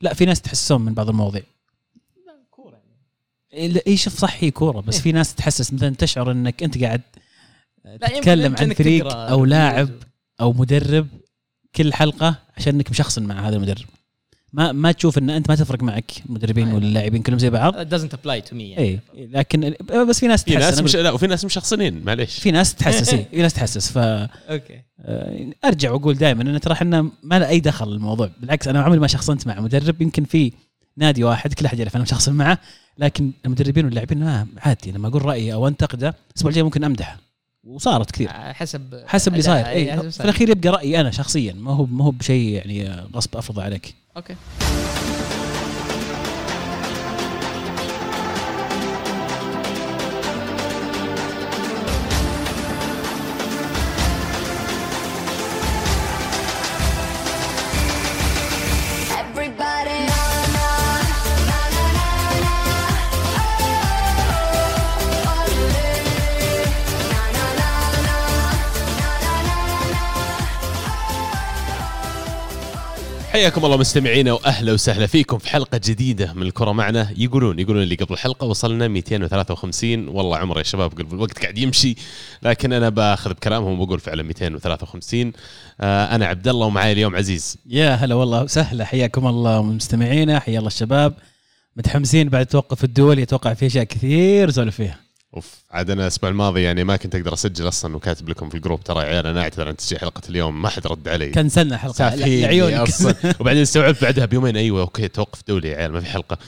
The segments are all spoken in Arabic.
لا في ناس تحسون من بعض المواضيع إيه، اي شوف صح هي كورة بس إيه. في ناس تحسس مثلا تشعر إنك أنت قاعد يمكن- تتكلم عن فريق أو لاعب. أو مدرب كل حلقة عشان انك مشخصن مع هذا المدرب ما ما تشوف إن أنت ما تفرق معك المدربين أيوة. واللاعبين كلهم زي بعض. Doesn't apply to me يعني. اي لكن بس في ناس في تحسس ناس مش لا وفي ناس مشخصنين معليش. في ناس تحسس إيه، في ناس تحسس. ف okay. آه، أرجع وأقول دائما إن ترى إحنا ما له أي دخل الموضوع. بالعكس أنا عمري ما شخصنت مع مدرب. يمكن في نادي واحد كل أحد يعرف أنا مشخصن معه لكن المدربين واللاعبين ما عادي. لما أقول رأيي أو أنتقده الأسبوع الجاي ممكن أمدحه. وصارت كثير. حسب حسب اللي صاير. إيه، اي في الأخير يبقى رأيي أنا شخصيا. ما هو ما هو بشيء يعني آه، غصب أفرضه عليك. أوكي حياكم الله مستمعينا وأهلا وسهلا فيكم في حلقة جديدة من الكرة معنا. يقولون يقولون اللي قبل الحلقة وصلنا 253 والله عمر يا شباب قبل الوقت قاعد يمشي لكن أنا بأخذ بكلامهم وبقول فعلا 253 آه أنا عبد الله ومعاي اليوم عزيز. يا هلا والله وسهلا. حياكم الله مستمعينا حيا الله الشباب. متحمسين بعد التوقف الدولي أتوقع في أشياء كثير نسولف فيها. أوف. عاد أنا الأسبوع الماضي يعني ما كنت أقدر أسجل أصلا وكاتب لكم في الجروب ترى يا عيال أنا أعتذر عن تسجيل حلقة اليوم ما حد رد علي. كنسلنا حلقه لعيونك. أصلا. وبعدين استوعبت بعدها بيومين أيوه أوكي توقف دولي يا عيال ما في حلقة.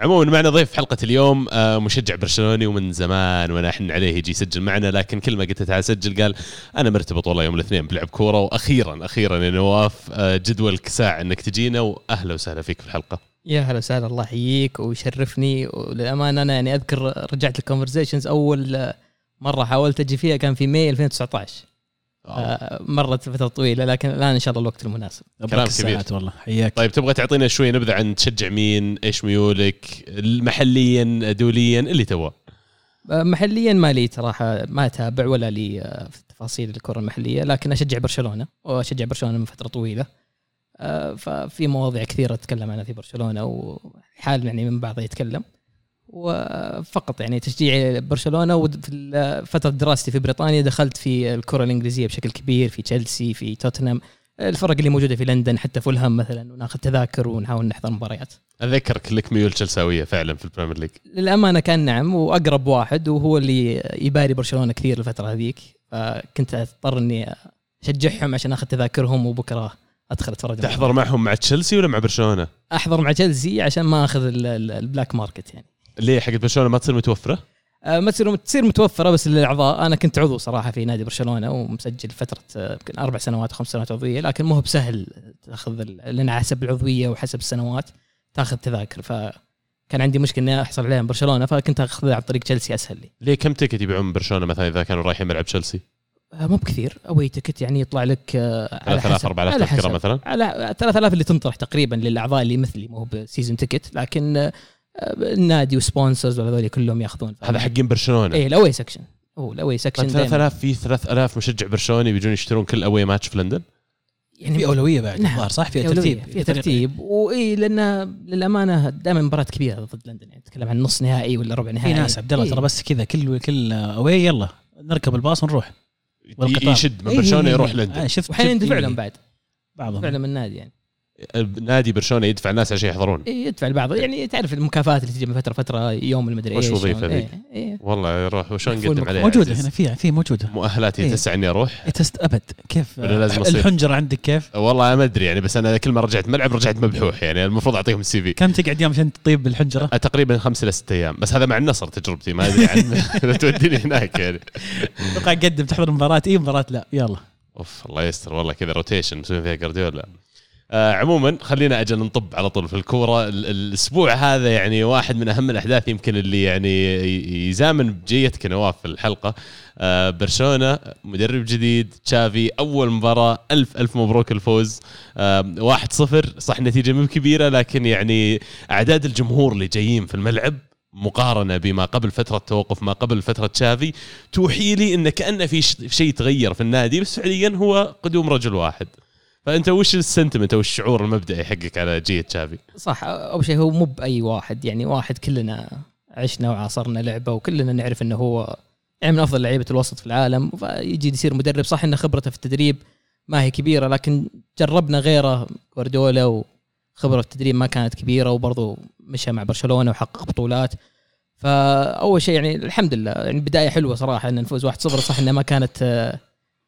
عموما معنا ضيف في حلقة اليوم آه، مشجع برشلوني ومن زمان وأنا احن عليه يجي يسجل معنا لكن كل ما قلت تعال سجل قال أنا مرتبط والله يوم الاثنين بلعب كورة وأخيرا أخيرا يا نواف آه، جدولك ساعة إنك تجينا واهلا وسهلا فيك في الحلقة. يا هلا وسهلا الله يحييك ويشرفني. وللأمانة أنا يعني أذكر رجعت ال conversations أول مرة حاولت أجي فيها كان في May 2019 آه، مرت فترة طويلة لكن الآن إن شاء الله الوقت المناسب. كلام كبير. والله. حياك. طيب تبغى تعطينا شوي نبذة عن تشجع مين إيش ميولك محليا دوليا اللي تبغى. آه، محليا ما لي صراحة ما أتابع ولا لي آه، في تفاصيل الكرة المحلية لكن أشجع برشلونة وأشجع برشلونة من فترة طويلة. ففي مواضيع كثيرة أتكلم عنها في برشلونة وحال يعني من بعضها يتكلم. وفقط يعني تشجيعي برشلونة وفي فترة دراستي في بريطانيا دخلت في الكرة الإنجليزية بشكل كبير في تشيلسي في توتنهام الفرق اللي موجودة في لندن حتى فولهام مثلا وناخذ تذاكر ونحاول نحضر مباريات. أذكر لك ميول تشلساويه فعلا في البريمير ليج. للأمانة كان نعم وأقرب واحد وهو اللي يباري برشلونة كثير الفترة هذيك. فكنت أضطر إني أشجعهم عشان آخذ تذاكرهم وبكرة أدخل أتفرج تحضر معهم مع تشيلسي ولا مع برشلونة؟ أحضر مع تشيلسي عشان ما أخذ ال- ال- ال black market يعني ليه حقت برشلونة ما تصير متوفرة؟ آه، ما تصير تصير متوفرة بس للأعضاء أنا كنت عضو صراحة في نادي برشلونة ومسجل فترة آه، يمكن أربع سنوات خمس سنوات عضوية لكن مو بسهل تأخذ لأن حسب العضوية وحسب السنوات تأخذ تذاكر فكان عندي مشكلة إني أحصل عليها من برشلونة فكنت أخذها عن طريق تشيلسي أسهل لي ليه كم ticket يبيعون برشلونة مثلا إذا كانوا رايحين ملعب تشيلسي؟ آه، مو بكثير. away ticket يعني يطلع لك آه، على 3000 حسب. 4000 على تذكره. مثلا؟ على 3000 اللي تنطرح تقريبا للأعضاء اللي مثلي مو ب season ticket لكن آه، النادي و sponsors وهذول كلهم ياخذون. هذا حقين برشلونة. إيه الأوي سكشن هو ال away section طيب 3000 في 3000 مشجع برشلوني بيجون يشترون كل away match في لندن؟ يعني في أولوية بعد نعم. صح؟ في أولوية، ترتيب في ترتيب. وإي لأن للأمانة دائما مباراة كبيرة ضد لندن يعني نتكلم عن نص نهائي ولا ربع نهائي في ناس عبد الله. ترى بس كذا كل كل away يلا نركب الباص ونروح. والقطار. يشد من إيه، برشلونه إيه، يروح إيه. لندن آه، شفت يدفع إيه، لهم بعد بعضهم يدفع لهم النادي يعني نادي برشلونة يدفع الناس عشان يحضرون. إيه يدفع البعض. يعني تعرف المكافآت اللي تجي من فترة فترة يوم المدري وش إيش وظيفة يوم- ذيك؟ إيه إيه. والله يروح وشلون نقدم مك- عليه موجودة؟ هنا في في موجودة. مؤهلاتي إيه. تسع اني أروح تست أبد. كيف؟ لازم أصير؟ الحنجرة عندك كيف؟ والله ما أدري يعني بس أنا كل ما رجعت ملعب رجعت مبحوح يعني. المفروض أعطيهم السي في. كم تقعد يوم عشان تطيب بالحنجره؟ تقريبا خمس إلى ست أيام. بس هذا مع النصر تجربتي ما أدري عن لا توديني هناك يعني. أتوقع قدم تحضر مباراة. اي مباراة لا يلا. أوف الله يستر. والله كذا روتيشن مسوين فيها جارديولا آه عموما خلينا أجل نطب على طول في الكورة. ال- الأسبوع هذا يعني واحد من أهم الاحداث يمكن اللي يعني يزامن بجيتك نواف في الحلقة. آه برشلونة مدرب جديد تشافي أول مباراة ألف ألف مبروك الفوز. آه واحد صفر صح نتيجة مو كبيرة لكن يعني أعداد الجمهور اللي جايين في الملعب مقارنة بما قبل فترة توقف ما قبل فترة تشافي توحي لي إن كأنه في شيء تغير في النادي بس فعليا هو قدوم رجل واحد. فأنت وش السنتمنت أو الشعور المبدئي حقك على جيه تشافي؟ صح أول شيء هو مو بأي واحد يعني واحد كلنا عشنا وعاصرنا لعبة وكلنا نعرف إنه هو يعني من أفضل لعيبة الوسط في العالم فيجي يصير مدرب. صح انه خبرته في التدريب ما هي كبيرة لكن جربنا غيره جوارديولا وخبرة في التدريب ما كانت كبيرة وبرضه مشى مع برشلونة وحقق بطولات. فأول شيء يعني الحمد لله يعني بداية حلوة صراحة إن نفوز 1-0 صح إنها ما كانت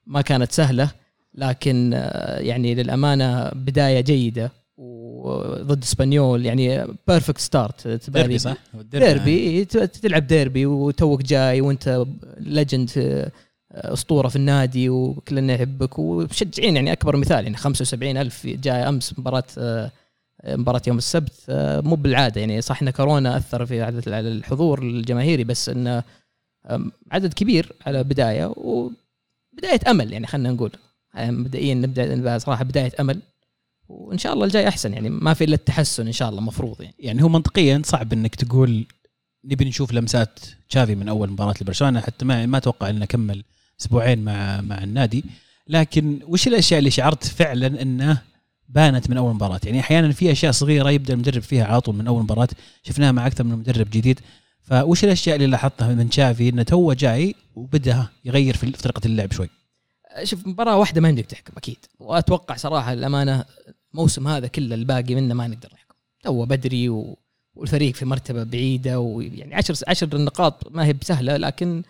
ما كانت سهلة. لكن آه، يعني للأمانة بداية جيدة. وضد إسبانيول يعني perfect start ديربي صح؟ ديربي ت- تلعب ديربي وتوك جاي وانت legend أسطورة في النادي وكلنا يحبك ومشجعين يعني أكبر مثال يعني 75 ألف جاي أمس مباراة آه، مباراة يوم السبت آه، مو بالعادة يعني. صح إن كورونا أثر في عدد الحضور الجماهيري بس انه عدد كبير على بداية وبداية أمل يعني خلينا نقول. آه، مبدئيا نبدأ صراحة بداية أمل وإن شاء الله الجاي أحسن يعني ما في إلا التحسن إن شاء الله مفروض يعني. يعني هو منطقيا صعب إنك تقول نبي نشوف لمسات تشافي من أول مباراة لبرشلونة حتى ما ما أتوقع إنه كمل أسبوعين مع مع النادي. لكن وش الأشياء اللي شعرت فعلا إنه بانت من أول مباراة؟ يعني أحيانا في أشياء صغيرة يبدأ المدرب فيها على طول من أول مباراة شفناها مع أكثر من مدرب جديد. فوش الأشياء اللي لاحظتها من تشافي إنه تو جاي وبدأ يغير في طريقة اللعب شوي؟ شوف مباراة واحدة ما يمديك تحكم أكيد. وأتوقع صراحة الأمانة الموسم هذا كله الباقي منه ما نقدر نحكم. تو بدري و... والفريق في مرتبة بعيدة ويعني عشر عشر نقاط ما هي بسهلة لكن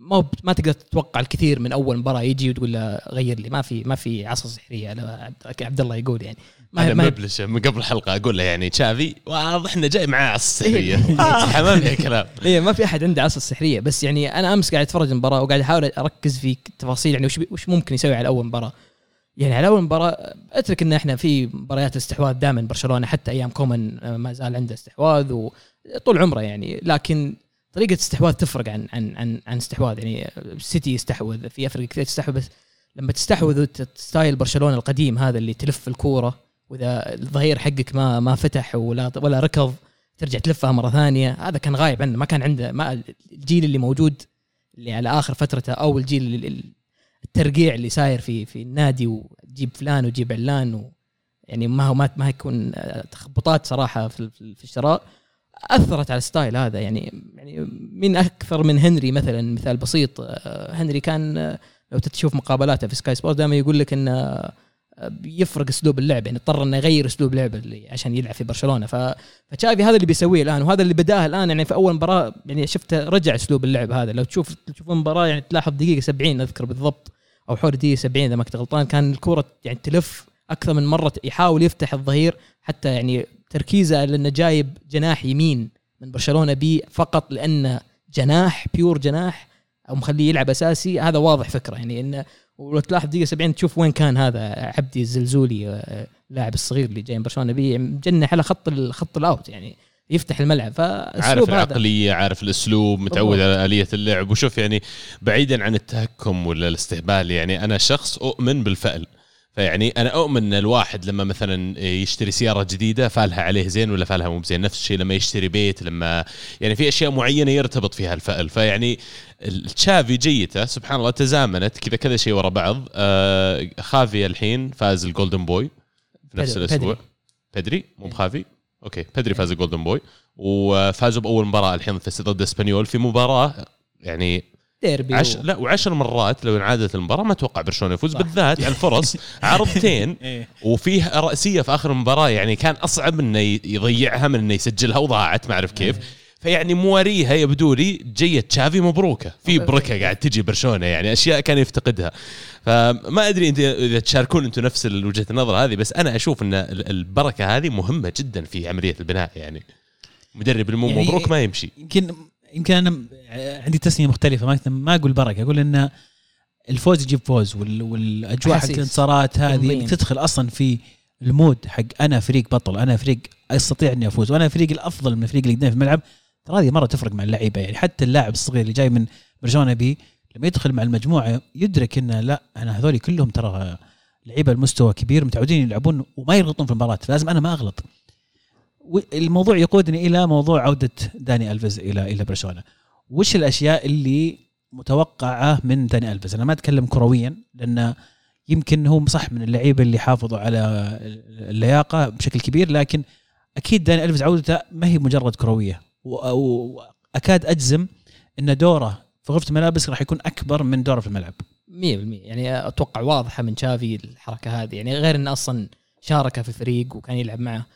ما هو- ما تقدر تتوقع الكثير من أول مباراة يجي وتقول له غير لي ما في ما في عصا سحرية لا عبد- عبد الله يقول يعني. ما أنا ما مبلش. من قبل الحلقة أقول له يعني تشافي واضح إنه جاي معاه على السحرية. حمام يا كلام إيه ما في أحد عنده عصا سحريه بس يعني أنا أمس قاعد أتفرج المباراة وقاعد أحاول أركز في تفاصيل يعني وش وش ممكن يسوي على أول مباراة. يعني على أول مباراة أترك إن إحنا في مباريات الاستحواذ دائما برشلونة حتى أيام كومان آه، ما زال عنده استحواذ وطول عمره يعني. لكن طريقة الاستحواذ تفرق عن عن عن عن استحواذ. يعني السيتي يستحوذ في أفريقيا كثير تستحوذ بس لما تستحوذ style برشلونة القديم هذا اللي تلف الكورة وإذا الظهير حقك ما ما فتح ولا ولا ركض ترجع تلفها مرة ثانية هذا كان غايب عنه. ما كان عنده ما الجيل اللي موجود اللي على آخر فترته أو الجيل اللي- الترقيع اللي صاير في في النادي وتجيب فلان وتجيب علان و يعني ما هو ما ما يكون آه، تخبطات صراحة في في في الشراء. أثرت على ال style هذا. يعني يعني من أكثر من هنري مثلا مثال بسيط آه، هنري كان آه، لو تشوف مقابلاته في سكاي سبورت دائما يقول لك انه بيفرق اسلوب اللعب يعني اضطر انه يغير اسلوب لعبه عشان يلعب في برشلونة. فتشافي هذا اللي بيسويه الآن وهذا اللي بدأه الآن يعني في أول مباراة يعني شفته رجع اسلوب اللعب هذا. لو تشوف تشوف المباراه يعني تلاحظ دقيقة 70 أذكر بالضبط أو حول دقيقة 70 إذا ما كنت غلطان كان الكرة يعني تلف أكثر من مرة يحاول يفتح الظهير حتى يعني تركيزه لأنه جايب جناح يمين من برشلونة B فقط لأنه جناح pure جناح أو مخليه يلعب أساسي. هذا واضح فكرة يعني إنه ولو تلاحظ دقيقة 70 تشوف وين كان هذا عبدي الزلزولي آه، اللاعب الصغير اللي جاي من برشلونة B مجنح على خط خط ال out يعني يفتح الملعب. عارف فاسلوب هذا العقلية عارف الأسلوب متعود. على آلية اللعب. وشوف يعني بعيدا عن التهكم ولا الاستهبال يعني أنا شخص أؤمن بالفأل. فيعني أنا أؤمن إن الواحد لما مثلا يشتري سيارة جديدة فالها عليه زين ولا فالها مو زين نفس الشيء لما يشتري بيت لما يعني في أشياء معينة يرتبط فيها الفأل. فيعني التشافي جيته سبحان الله تزامنت كذا كذا شيء ورا بعض. آه جافي الحين فاز ال Golden Boy في نفس بدري. الأسبوع. بدري. مو بجافي؟ أوكي بدري فاز ال Golden Boy وفازوا بأول مباراة الحين ضد إسبانيول. في مباراة يعني ديربي عش... و... لا وعشر مرات لو انعادت المباراة ما أتوقع برشلونة يفوز صح. بالذات على الفرص عرضتين. إيه. وفيه رأسية في آخر المباراه يعني كان أصعب إنه يضيعها من إنه يسجلها وضاعت ما أعرف كيف. فيعني مواريها يبدو لي جيه تشافي مبروكة. في بركة قاعد تجي برشلونة يعني أشياء كان يفتقدها. فما أدري إنت إذا تشاركون أنتم نفس وجهة النظر هذه بس أنا أشوف إن ال- البركة هذه مهمة جدا في عملية البناء يعني. مدرب المو يعني- مبروك ما يمشي. يمكن يمكن أنا عندي تسميه مختلفة ما ما أقول بركة أقول إن الفوز يجيب فوز وال- والأجواء حق. الانتصارات هذه. انك تدخل أصلا في ال mood حق أنا فريق بطل أنا فريق أستطيع إني أفوز وأنا فريق الأفضل من الفريق اللي قدامي في الملعب ترى هذه مرة تفرق مع اللعيبة يعني حتى اللاعب الصغير اللي جاي من برشلونة B لما يدخل مع المجموعة يدرك إنه لا أنا هذول كلهم ترى لعيبة المستوى كبير متعودين يلعبون وما يغلطون في المباراة فلازم أنا ما أغلط الموضوع يقودني إلى موضوع عودة داني ألفيز إلى إلى برشلونة. وش الأشياء اللي متوقعة من داني ألفيز؟ أنا ما أتكلم كرويا لأن يمكن هو صح من اللعيبة اللي حافظوا على اللياقة بشكل كبير لكن أكيد داني ألفيز عودته ما هي مجرد كروية. واكاد أجزم إن دوره في غرفة الملابس راح يكون أكبر من دوره في الملعب. 100% يعني أتوقع واضحة من شافي الحركة هذه. يعني غير انه أصلا شارك في الفريق وكان يلعب معه.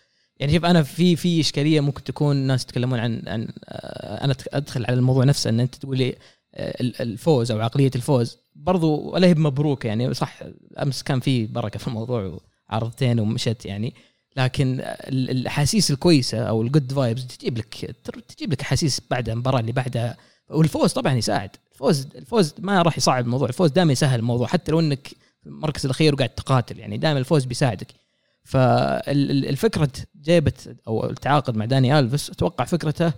يعني شوف أنا في في إشكالية ممكن تكون الناس يتكلمون عن عن آه، أنا أدخل على الموضوع نفسه إن أنت تقول لي آه، ال- الفوز أو عقلية الفوز. برضو ولا هي مبروكه يعني صح أمس كان في بركة في الموضوع وعرضتين ومشت يعني. لكن ال- الأحاسيس الكويسة أو ال good vibes تجيب لك تجيب لك أحاسيس بعد المباراة اللي بعدها. والفوز طبعا يساعد. الفوز الفوز ما راح يصعب الموضوع الفوز دائما يسهل الموضوع حتى لو إنك في المركز الأخير وقاعد تقاتل يعني دائما الفوز بيساعدك. فالفكرة جيبة أو التعاقد مع داني ألفيس أتوقع فكرته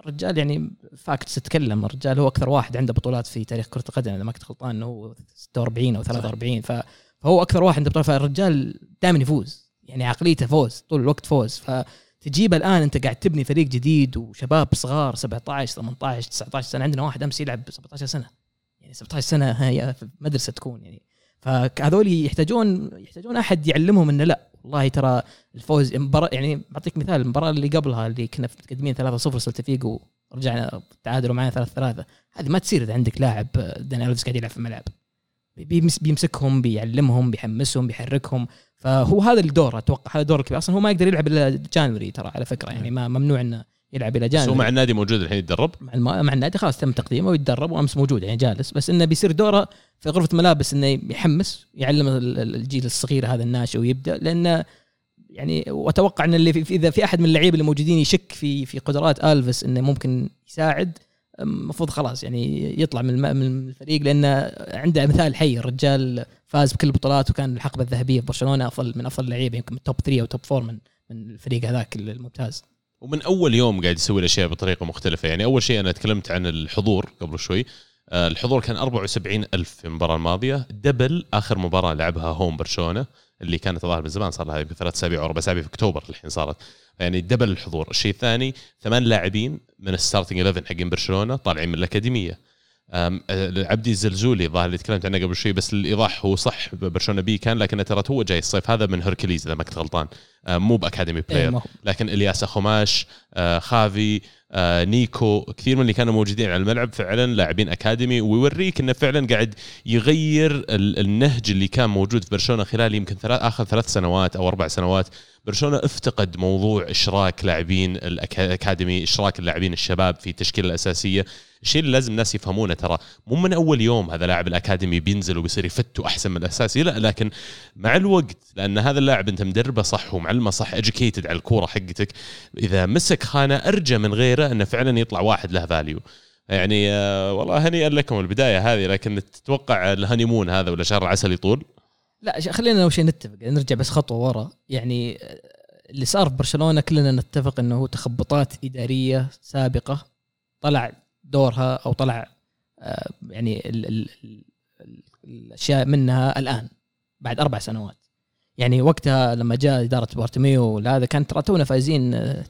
الرجال يعني فاكتس تتكلم الرجال هو أكثر واحد عنده بطولات في تاريخ كرة القدم إذا ما كنت غلطان إنه هو 46 أو 43 ف- فهو أكثر واحد عنده بطولات فالرجال دائما يفوز يعني عقليته فوز طول الوقت فوز فتجيبه الآن أنت قاعد تبني فريق جديد وشباب صغار 17 18 19 سنة عندنا واحد أمس يلعب 17 سنة يعني 17 سنة هي في مدرسة تكون يعني فهذول يحتاجون يحتاجون أحد يعلمهم إنه لا والله ترى الفوز مباراة يعني بعطيك مثال المباراة اللي قبلها اللي كنا متقدمين 3-0 سلتا فيجو ورجعنا تعادلوا معنا 3 3 هذه ما تصير إذا عندك لاعب داني ألفيس قاعد يلعب في الملعب. بيمس بيمسكهم بيعلمهم بيحمسهم بيحركهم. فهو هذا الدور أتوقع هذا دور الكبير أصلا هو ما يقدر يلعب إلا جانوري ترى على فكرة يعني ما ممنوع إنه يلعب إلى بس هو مع النادي موجود الحين يتدرب؟ مع الم... مع النادي خلاص تم تقديمه ويتدرب وأمس موجود يعني جالس. بس إنه بيصير دوره في غرفة ملابس إنه يحمس يعلم ال- ال- الجيل الصغير هذا الناشئ ويبدأ. لأنه يعني وأتوقع إن اللي في إذا في أحد من اللعيبة اللي موجودين يشك في في قدرات ألفيس إنه ممكن يساعد المفروض خلاص يعني يطلع من الم- من الفريق. لأنه عنده مثال حي الرجال فاز بكل البطولات وكان الحقبة الذهبية في برشلونة أفضل من أفضل اللعيبه يمكن توب 3 أو توب 4 من من الفريق هذاك الممتاز. ومن أول يوم قاعد يسوي الأشياء بطريقة مختلفة. يعني أول شيء أنا تكلمت عن الحضور قبل شوي. آه، الحضور كان 74 ألف في المباراة الماضية. دبل آخر مباراة لعبها هوم برشلونة اللي كانت الظاهر من زمان صار لها يمكن ثلاث أسابيع أو أربع أسابيع في أكتوبر الحين صارت. يعني double الحضور. الشيء الثاني ثمان لاعبين من ال starting 11 حقين برشلونة طالعين من الأكاديمية. عبدي الزلزولي الظاهر اللي تكلمت عنه قبل شوي بس للايضاح هو صح برشلونة B كان لكن ترى هو جاي الصيف هذا من هركوليس إذا ما كنت غلطان. آه، مو ب academy player. لكن إلياس أخوماش آه، جافي نيكو كثير من اللي كانوا موجودين على الملعب فعلا لاعبين أكاديمي ويوريك إنه فعلا قاعد يغير ال- النهج اللي كان موجود في برشلونة خلال يمكن ثلاث آخر ثلاث سنوات أو أربع سنوات. برشلونة افتقد موضوع إشراك لاعبين الأكاديمي إشراك اللاعبين الشباب في التشكيلة الأساسية. الشيء اللي لازم الناس يفهمونه ترى مو من أول يوم هذا لاعب الأكاديمي بينزل وبيصير يفتو أحسن من الاساسي لا لكن مع الوقت لأن هذا اللاعب أنت مدربه صح ومعلمه صح educated على الكورة حقتك إذا مسك خانة أرجى من غيره أنه فعلا يطلع واحد له value يعني آه، والله هنيئا لكم البداية هذه لكن تتوقع ال honeymoon هذا ولا شهر العسل يطول؟ لا خلينا أول شيء نتفق نرجع بس خطوة ورا. يعني آه، اللي صار في برشلونة كلنا نتفق إنه هو تخبطات إدارية سابقة طلع دورها أو طلع آه، يعني ال ال ال الأشياء منها الآن بعد أربع سنوات. يعني وقتها لما جاء إدارة بارتوميو هذا كان ترى تونا فايزين آه،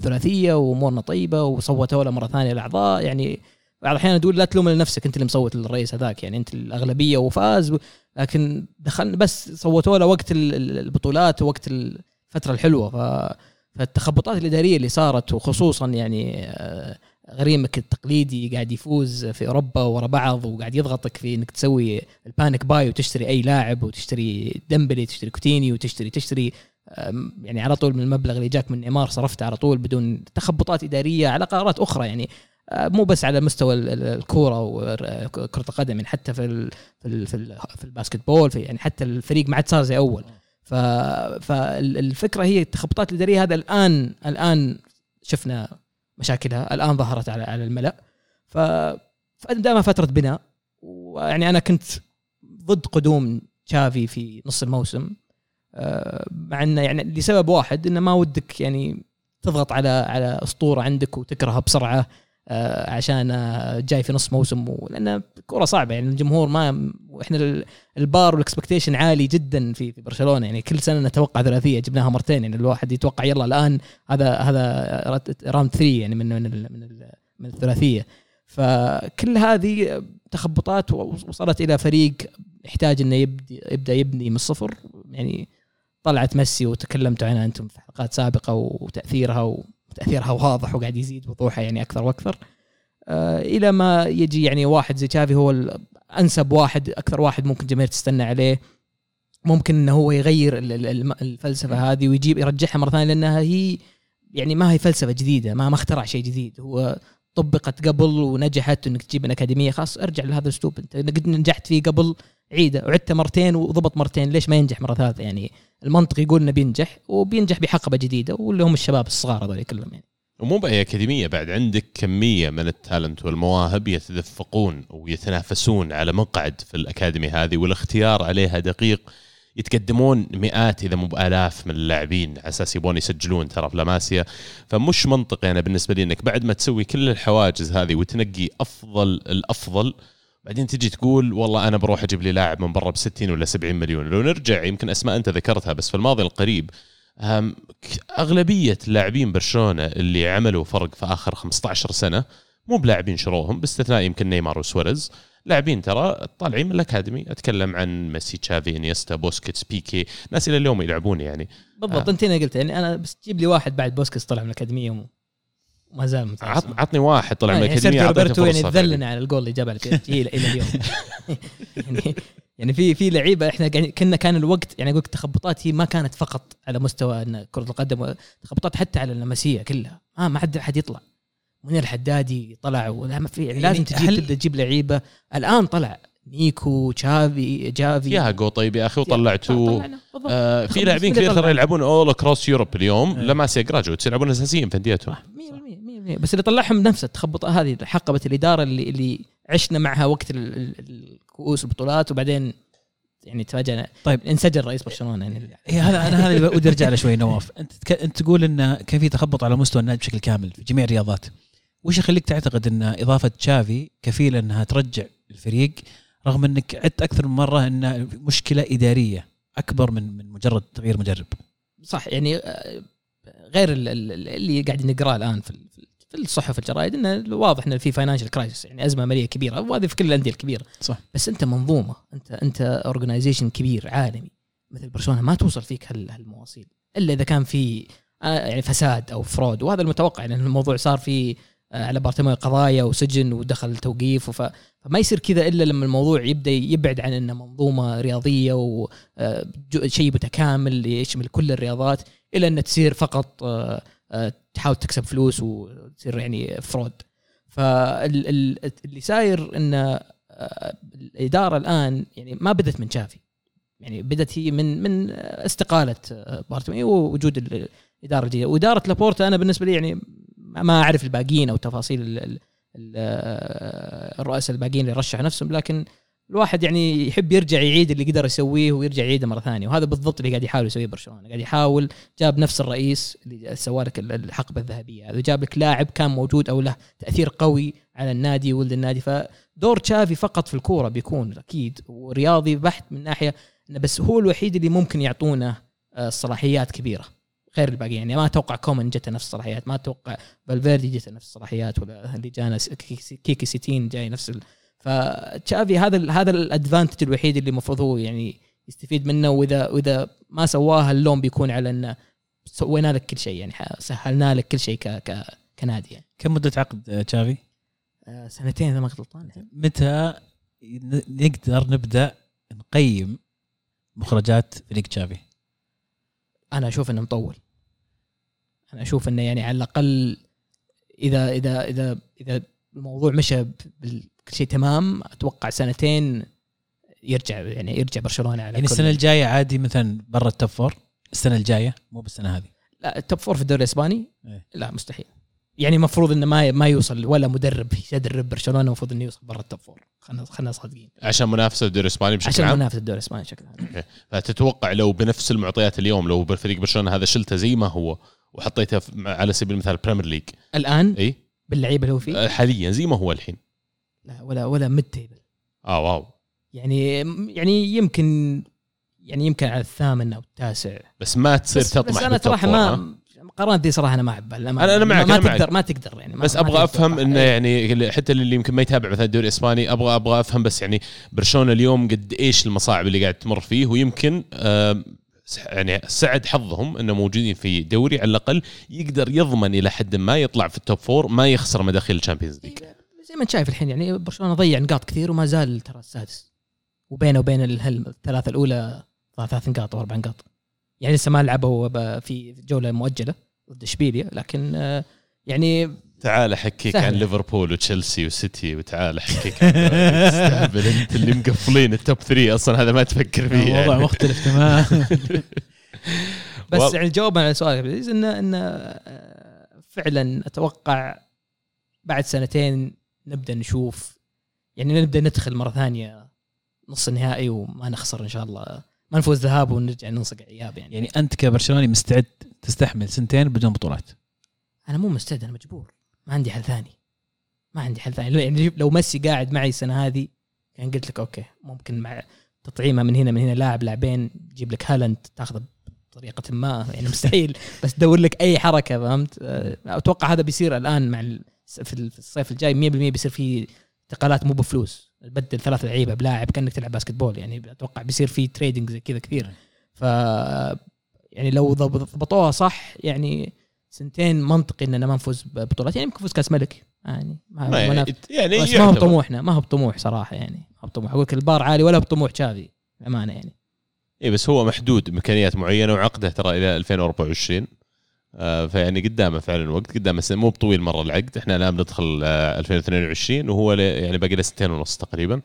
ثلاثية وامورنا طيبة وصوتوا له مرة ثانية الأعضاء. يعني بعض الأحيان تقول لا تلوم لنفسك أنت اللي مصوت للرئيس هذاك يعني أنت الأغلبية وفاز لكن دخلنا بس صوتوا له وقت ال- ال- البطولات ووقت الفترة الحلوة. ف فالتخبطات الإدارية اللي صارت وخصوصا يعني آه، غريمك التقليدي قاعد يفوز في أوروبا ورا بعض وقاعد يضغطك في إنك تسوي ال panic buy وتشتري أي لاعب وتشتري ديمبيلي تشتري كوتينيو وتشتري تشتري يعني على طول من المبلغ اللي جاك من نيمار صرفته على طول بدون تخبطات إدارية على قرارات أخرى. يعني مو بس على مستوى ال- ال- الكورة وكرة القدم يعني حتى في ال في ال في, ال في ال basketball في يعني حتى الفريق ما عاد صار زي اول ف فالفكرة هي التخبطات الاداريه هذا الآن الآن شفنا مشاكلها الآن ظهرت على على الملأ. ف فدائما فترة بناء ويعني أنا كنت ضد قدوم تشافي في نص الموسم. آه، مع إنه يعني لسبب واحد إنه ما ودك يعني تضغط على على أسطورة عندك وتكرهها بسرعة. آه، عشان آه، جاي في نص موسم و- لأن الكوره صعبة. يعني الجمهور ما وإحنا ال- ال bar وال expectation عالي جدا في في برشلونة. يعني كل سنة نتوقع ثلاثية جبناها مرتين. يعني الواحد يتوقع يلا الآن هذا هذا round 3 يعني من من من من الثلاثية. فكل هذه تخبطات وصلت إلى فريق يحتاج إنه يبدي يبدأ يبني من الصفر يعني طلعت ميسي وتكلمتوا عنها أنتم في حلقات سابقة وتأثيرها وتاثيرها واضح وقاعد يزيد وضوحها يعني أكثر وأكثر. آه إلى ما يجي يعني واحد زي تشافي هو الانسب واحد أكثر واحد ممكن الجماهير تستنى عليه. ممكن إنه هو يغير الفلسفة هذه ويجيب يرجعها مرة ثانية لأنها هي يعني ما هي فلسفة جديدة ما ما اخترع شيء جديد. هو طبقت قبل ونجحت إنك تجيب من أكاديمية خاص. ارجع لهذا الأسلوب. أنت قد نجحت فيه قبل عيده وعدته مرتين وضبط مرتين. ليش ما ينجح مرة ثالثة؟ يعني المنطق يقول إنه بينجح وبينجح بحقبة جديدة واللي هم الشباب الصغار هذول كلهم يعني. ومو بأي أكاديمية بعد عندك كمية من التالنت والمواهب يتدفقون ويتنافسون على مقعد في الأكاديمي هذه والاختيار عليها دقيق يتقدمون مئات إذا مو بآلاف من اللاعبين. على أساس يبون يسجلون ترى في لاماسيا. فمش منطقي أنا بالنسبة لي إنك بعد ما تسوي كل الحواجز هذه وتنقي أفضل الأفضل بعدين تجي تقول والله أنا بروح أجيب لي لاعب من برا ب 60 ولا 70 مليون. لو نرجع يمكن أسماء أنت ذكرتها بس في الماضي القريب أغلبية لاعبين برشلونة اللي عملوا فرق في آخر 15 سنة مو بلاعبين شروهم باستثناء يمكن نيمار وسواريز. لاعبين ترى طالعين من الأكاديمي. أتكلم عن ميسي تشافي إنيستا بوسكيتس بيكي ناس إلى اليوم يلعبون يعني. بالضبط. آه. أنت هنا قلت يعني أنا بس تجيب لي واحد بعد بوسكيتس طلع من الأكاديمية وم- وما زال عطني واحد طلع من يعني الأكاديمية أعطيته روبرتو يعني فرصه فعليا. ذلنا على الجول اللي جابه إلى اليوم. يعني يعني في في لعيبة إحنا قاعدين كنا كان الوقت يعني أقول لك التخبطات هي ما كانت فقط على مستوى إن كرة القدم تخبطات حتى على اللاماسيا كلها. آه ما حد حد يطلع. منير الحدادي طلع ولا ما في يعني لازم يعني تجيب هل- تبدأ تجيب لعيبة الآن طلع نيكو تشافي جافي تياغو طيب يا أخي بالضبط. آه في لاعبين كثير ترى. يلعبون اول اكروس يوروب اليوم إيه. لماسيا جراجويتس يلعبون أساسيين في أنديتهم 100% 100% بس اللي طلعهم نفس التخبطه هذه حقبة الإدارة اللي اللي عشنا معها وقت ال- ال- الكؤوس البطولات وبعدين يعني تفاجئنا طيب. انسجن رئيس برشلونة يعني إيه هذا أنا هذا اللي ودي أرجع له شوي نواف أنت. أنت تقول إن كان في تخبط على مستوى النادي بشكل كامل في جميع الرياضات وش يخليك تعتقد إن إضافة تشافي كفيله إنها ترجع الفريق رغم إنك عدت أكثر من مرة إن مشكلة إدارية أكبر من من مجرد تغيير مدرب صح يعني آه، غير ال- ال- اللي قاعد نقراه الآن في في الصحف الجرايد إنه واضح انه في financial crisis يعني أزمة مالية كبيرة وهذه في كل الأندية الكبيرة صح. بس أنت منظومة انت أنت organization كبير عالمي مثل برشلونة ما توصل فيك هال- هالمواصيل إلا إذا كان في آه، يعني فساد أو fraud وهذا المتوقع لأن الموضوع صار في على بارتوميو قضايا وسجن ودخل توقيف وف... فما يصير كذا إلا لما الموضوع يبدأ يبعد عن إنه منظومة رياضية وشيء متكامل يشمل كل الرياضات إلى ان تصير فقط آه، آه، تحاول تكسب فلوس وتصير يعني fraud فاللي صاير إن آه، الإدارة الآن يعني ما بدت من تشافي. يعني بدت هي من من استقالة آه، بارتوميو ووجود ال- الاداره الجديده وإدارة لابورتا أنا بالنسبة لي يعني ما أعرف الباقيين أو تفاصيل آه، الرؤساء الباقيين اللي رشحوا نفسهم لكن الواحد يعني يحب يرجع يعيد اللي قدر يسويه ويرجع يعيده مرة ثانية. وهذا بالضبط اللي قاعد يحاول يسويه برشلونة. قاعد يحاول جاب نفس الرئيس اللي سوى لك ال- الحقبة الذهبية. هذا جاب لك لاعب كان موجود أو له تأثير قوي على النادي ولد النادي. فدور تشافي فقط في الكورة بيكون أكيد. ورياضي بحت من ناحية إنه بس هو الوحيد اللي ممكن يعطونا آه، صلاحيات كبيرة. غير الباقيين يعني ما أتوقع كومان جته نفس الصلاحيات. ما أتوقع فالفيردي جته نفس الصلاحيات ولا اللي جانا كيكي سيتين جاي نفس ال... فتشافي هذا ال هذا ال advantage الوحيد اللي المفروض هو يعني يستفيد منه. واذا وإذا ما سواها اللوم بيكون على إنه سوينا لك كل شيء. يعني سهلنا لك كل شيء ك ك كنادي يعني. كم مدة عقد تشافي؟ آه، سنتين إذا ما كنت غلطان متى نقدر نبدأ نقيم مخرجات فريق تشافي؟ أنا أشوف إنه مطول. أشوف إنه يعني على الأقل إذا إذا إذا إذا الموضوع مشى بال- كل شيء تمام أتوقع سنتين يرجع يعني يرجع برشلونة على يعني كل- السنة الجاية عادي مثلا برا ال top four السنة الجاية؟ مو بالسنة هذه. لا ال top four في الدوري الإسباني؟ إيه. لا مستحيل. يعني المفروض إنه ما ما يوصل ولا مدرب يدرب برشلونة المفروض إنه يوصل برا ال top four خلينا خلينا صادقين. عشان منافسة الدوري الإسباني بشكل عشان عام؟ منافسة الدوري الإسباني بشكل عام. فتتوقع لو بنفس المعطيات اليوم لو بالفريق برشلونة هذا شلته زي ما هو وحطيته على سبيل المثال Premier League الآن؟ إي. باللعيبة اللي هو فيه آه، حاليا زي ما هو الحين. لا ولا ولا mid table آه wow. يعني يعني يمكن يعني يمكن على الثامن أو التاسع. بس ما تصير بس, تطمح بس أنا صراحة؟ ما المقارنات دي صراحة أنا ما أحبها. أنا- أنا معك، ما أنا معك. تقدر ما تقدر يعني ما بس أبغى أفهم. إنه يعني حتى اللي يمكن ما يتابع مثلا الدوري الإسباني أبغى أبغى أفهم بس يعني برشلونة اليوم قد إيش المصاعب اللي قاعد تمر فيه ويمكن يعني سعد حظهم إنه موجودين في دوري على الأقل يقدر يضمن إلى حد ما يطلع في ال top four ما يخسر مداخل ال Champions League. زي ما أنت شايف الحين يعني برشلونة ضيع نقاط كثير وما زال ترى السادس. وبينه وبين الثلاثة الأولى ثلاث نقاط أو أربع نقاط. يعني لسه ما لعبوا في جولة مؤجلة ضد إشبيليا لكن آه، يعني تعال أحكيك. عن ليفربول وتشيلسي وسيتي وتعال أحكيك عن تستهبل أنت اللي مقفلين التوب 3 أصلا هذا ما تفكر فيه الموضوع يعني. مختلف تماما. بس وال- يعني جوابا على سؤالك عزيز انه انه آه، فعلا أتوقع بعد سنتين نبدأ نشوف يعني نبدأ ندخل مرة ثانية نص النهائي وما نخسر إن شاء الله. ما نفوز ذهاب ونرجع ننصق اياب يعني, يعني أنت كبرشلوني مستعد تستحمل سنتين بدون بطولات. أنا مو مستعد أنا مجبور. ما عندي حل ثاني. ما عندي حل ثاني. يعني لو ميسي قاعد معي السنة هذه كان قلت لك okay ممكن مع تطعيمه من هنا من هنا لاعب لاعبين تجيب لك هالاند تاخذه بطريقة ما يعني مستحيل بس تدور لك أي حركة فهمت؟ أه، أتوقع هذا بيصير الآن مع في ال- في الصيف الجاي 100% بيصير في انتقالات مو بفلوس. تبدل ثلاث لعيبة بلاعب كأنك تلعب basketball يعني أتوقع بيصير في trading زي كذا كثير. ف يعني لو ضب- ضبطوها صح يعني سنتين منطقي اننا ما نفوز ببطولات. يعني يمكن نفوز كأس ملك. يعني ما ما يعني, يعني بس ما هو. بطموحنا ما هو بطموح صراحة يعني. ما هو بطموح. أقول لك البار عالي ولا بطموح تشافي بأمانة يعني. اي بس هو محدود امكانيات معينة وعقده ترى إلى 2024 آه فيعني قدامه فعلا وقت قدامه سنة مو بطويل مرة العقد. إحنا الآن بندخل آه 2022 وهو يعني باقي له سنتين ونص تقريبا.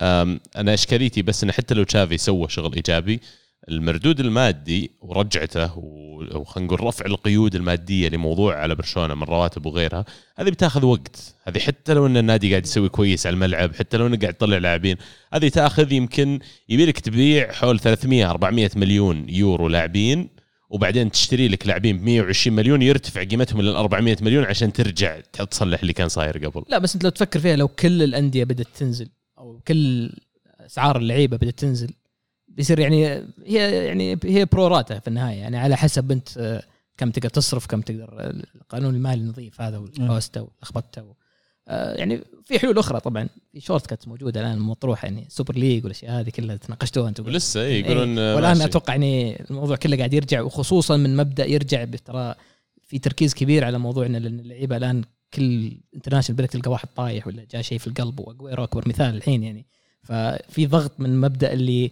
أنا إشكاليتي بس انه حتى لو تشافي سوى شغل إيجابي المردود المادي ورجعته وخلينا نقول رفع القيود المادية لموضوع على برشلونة من رواتب وغيرها هذه بتاخذ وقت. هذه حتى لو أن النادي قاعد يسوي كويس على الملعب حتى لو أنه قاعد يطلع لاعبين هذه تاخذ يمكن يبي لك تبيع حول 300 400 مليون يورو لاعبين وبعدين تشتري لك لاعبين ب 120 مليون يرتفع قيمتهم إلى 400 مليون عشان ترجع تصلح اللي كان صاير قبل. لا بس أنت لو تفكر فيها لو كل الأندية بدأت تنزل أو كل أسعار اللعيبة بدأت تنزل بيصير يعني هي يعني هي pro rata في النهاية يعني على حسب انت آه، كم تقدر تصرف كم تقدر القانون المالي النظيف هذا والحوسته واللخبطة و- آه، يعني في حلول أخرى طبعا في shortcut موجودة الآن مطروحه يعني Super League والأشياء هذه كلها تناقشتوها أنتم ولسه إيه يقولون إيه. آه، والان. أتوقع يعني الموضوع كله قاعد يرجع وخصوصا من مبدأ يرجع ترى في تركيز كبير على موضوع إن اللعيبة الآن كل international بدك تلقى واحد طايح ولا جاء شيء في القلب وأجويرو أكبر مثال الحين يعني ففي ضغط من مبدأ اللي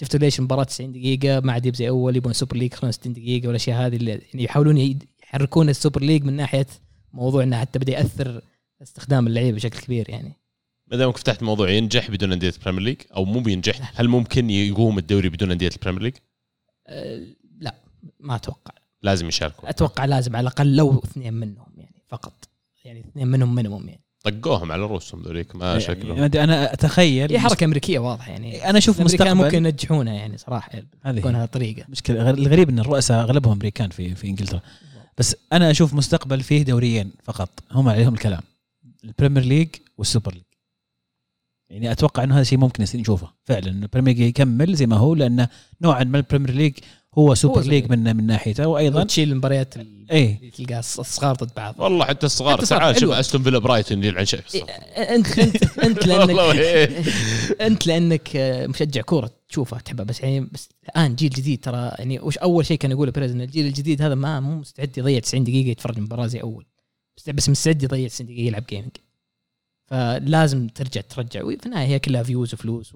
شفتوا ليش المباراه 90 دقيقة؟ ما عاد زي أول يبون Super League 65 دقيقة والأشياء هذه اللي يعني يحاولون يحركون ال Super League من ناحية موضوع إنه حتى بدأ يأثر استخدام اللعيبة بشكل كبير يعني. ما دامك فتحت موضوع ينجح بدون أندية ال Premier League أو مو بينجح هل ممكن يقوم الدوري بدون أندية ال Premier League؟ أه لا ما أتوقع. لازم يشاركوا أتوقع لازم على الأقل لو اثنين منهم يعني فقط. يعني اثنين منهم minimum يعني. طقوهم على رؤوسهم ذوليك ما شكلهم. يعني أنا أتخيل هي حركة أمريكية واضحة يعني. أنا أشوف مستقبل ممكن ينجحونها يعني صراحة هذه تكون طريقه مشكلة. غير- الغريب إن الرؤساء أغلبهم أمريكان في في إنجلترا. بس أنا أشوف مستقبل فيه دوريين فقط. هم عليهم الكلام. ال Premier League وال Super League. يعني أتوقع إنه هذا شيء ممكن نشوفه فعلا ال Premier League يكمل زي ما هو لأنه نوعا ما ال Premier League هو Super League. من من ناحيته وأيضا تشيل المباريات ال- إيه. اللي تلقاها الص- الصغار ضد بعض. والله حتى الصغار تعال شوف. أستون فيلا برايتون يلعن شيء إيه، انت انت أنت والله لانك إيه. أنت لأنك آه، مشجع كورة تشوفها تحبها بس يعني بس الآن جيل جديد ترى يعني وش أول شيء كان يقوله بيريز ان الجيل الجديد هذا ما مو مستعد يضيع 90 دقيقة يتفرج مباراة زي أول. بس بس مستعد يضيع 90 دقيقة يلعب gaming فلازم ترجع ترجع. وفي النهاية هي كلها views وفلوس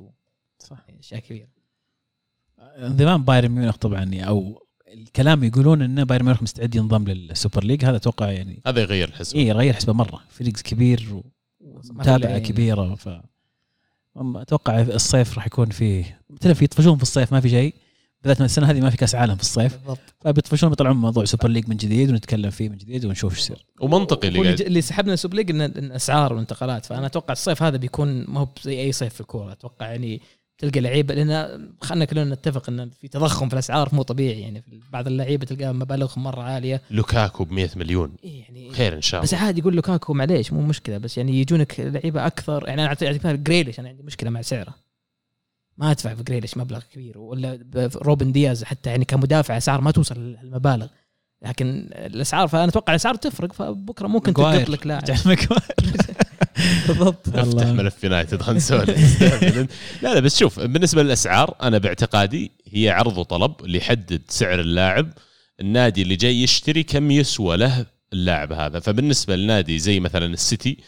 صح. واشياء كبيرة. انضمام بايرن ميونخ طبعا أو الكلام يقولون إن بايرن ميونخ مستعد ينضم لل Super League هذا أتوقع يعني هذا يغير الحسبه اي يغير حسبه مرة. فريق كبير ومتابعة يعني. كبيرة ف أتوقع الصيف راح يكون فيه مثلا في يطفشون في الصيف ما في شيء. بالذات من السنة هذه ما في كأس عالم في الصيف. بالضبط. فبيطفشون بيطلعون موضوع Super League من جديد ونتكلم فيه من جديد ونشوف إيش يصير. ومنطقي اللي اللي, قاعد اللي سحبنا ال Super League ان إن أسعار والانتقالات فأنا أتوقع الصيف هذا بيكون ما هو زي أي صيف في الكورة أتوقع يعني تلقى لعيبة لأن خلينا كلنا نتفق إن في تضخم في الأسعار مو طبيعي يعني في بعض اللعيبة تلقاها مبالغهم مرة عالية. لوكاكو ب 100 مليون. إيه يعني خير إن شاء بس الله عادي يقول لوكاكو معليش مو مشكلة بس يعني يجونك لعيبة أكثر يعني أنا اعطيك مثال جريليش أنا عندي مشكلة مع سعره. ما أدفع في جريليش مبلغ كبير ولا روبن دياز حتى يعني كمدافع أسعار ما توصل للمبالغ. لكن الأسعار فأنا أتوقع الأسعار تفرق فبكرة ممكن. تلقط لك لاعب. بالضبط. افتح. ملف يونايتد خلينا نسولف لا لا بس شوف بالنسبة للأسعار أنا باعتقادي هي عرض وطلب اللي يحدد سعر اللاعب. النادي اللي جاي يشتري كم يسوى له اللاعب هذا. فبالنسبة لنادي زي مثلا السيتي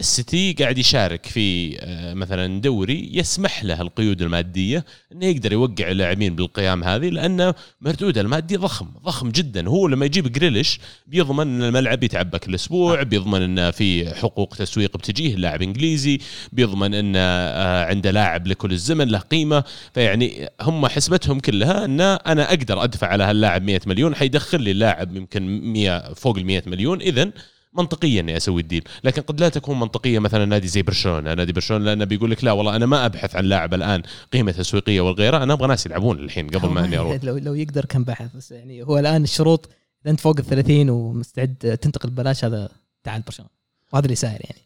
السيتي قاعد يشارك في آه، مثلا دوري يسمح له القيود المادية إنه يقدر يوقع اللاعبين بالقيام هذه لأنه مردوده المادي ضخم ضخم جدا. هو لما يجيب جريليش بيضمن إن الملعب يتعبى كل أسبوع بيضمن إنه في حقوق تسويق بتجيه اللاعب إنجليزي بيضمن إنه آه، عنده لاعب لكل الزمن له قيمة. فيعني هم حسبتهم كلها إن أنا أقدر أدفع على هاللاعب 100 مليون حيدخل لي اللاعب يمكن 100 فوق ال 100 مليون. اذا منطقيا اني أسوي الديل. لكن قد لا تكون منطقية مثلا نادي زي برشلونة. نادي برشلونة لأنه بيقول لك لا والله أنا ما أبحث عن لاعب الآن قيمة تسويقية والغيره أنا أبغى ناس يلعبون الحين قبل ما إني أروح. لو لو يقدر كان بحث بس يعني هو الآن الشروط إذا أنت فوق ال 30 ومستعد تنتقل ببلاش هذا تعال برشلونة. وهذا اللي صاير يعني.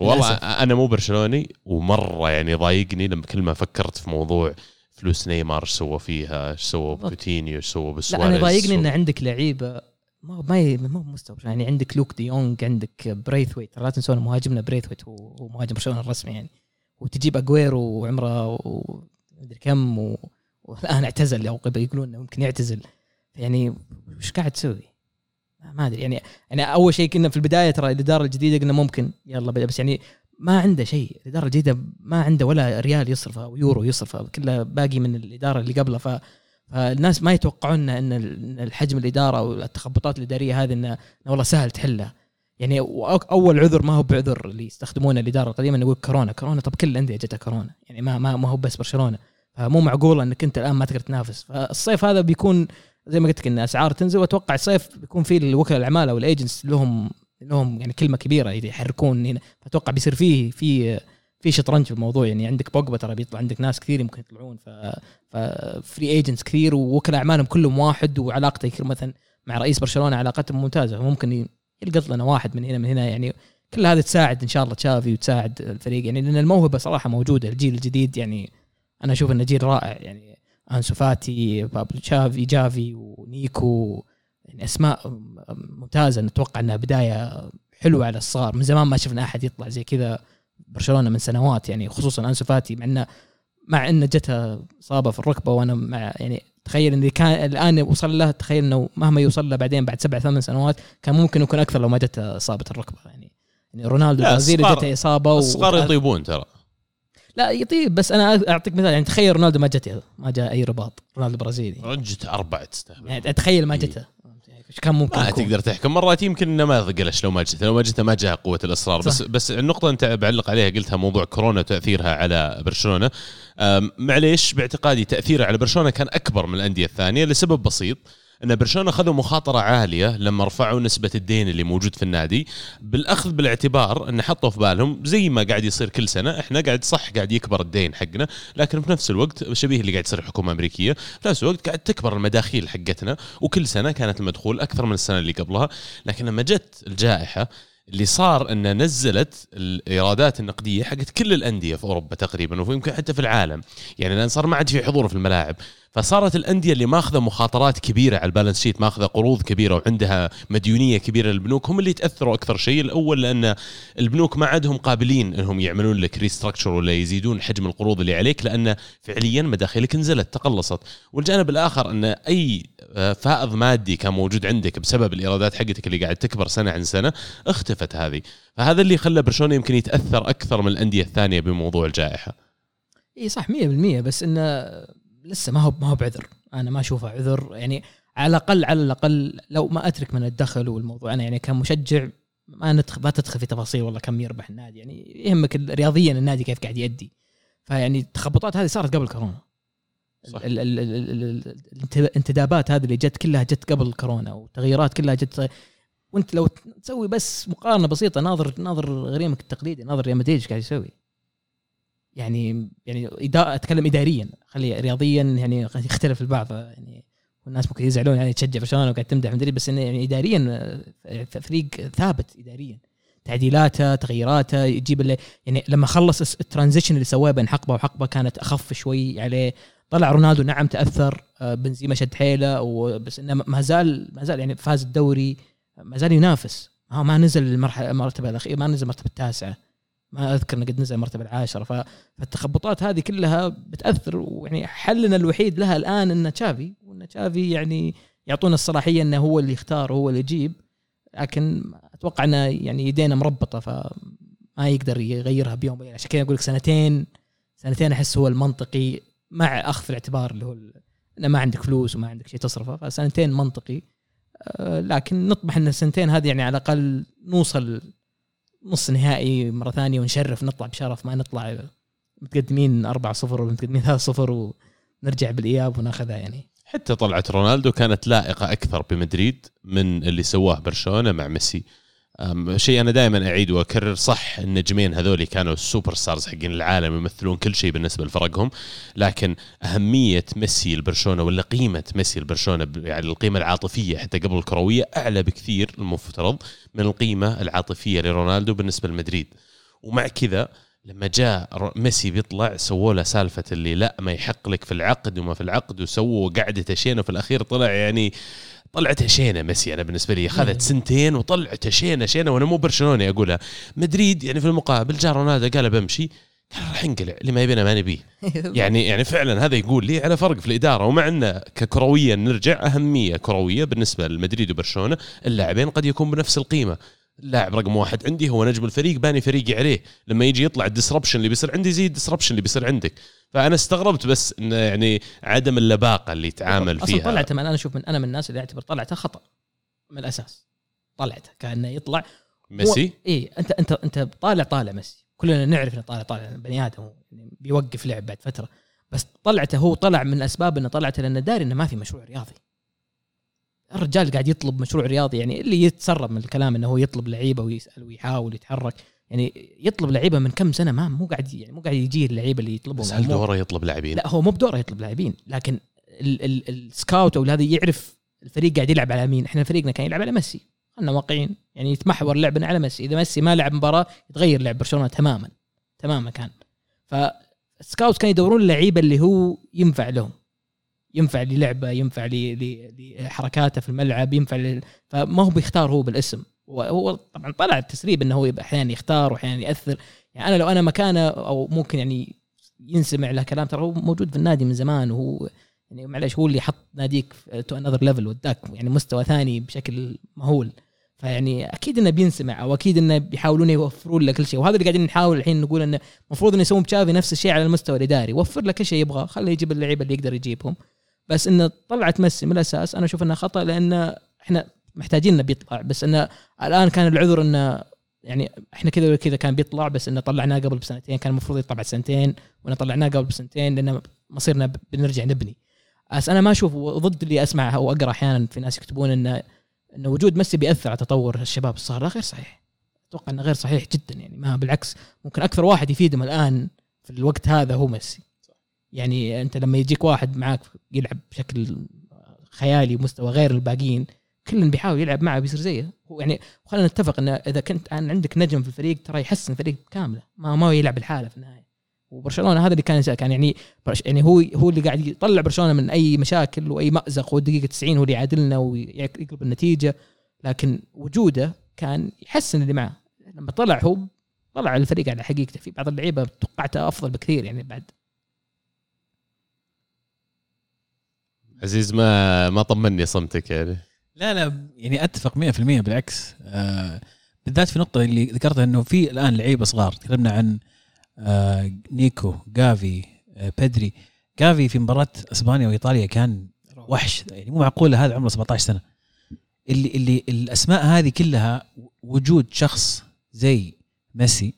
والله. أنا مو برشلوني ومرة يعني ضايقني لما كل ما فكرت في موضوع فلوس نيمار إيش سوى فيها إيش سوى بالضبط. بكوتينيو إيش سوى لا بسواريز أنا ضايقني إن عندك لعيبة ما ما ما مستوى يعني عندك لوك دي يونغ عندك بريثويت. لا تنسون مهاجمنا بريثويت هو مهاجم برشلونة الرسمي يعني. وتجيب اجويرو وعمره ومدري كم و... والآن اعتزل أو يقولون إنه ممكن يعتزل. يعني وش قاعد تسوي؟ ما أدري. يعني يعني أول شيء كنا في البداية ترى الإدارة الجديدة قلنا ممكن يلا بدأ. بس يعني ما عنده شيء. الإدارة الجديدة ما عنده ولا ريال يصرفه أو يورو يصرفه كله باقي من الإدارة اللي قبله. فالناس ما يتوقعون إن الحجم الإدارة أو التخبطات الإدارية هذه انه والله سهل تحلها. يعني أول عذر ما هو بعذر اللي يستخدمونه الإدارة القديمة إنه يقول كورونا كورونا طب كل الأندية جتها كورونا. يعني ما ما هو بس برشلونة. فمو معقول إنك أنت الآن ما تقدر تنافس. فالصيف هذا بيكون زي ما قلت لك إن أسعار تنزل. وأتوقع الصيف بيكون في الوكلاء الأعمال أو ال agents لهم لهم يعني كلمة كبيرة يحركون هنا. فأتوقع بيصير فيه في في شطرنج في الموضوع يعني عندك بوجبا ترى بيطلع عندك ناس كثير يمكن يطلعون ف ف free agents كثير ووكلاء أعمالهم كلهم واحد وعلاقته مثلا مع رئيس برشلونة علاقتهم ممتازة فممكن يلقط لنا واحد من هنا من هنا يعني كل هذا تساعد إن شاء الله تشافي وتساعد الفريق يعني لأن الموهبة صراحة موجودة الجيل الجديد يعني أنا أشوف إنه جيل رائع يعني أنسو فاتي بابلو تشافي جافي ونيكو يعني أسماء ممتازة نتوقع إنها بداية حلوة على الصغار من زمان ما شفنا أحد يطلع زي كذا برشلونة من سنوات يعني خصوصا انسو فاتي مع انه مع انه جتها إصابة في الركبة وأنا مع يعني تخيل إن كان الآن وصل له تخيل إنه مهما يوصل له بعدين بعد سبع ثمان سنوات كان ممكن يكون أكثر لو ما جته إصابة الركبة يعني يعني رونالدو البرازيلي جته إصابة الصغار و- يطيبون ترى. لا يطيب بس أنا أعطيك مثال يعني تخيل رونالدو ما جته ما جاء أي رباط رونالدو البرازيلي رجت أربع تستهبل يعني اتخيل ما جته. إيش كان ممكن ما يكون؟ تقدر تحكم. مرات يمكن إنه ما ثقلش لو ما جته لو ما جته ما جاء قوة الإصرار. بس صح. بس النقطة أنت بعلق عليها قلتها موضوع كورونا وتأثيرها على برشلونة. معليش باعتقادي تأثيره على برشلونة كان أكبر من الأندية الثانية لسبب بسيط. إن برشلونة خذوا مخاطرة عالية لما رفعوا نسبة الدين اللي موجود في النادي. بالأخذ بالاعتبار إن حطوا في بالهم زي ما قاعد يصير كل سنة إحنا قاعد صح قاعد يكبر الدين حقنا لكن في نفس الوقت شبيه اللي قاعد يصير الحكومة الأمريكية في نفس الوقت قاعد تكبر المداخيل حقتنا وكل سنة كانت المدخول أكثر من السنة اللي قبلها. لكن لما جت الجائحة اللي صار انه نزلت الإيرادات النقدية حقت كل الأندية في أوروبا تقريبا ويمكن حتى في العالم. يعني لأن صار ما عاد في حضور في الملاعب. فصارت الأندية اللي ماخذة مخاطرات كبيرة على البالانس شيت ماخذة قروض كبيرة وعندها مديونية كبيرة للبنوك هم اللي تاثروا أكثر شيء. الأول لأن البنوك ما عندهم قابلين إنهم يعملون لك ريستراكشر ولا يزيدون حجم القروض اللي عليك لأن فعليا مداخيلك نزلت تقلصت. والجانب الآخر أن أي آه، فائض مادي كان موجود عندك بسبب الإيرادات حقتك اللي قاعد تكبر سنة عن سنة اختفت هذه. فهذا اللي خلى برشلونة يمكن يتأثر أكثر من الأندية الثانية بموضوع الجائحة. إي صح 100% بس انه لسه ما هو ما هو بعذر. أنا ما أشوفه عذر. يعني على الاقل على الأقل لو ما أترك من الدخل والموضوع. أنا يعني كمشجع ما ندخل ما تدخل في تفاصيل والله كم يربح النادي. يعني يهمك رياضيا النادي كيف قاعد يأدي. فيعني التخبطات هذه صارت قبل كورونا. ال- ال- ال- الانتدابات هذه اللي جت كلها جت قبل كورونا والتغييرات كلها جت. وأنت لو تسوي بس مقارنة بسيطة ناظر ناظر غريمك التقليدي ناظر ريال مدريد إيش قاعد يسوي؟ يعني يعني إدا... أتكلم اداريا خلي رياضيا يعني يختلف البعض. يعني والناس ممكن يزعلون يعني تشجع برشلونة وقاعد تمدح مدريد بس إنه يعني اداريا فريق ثابت اداريا. تعديلاته تغييراته يجيب اللي يعني لما خلص الترانزيشن اللي سواه بين حقبة وحقبة كانت أخف شوي عليه. طلع رونالدو نعم تأثر آه، بنزيما شد حيله بس إنه ما زال ما زال يعني فاز الدوري ما زال ينافس. ما نزل المرحله المرتبة الأخيرة ما نزل المرتبة التاسعة. ما أذكر إنه قد نزل المرتبه العاشرة فالتخبطات هذه كلها بتأثر ويعني حلنا الوحيد لها الآن انه تشافي وإن تشافي يعني يعطونا الصلاحية إنه هو اللي يختار وهو اللي يجيب لكن أتوقع إنه يعني يدينا مربطة فما يقدر يغيرها بيوم وليله عشان كذا أقول لك سنتين سنتين أحس هو المنطقي مع أخذ في الاعتبار اللي هو إنه ما عندك فلوس وما عندك شيء تصرفه فسنتين منطقي. آه، لكن نطمح إن السنتين هذه يعني على الأقل نوصل نص نهائي مرة ثانية ونشرف نطلع بشرف ما نطلع متقدمين 4 0 ولا متقدمين 3 0 ونرجع بالإياب وناخذها يعني. حتى طلعت رونالدو كانت لائقة أكثر بمدريد من اللي سواه برشلونة مع ميسي. شيء أنا دائما أعيد وأكرر صح النجمين هذول كانوا ال superstars حقين العالم يمثلون كل شيء بالنسبة لفرقهم لكن أهمية ميسي لبرشلونه ولا قيمة ميسي لبرشلونه يعني القيمة العاطفية حتى قبل الكروية أعلى بكثير المفترض من القيمة العاطفية لرونالدو بالنسبة لمدريد. ومع كذا لما جاء ميسي بيطلع سووا له سالفة اللي لا ما يحق لك في العقد وما في العقد وسووا قعده شينه وفي الأخير طلع يعني طلعت شينه ميسي أنا بالنسبة لي أخذت سنتين وطلعت شينه شينه وأنا مو برشلوني اقولها مدريد يعني في المقابل جاء رونالدو قال بمشي قال راح انقلع اللي ما يبينا ما نبيه. يعني يعني فعلا هذا يقول لي على فرق في الإدارة. ومع أنه ككرويا نرجع أهمية كروية بالنسبة لمدريد وبرشلونة اللاعبين قد يكون بنفس القيمة. اللاعب رقم واحد عندي هو نجم الفريق باني فريقي عليه. لما يجي يطلع ال disruption اللي بيصير عندي زي ال disruption اللي بيصير عندك. فأنا استغربت بس انه يعني عدم اللباقة اللي يتعامل أصلا فيها. طلعته من أنا أشوف من أنا من الناس اللي أعتبر طلعته خطأ. من الأساس. طلعته. كأنه يطلع. ميسي؟ اي انت انت أنت طالع طالع ميسي. كلنا نعرف إنه طالع طالع. بني آدم يعني بيوقف لعب بعد فترة. بس طلعته هو طلع من اسباب إنه طلعته لأنه داري إنه ما في مشروع رياضي. الرجال قاعد يطلب مشروع رياضي يعني اللي يتسرب من الكلام إنه هو يطلب لعيبة ويسأل ويحاول يتحرك. يعني يطلب لعيبة من كم سنة ما مو قاعد يعني مو قاعد يجي اللعيبة اللي يطلبهم. هل دوره يطلب لاعبين؟ لا هو مو بدوره يطلب لاعبين لكن ال- ال- scout أو هذا يعرف الفريق قاعد يلعب على مين. إحنا فريقنا كان يلعب على ميسي. خلنا واقعيين يعني يتمحور لعبنا على ميسي. إذا ميسي ما لعب مباراة يتغير لعب برشلونة تماما. تماما كان. فال scout كانوا يدورون اللعيبه اللي هو ينفع لهم. ينفع للعبه ينفع لحركاته في الملعب ينفع. فما هو بيختار هو بالاسم. هو- هو طبعا طلع التسريب إنه هو أحيانا يختار واحيانا يأثر. يعني أنا لو أنا مكانه أو ممكن يعني ينسمع له كلام ترى هو موجود في النادي من زمان وهو يعني معلش هو اللي حط ناديك to another level وداك يعني مستوى ثاني بشكل مهول. فيعني أكيد إنه بينسمع أو أكيد إنه بيحاولون يوفرون له كل شيء. وهذا اللي قاعدين نحاول الحين نقول إنه المفروض إنه يسوون بتشافي نفس الشيء على المستوى الإداري. وفر له كل شيء يبغاه خليه يجيب اللعيبة اللي يقدر يجيبهم. بس انه طلعت ميسي من الأساس أنا أشوف انه خطأ لأن إحنا محتاجين إنه بيطلع. بس انه الآن كان العذر انه يعني إحنا كذا كذا كان بيطلع بس انه طلعناه قبل بسنتين كان المفروض يطلع بعد سنتين وانا طلعناه قبل بسنتين لأن مصيرنا بنرجع نبني. بس أنا ما أشوف وضد اللي اسمع أو أقرأ أحيانا في ناس يكتبون انه انه وجود ميسي بيأثر على تطور الشباب. الصغار لا غير صحيح. أتوقع إنه غير صحيح جدا يعني. ما بالعكس ممكن أكثر واحد يفيدهم الآن في الوقت هذا هو ميسي. يعني أنت لما يجيك واحد معاك يلعب بشكل خيالي ومستوى غير الباقيين كل بيحاول يلعب معه بيصير زيه. يعني خلينا نتفق ان إذا كنت أن عندك نجم في الفريق ترى يحسن الفريق كاملة. ما ما هو يلعب الحالة في النهاية. وبرشلونة هذا اللي كان كان يعني يعني هو هو اللي قاعد يطلع برشلونة من أي مشاكل وأي مأزق والدقيقه 90 هو اللي يعادلنا ويقلب النتيجة. لكن وجوده كان يحسن اللي معه. لما طلع هو طلع الفريق على حقيقته. في بعض اللعيبة توقعته أفضل بكثير يعني بعد. عزيز ما ما طمني صمتك يعني. لا لا يعني أتفق 100% بالعكس. آه بالذات في نقطة اللي ذكرتها إنه في الآن لعيبه صغار تكلمنا عن آه نيكو جافي آه بيدري. جافي في مباراة إسبانيا وإيطاليا كان وحش يعني مو معقوله هذا عمره 17 سنة. اللي اللي الأسماء هذه كلها وجود شخص زي ميسي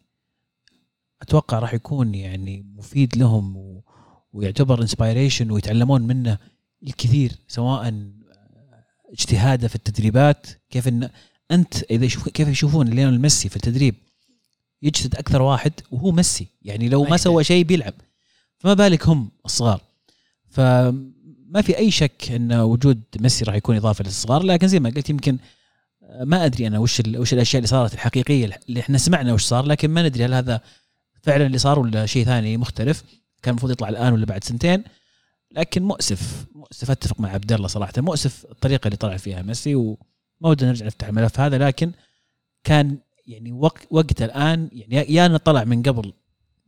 أتوقع راح يكون يعني مفيد لهم و ويعتبر inspiration ويتعلمون منه. الكثير سواء اجتهاده في التدريبات كيف إن أنت إذا يشوف كيف يشوفون ليونيل ميسي في التدريب؟ يجتهد أكثر واحد وهو ميسي يعني لو ما سوى شيء بيلعب. فما بالك هم الصغار. فما في أي شك إن وجود ميسي راح يكون إضافة للصغار لكن زي ما قلت يمكن ما أدري أنا وش وش الأشياء اللي صارت الحقيقية اللي إحنا سمعنا وش صار لكن ما ندري هل هذا فعلا اللي صار ولا شيء ثاني مختلف. كان المفروض يطلع الآن ولا بعد سنتين. لكن مؤسف مؤسف أتفق مع عبد الله صراحة مؤسف الطريقة اللي طلع فيها ميسي وما ودنا نرجع نفتح الملف هذا لكن كان يعني وقت وقت الآن يعني يا أنه طلع من قبل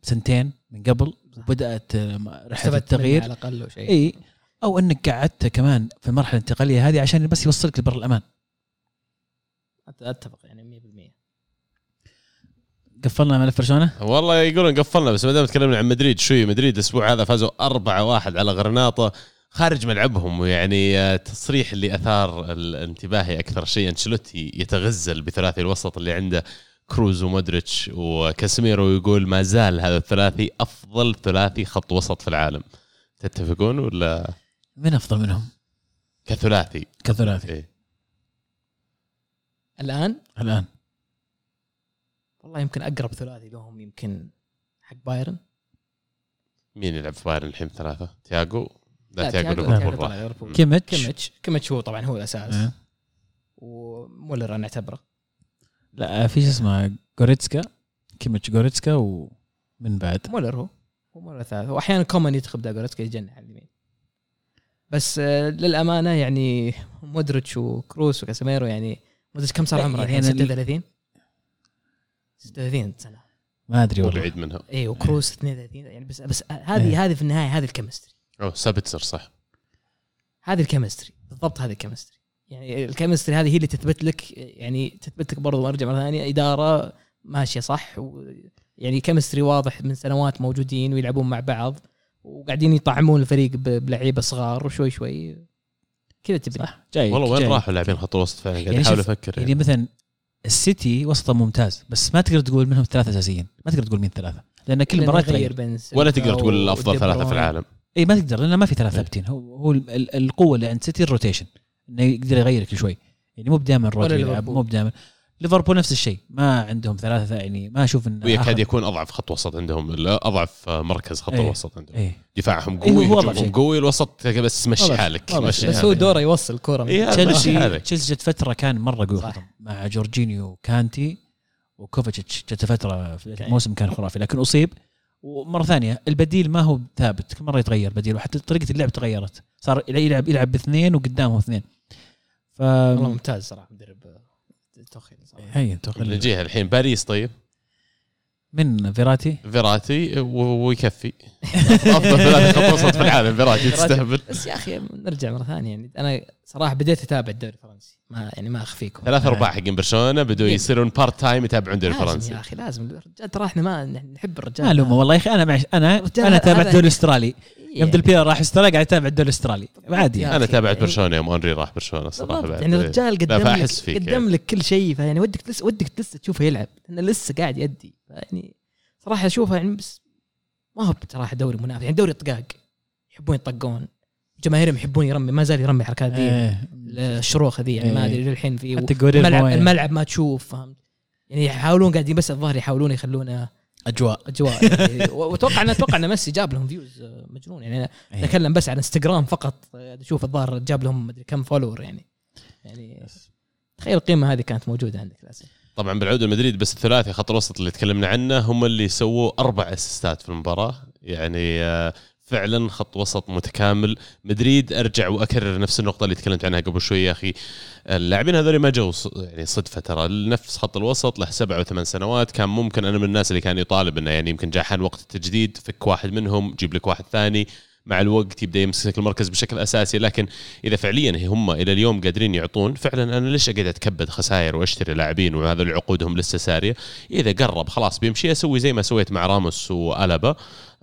سنتين من قبل وبدأت آه، رحلة التغيير. على الأقل أو شيء إي أو أنك قعدته كمان في المرحلة الانتقالية هذه عشان بس يوصلك لبر الأمان. أتفق. 100% قفلنا ملف برشلونة؟ والله يقولون قفلنا بس ما دام تكلمنا عن مدريد شوي مدريد الأسبوع هذا فازوا 4-1 على غرناطة خارج ملعبهم ويعني آه، تصريح اللي أثار انتباهي أكثر شيء أنشيلوتي يتغزل بثلاثي الوسط اللي عنده كروز ومودريتش وكاسيميرو يقول ما زال هذا الثلاثي أفضل ثلاثي خط وسط في العالم. تتفقون ولا؟ من أفضل منهم؟ كثلاثي. كثلاثي. إيه. الآن؟ الآن. والله يمكن أقرب ثلاثي لهم يمكن حق بايرن. مين يلعب في بايرن الحين ثلاثة؟ تياجو لا, لا، تياجو ليفربول. كيميتش؟ كيميتش. كيميتش هو طبعا هو الأساس. آه. ومولر أنا أعتبره. لا في شو اسمه جوريتسكا كيميتش جوريتسكا ومن بعد. مولر هو. هو مولر ثالث. واحيانا كومان يدخل داجورتسكا يجنح على اليمين. بس آه، للأمانة يعني مودريتش وكروس وكاسيميرو يعني مودريتش كم صار عمره؟ يعني الحين أنا- 36 36 سنة. ما أدري والله. بعيد منها. اي وكروس 32 يعني بس بس هذه إيه. هذه في النهاية هذه ال chemistry. أوه سابتسر صح. هذه ال chemistry بالضبط هذه ال chemistry. يعني ال chemistry هذه هي اللي تثبت لك يعني تثبت لك برضو ارجع مرة ثانية إدارة ماشية صح و يعني chemistry واضح من سنوات موجودين ويلعبون مع بعض وقاعدين يطعمون الفريق بلعيبة صغار وشوي شوي. كذا تبني صح جاي والله وين. راحوا لاعبين خط الوسط فعلا؟ قاعد يعني أحاول أفكر يعني. مثلا السيتي وسطه ممتاز بس ما تقدر تقول منهم ثلاثة أساسيين ما تقدر تقول مين ثلاثة لأن كل مباراة تغير بين ولا تقدر تقول افضل ودي ثلاثة في. العالم اي ما تقدر لأن ما في ثلاثة إيه. ثابتين هو هو ال- ال- القوة اللي عند سيتي ال rotation إنه يقدر يغير كل شوي يعني مو بدائما رودري يلعب. مو بدائما ليفربول نفس الشيء ما عندهم ثلاثة يعني ما أشوف انه ويكاد يكون أضعف خط وسط عندهم لا أضعف مركز خط إيه. الوسط عندهم إيه دفاعهم إيه، قوي هو أضعف هجومهم شيء. قوي الوسط بس مشي حالك مشي شيء. بس. هو دوره يوصل كوره من- إيه، تشيلسي. تشيلسي جت فترة كان مرة قوي مع جورجينيو وكانتي وكوفاتشيتش جت فترة في okay. الموسم كان خرافي لكن أصيب ومرة ثانية البديل ما هو ثابت كل مرة يتغير بديل وحتى طريقة اللعب تغيرت صار يلعب يلعب باثنين وقدامهم اثنين ف والله ممتاز صراحة مدرب توخيل هي أنتوا خلي- نجيها الحين باريس طيب؟ من فيراتي؟ فيراتي ويكفي. أفضل ثلاث خط وسط في العالم فيراتي. تستهبل. بس يا أخي نرجع مرة ثانية يعني أنا صراحة بديت أتابع الدوري الفرنسي. ما يعني ما أخفيكم. ثلاث أرباع حقين برشلونة بدوا يصيرون part time يتابعون الدوري الفرنسي يا أخي لازم. الرجال ترى إحنا ما نحب الرجال. ما الومه والله يا أخي. أنا ماعاش أنا أنا تابعت الدوري الاسترالي يعني يوم ديل بيرو راح أستراليا قاعد أتابع الدوري الأسترالي. عادي. يعني أنا تابعت يعني- برشلونة يوم اونري راح برشلونة صراحة بالضبط. بعد يعني الرجال قدم لك فيك قدم يعني. لك كل شيء فيعني ودك لسه ودك لسه تشوفه يلعب. لأنه لسه قاعد يدي يعني صراحة أشوفه يعني بس ما هو بصراحة دوري منافس. يعني دوري طقاق يحبون يطقون. جماهيرهم يحبون يرمي ما زال يرمي الحركات ذي. إيه. الشروخ ذي يعني ما إيه. أدري للحين في الملعب. الملعب ما تشوف فهمت؟ يعني يحاولون قاعدين بس الظاهر يحاولون يخلونه أجواء. أجواء. يعني وأتوقع ان أتوقع إن ميسي جاب لهم views مجنون. يعني أنا إيه. أتكلم بس عن انستغرام فقط أشوف الظاهر جاب لهم مدري كم follower يعني. يعني تخيل القيمة هذه كانت موجودة عندك للأسف. طبعا بالعودة لمدريد بس الثلاثي خط الوسط اللي تكلمنا عنه هم اللي سووا أربع أسيستات في المباراة. يعني آه، فعلا خط وسط متكامل. مدريد أرجع وأكرر نفس النقطة اللي تكلمت عنها قبل شوي يا أخي. اللاعبين هذول ما جو يعني صدفة ترى. نفس خط الوسط له سبع وثمان سنوات. كان ممكن أنا من الناس اللي كان يطالب إنه يعني يمكن جاء حان وقت التجديد فك واحد منهم جيب لك واحد ثاني. مع الوقت يبدأ يمسك المركز بشكل أساسي لكن إذا فعليا هم إلى اليوم قادرين يعطون فعلا أنا ليش أقعد أتكبد خسائر وأشتري لاعبين وهذول عقودهم لسه سارية؟ إذا قرب خلاص بيمشي أسوي زي ما سويت مع راموس وألابا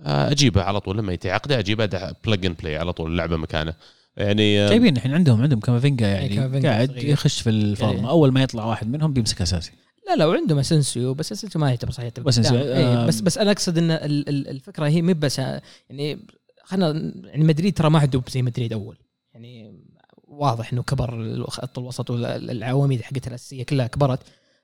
آه، أجيبه على طول لما ينتهي عقده أجيبه plug and play على طول اللعبه مكانه. يعني آه، جايبين الحين عندهم عندهم كامافينجا يعني كامافينجا قاعد صغير. يخش في الفورمة يعني- أول ما يطلع واحد منهم بيمسك أساسي. لا لا وعندهم أسنسيو بس أسنسيو ما يعتبر صحيح. بس إيه، آه. بس بس أنا أقصد إن ال- ال- الفكرة هي مو بس يعني خلينا يعني مدريد ترى ما عندهم زي مدريد أول. يعني واضح إنه كبر خط الوسط والعواميد حقتها الأساسية كلها كبرت.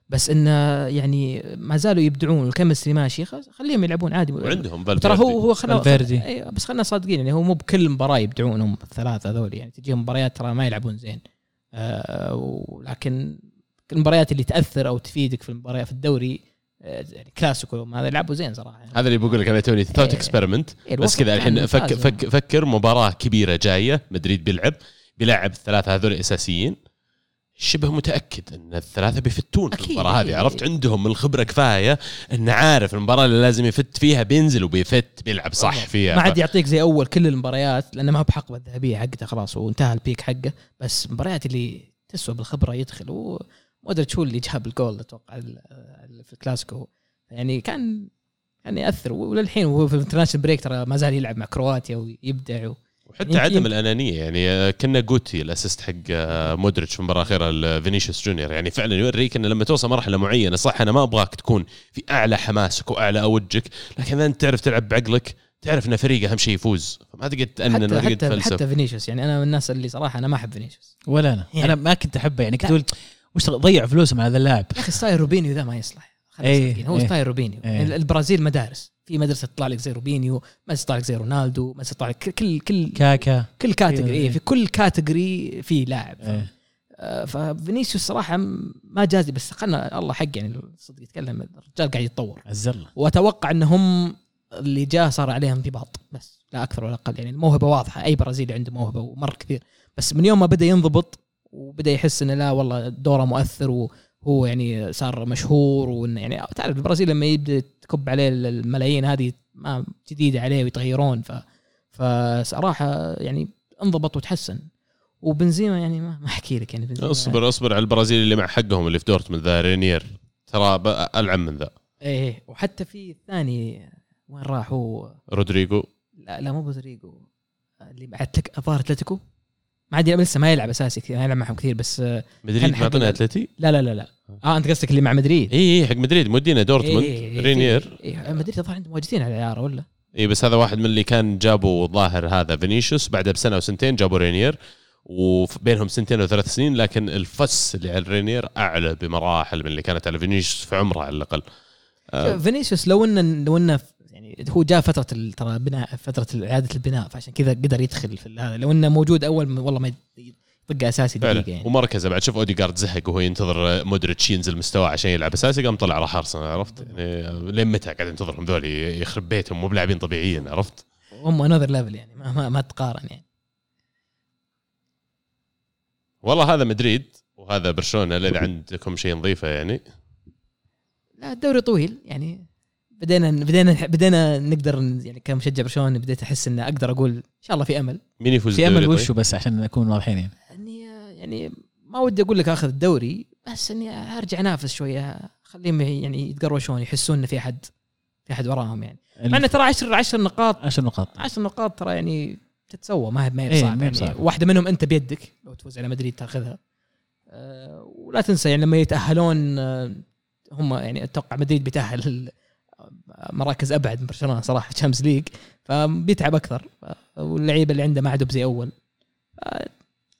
بس انه يعني ما زالوا يبدعون. وال chemistry ماشي خليهم يلعبون عادي. وعندهم ترى هو هو خلنا فالفيردي. أي بس خلينا صادقين. يعني هو مو بكل مباراة يبدعون هم الثلاثة هذول يعني تجيهم مباريات ترى ما يلعبون زين. آه ولكن المباريات اللي تأثر أو تفيدك في المباريات في الدوري آه، يعني كلاسيكو هذا لعبوا زين صراحة. يعني. هذا اللي بقول لك أنا توني. thought. experiment إيه، بس كذا الحين فك. فك فكر مباراة كبيرة جاية. مدريد بيلعب. بيلعب الثلاثة هذول أساسيين. شبه متأكد إن الثلاثة بيفتون في المباراة هذه. عرفت؟ عندهم الخبرة كفاية. انه عارف المباراة اللي لازم يفت فيها بينزل وبيفت بيلعب صح فيها. ما عاد يعطيك زي أول كل المباريات لأنه ما هو بحقبة الذهبيه حقته خلاص وانتهى ال peak حقه. بس المباريات اللي تسوى بالخبرة يدخل ومودريتش هو اللي جاب الجول أتوقع في الكلاسيكو يعني كان كان يأثر. وللحين وهو في ال international break ترى ما زال يلعب مع كرواتيا ويبدع و... وحتى يمكن- عدم الأنانية. يعني كنا جوتي ال assist حق آه، مودريتش في المباراة الأخيرة لفينيسيوس جونيور. يعني فعلا يوريك إن لما توصل مرحلة معينة صح أنا ما أبغاك تكون في أعلى حماسك وأعلى أوجك لكن اذا أنت تعرف تلعب بعقلك تعرف إن فريق أهم شيء يفوز. فما تقعد تأنن حتى ما تقعد تفلسف. حتى فينيسيوس. يعني أنا من الناس اللي صراحة أنا ما أحب فينيسيوس. ولا أنا. يعني- أنا ما كنت أحبه. يعني كنت أقول وش ضيع فلوسهم على هذا اللاعب؟ يا أخي style روبينيو ذا ما يصلح. صادقين، هو إيه. style روبينيو. يعني البرازيل مدارس في مدرسة تطلع لك زي روبينيو مدرسه تطلع لك زي رونالدو مدرسه تطلع لك كل كل كاكا كل category إيه. إيه في كل category في لاعب إيه. آه، ففينيسيوس صراحة ما جازي بس خلنا الله حق يعني الصدق يتكلم الرجال قاعد يتطور عز الله وأتوقع إنهم اللي جاء صار عليهم انضباط بس لا أكثر ولا أقل يعني الموهبة واضحة أي برازيلي عنده موهبة ومره كثير بس من يوم ما بدأ ينضبط وبدأ يحس إنه لا والله دوره مؤثر وهو يعني صار مشهور وانه يعني تعرف البرازيل لما يبدا تكب عليه الملايين هذه ما جديدة عليه ويتغيرون ف فصراحة يعني انضبط وتحسن. وبنزيما يعني ما أحكي لك يعني بنزيما. اصبر اصبر على البرازيل اللي مع حقهم اللي في دورتموند ذا رينير. ترى ألعن من ذا. إيه وحتى في الثاني وين راح هو رودريجو. لا لا مو برودريجو. اللي مع أتلت- الظاهر أتلتيكو. ما عاد لسه ما يلعب أساسي كثير ما يلعب معهم كثير بس آه، مدريد معطينا أتلتي؟ لا لا لا لا. آه أنت قصدك اللي مع مدريد؟ اي اي حق مدريد مودينا دورتموند إيه، إيه، رينير. إيه إيه مدريد الظاهر عندهم مواجدين على الاعاره ولا؟ اي بس هذا واحد من اللي كان جابوا ظاهر هذا فينيسيوس بعدها بسنة وسنتين جابوا رينير وبينهم سنتين وثلاث سنين لكن ال fuss اللي على رينير أعلى بمراحل من اللي كانت على فينيسيوس في عمره على الأقل. آه، فينيسيوس لو انه لو إنه يعني هو جاء فترة ترى بناء فترة إعادة البناء فعشان كذا قدر يدخل في هذا. لو إنه موجود أول والله ما يطق أساسي دقيقة يعني. ومركزه بعد. شوف اوديجارد زهق وهو ينتظر مودريتش ينزل مستواه عشان يلعب. أساسي قام طلع راح أرسنال عرفت؟ يعني لين متى قاعد ينتظرهم ذول يخرب بيتهم مو بلاعبين طبيعيين عرفت؟ هم another level يعني ما ما, ما تقارن يعني. والله هذا مدريد وهذا برشلونة اذا عندكم شيء نضيفه يعني؟ لا الدوري طويل يعني. بدينا بدينا بدينا نقدر يعني كمشجع برشلونة بديت أحس ان أقدر أقول إن شاء الله في أمل. مين يفوز في أمل طيب؟ وشو بس عشان نكون واضحين؟ يعني اني يعني ما ودي أقول لك آخذ الدوري بس إني أرجع أنافس شوية خليهم يعني يتقروشون يحسون إن في أحد في أحد وراهم يعني. مع انه ترى 10 10 نقاط 10 نقاط. 10 نقاط ترى يعني تتسوى ما هي ما هي إيه، بصعب ما هي يعني. واحدة منهم أنت بيدك لو تفوز على مدريد تاخذها. أه ولا تنسى يعني لما يتأهلون آه، هم يعني أتوقع مدريد بيتأهل مراكز ابعد من برشلونة صراحة Champions League فبيتعب أكثر. واللعيبة اللي عنده ما عندهم زي أول.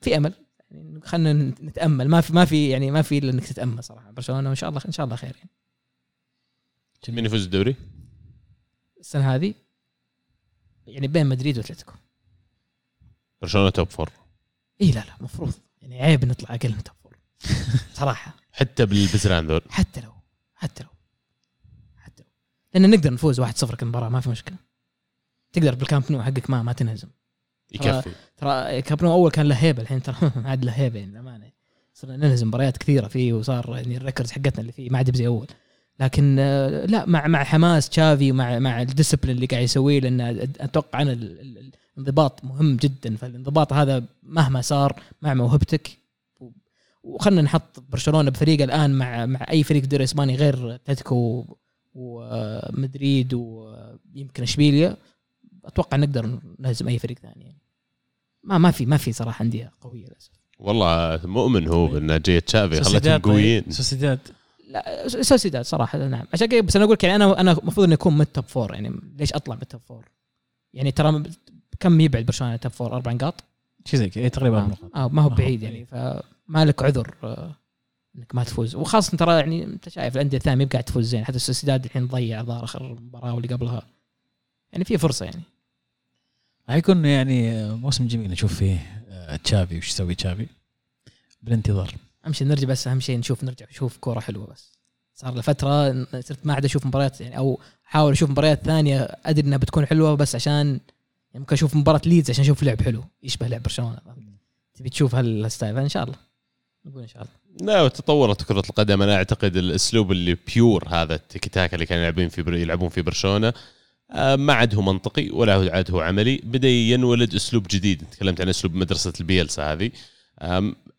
في أمل. يعني خلينا نتأمل. ما في ما في يعني ما في إلا إنك تتأمل صراحة. برشلونة وان شاء الله إن شاء الله خير يعني. مين يفوز الدوري؟ السنة هذه يعني بين مدريد وأتلتيكو. برشلونة top four إي لا لا المفروض يعني عيب نطلع أقل من top four صراحة. حتى بالبزران ذول. حتى لو حتى لو. لأن نقدر نفوز 1-0 كل مباراة ما في مشكلة. تقدر بالكامب نو حقك ما ما تنهزم. يكفي. ترى كامب نو أول كان له هيبة الحين ترى عاد له هيبة يعني للأمانة. صرنا ننهزم مباريات كثيرة فيه وصار يعني ال records حقتنا اللي فيه ما عاد زي أول. لكن آه، لا مع مع حماس تشافي مع مع ال discipline اللي قاعد يسويه لأن أتوقع أنا ال- ال- الانضباط مهم جدا. فالانضباط هذا مهما صار مع موهبتك وخلنا نحط برشلونة بفريق الآن مع مع أي فريق دوري إسباني غير أتلتيكو ومدريد ويمكن إشبيليا أتوقع نقدر نهزم أي فريق ثاني يعني. ما ما في ما في صراحة أندية قوية للأسف والله مؤمن هو بان جاية تشافي خلتهم طيب. قويين سوسيداد لا سوسيداد صراحة نعم عشان كذا بس أنا أقول لك يعني أنا أنا المفروض إني أكون من ال top four يعني ليش أطلع من ال top four؟ يعني ترى كم يبعد برشلونة ال top four أربع نقاط؟ شيء زي كذا إيه، تقريبا. آه ما هو ما هو بعيد يعني فما لك عذر آه، إنك ما تفوز. وخاصة ترى يعني أنت شايف الأندية الثانية ما قاعد تفوز زين حتى السوسيداد الحين ضيع ظهر آخر مباراة واللي قبلها. يعني في فرصة يعني. حيكون يعني موسم جميل نشوف فيه آه، تشافي وش يسوي تشافي؟ بالانتظار. أهم شيء نرجع بس أهم شيء نشوف نرجع نشوف كورة حلوة بس. صار له فترة صرت ما عاد أشوف مباريات يعني أو أحاول أشوف مباريات ثانية أدري إنها بتكون حلوة بس عشان يعني ممكن أشوف مباراة ليدز عشان أشوف لعب حلو يشبه لعب برشلونة؟ تبي تشوف هال style فإن شاء الله. نقول إن شاء الله. لا تطورت كرة القدم. أنا أعتقد الأسلوب اللي pure هذا التيكي تاكا اللي كانوا يلعبون في بر- يلعبون في برشلونة آه، ما عاد هو منطقي ولا عاد هو عملي. بدأ ينولد أسلوب جديد. تكلمت عن أسلوب مدرسة البيلسا هذه.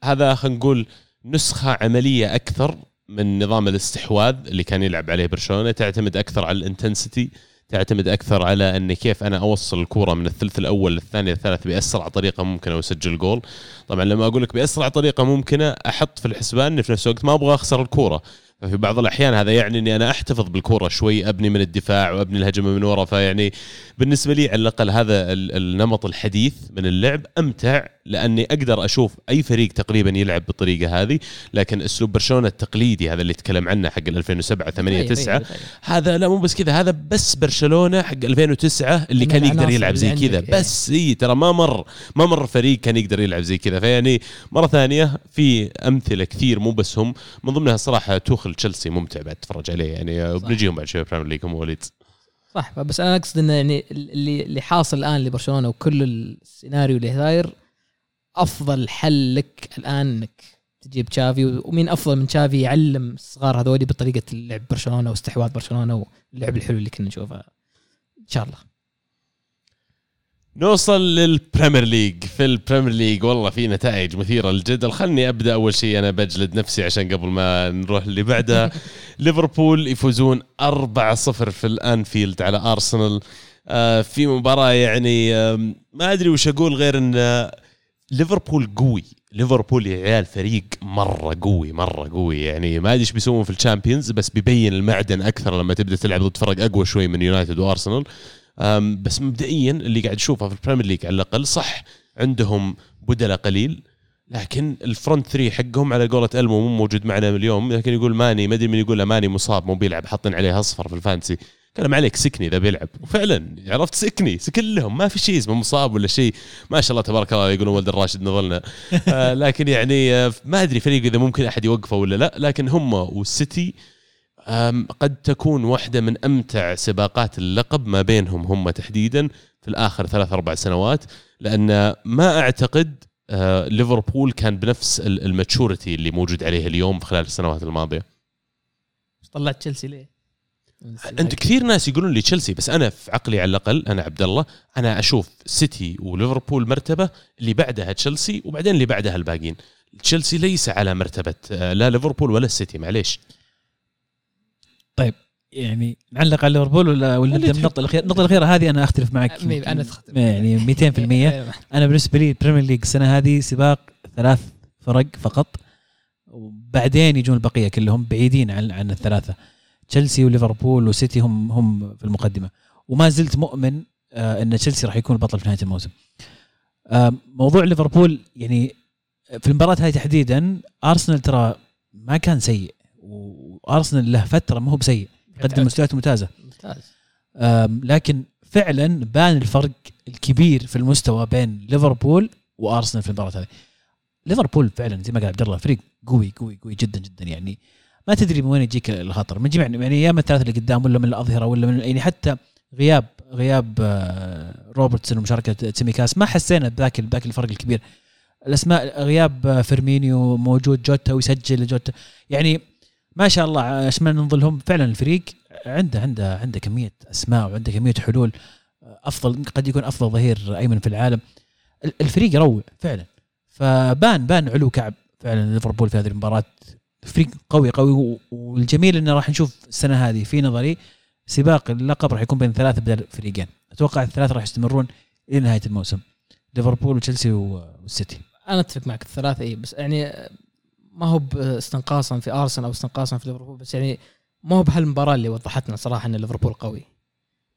هذا خلينا نقول نسخة عملية أكثر من نظام الاستحواذ اللي كان يلعب عليه برشلونة تعتمد أكثر على الانتنسيتي تعتمد أكثر على إن كيف أنا أوصل الكوره من الثلث الأول للثاني للثالث بأسرع طريقة ممكنة وأسجل جول. طبعا لما أقول لك بأسرع طريقة ممكنة أحط في الحسبان في نفس الوقت ما أبغى أخسر الكوره ففي بعض الأحيان هذا يعني إني أنا أحتفظ بالكورة شوي أبني من الدفاع وأبني الهجمة من ورا فيعني بالنسبة لي على الأقل هذا ال- النمط الحديث من اللعب أمتع لأني أقدر أشوف أي فريق تقريبا يلعب بالطريقة هذه لكن أسلوب برشلونة التقليدي هذا اللي تكلم عنه حق ال 2007 8 طيب، 9 طيب، طيب. هذا لا مو بس كذا هذا بس برشلونة حق 2009 اللي كان يقدر يلعب زي كذا إيه. بس إي ترى ما مر ما مر فريق كان يقدر يلعب زي كذا فيعني مرة ثانية في أمثلة كثير مو بس هم من ضمنها صراحة توخل تشيلسي ممتع بعد تتفرج عليه يعني. بنجيهم بعد شوي Premier League هم وليد صح بس أنا أقصد إنه يعني اللي اللي حاصل الآن لبرشلونة وكل السيناريو اللي صاير أفضل حل لك الآن إنك تجيب تشافي ومين أفضل من تشافي يعلم الصغار هذولي بطريقة لعب برشلونة واستحواذ برشلونة واللعب الحلو اللي كنا نشوفه. إن شاء الله. نوصل لل Premier League. في ال Premier League والله في نتائج مثيرة للجدل. خلني أبدأ أول شيء. أنا بجلد نفسي عشان قبل ما نروح اللي بعده. ليفربول يفوزون 4-0 في الأنفيلد على أرسنال. آه، في مباراة يعني ما أدري وش أقول غير إن ليفربول قوي. ليفربول يا عيال فريق مرة قوي مرة قوي. يعني ما أدري إيش بيسوون في ال Champions بس بيبين المعدن أكثر لما تبدأ تلعب ضد فرق أقوى شوي من يونايتد وأرسنال. بس مبدئيا اللي قاعد اشوفه في ال Premier League على الأقل صح عندهم بدلاء قليل لكن ال front three حقهم على قولة إلمو مو موجود معنا اليوم لكن يقول ماني ما أدري من يقول ماني مصاب مو بيلعب حاطين عليه أصفر في ال fantasy. كلام عليك سكني إذا بيلعب. وفعلا عرفت سكني سكن لهم ما في شيء اسمه مصاب ولا شيء. ما شاء الله تبارك الله يقولون ولد الراشد نظلنا. آه لكن يعني آه ما أدري فريق إذا ممكن أحد يوقفه ولا لا لكن هم والسيتي قد تكون واحدة من أمتع سباقات اللقب ما بينهم هم تحديدا في الآخر ثلاث أربع سنوات لأن ما أعتقد آه، ليفربول كان بنفس ال- الماتشورتي اللي موجود عليه اليوم خلال السنوات الماضية. طلعت تشيلسي ليه؟ أنت كثير ناس يقولون لي تشيلسي بس أنا في عقلي على الأقل أنا عبد الله أنا أشوف سيتي وليفربول مرتبة اللي بعدها تشيلسي وبعدين اللي بعدها الباقيين. تشيلسي ليس على مرتبة آه، لا ليفربول ولا السيتي معليش. يعني نعلق على ليفربول ولا ولا النقطة الاخيره النقطة الأخيرة هذه أنا أختلف معك أنا أتختلف. يعني 200% أنا بالنسبة لي ال Premier League السنة هذه سباق ثلاث فرق فقط وبعدين يجون البقية كلهم بعيدين عن عن الثلاثة. تشيلسي وليفربول وسيتي هم هم في المقدمة. وما زلت مؤمن آه إن تشيلسي راح يكون البطل في نهاية الموسم. آه موضوع ليفربول يعني في المباراة هذه تحديدا أرسنال ترى ما كان سيء وأرسنال له فترة ما هو بسيء يقدم مستويات ممتازة. ممتاز. لكن فعلا بان الفرق الكبير في المستوى بين ليفربول وأرسنال في المباراة هذه. ليفربول فعلا زي ما قال عبد الله فريق قوي قوي قوي جدا جدا يعني. ما تدري من وين يجيك الخطر. من جميع يعني يا من الثلاثة اللي قدام ولا من الأظهرة ولا من يعني حتى غياب غياب آه، روبرتسون ومشاركة تسيميكاس ما حسينا بذاك بذاك الفرق الكبير. الاسماء غياب آه، فيرمينيو موجود جوتا ويسجل جوتا. يعني ما شاء الله ما نظلمهم فعلا الفريق عنده عنده عنده كمية أسماء وعنده كمية حلول أفضل قد يكون أفضل ظهير أيمن في العالم. ال- الفريق يروع فعلا. فبان بان علو كعب فعلا ليفربول في هذه المباراة. فريق قوي قوي والجميل إنه راح نشوف السنة هذه في نظري سباق اللقب راح يكون بين ثلاث بدل فريقين. أتوقع الثلاثة راح يستمرون إلى نهاية الموسم. ليفربول وتشيلسي والسيتي. أنا أتفق معك الثلاثة اي بس يعني ما هو استنقاصا في أرسنال أو استنقاصا في ليفربول بس يعني ما هو بهالمباراة اللي وضحت لنا صراحة إن ليفربول قوي.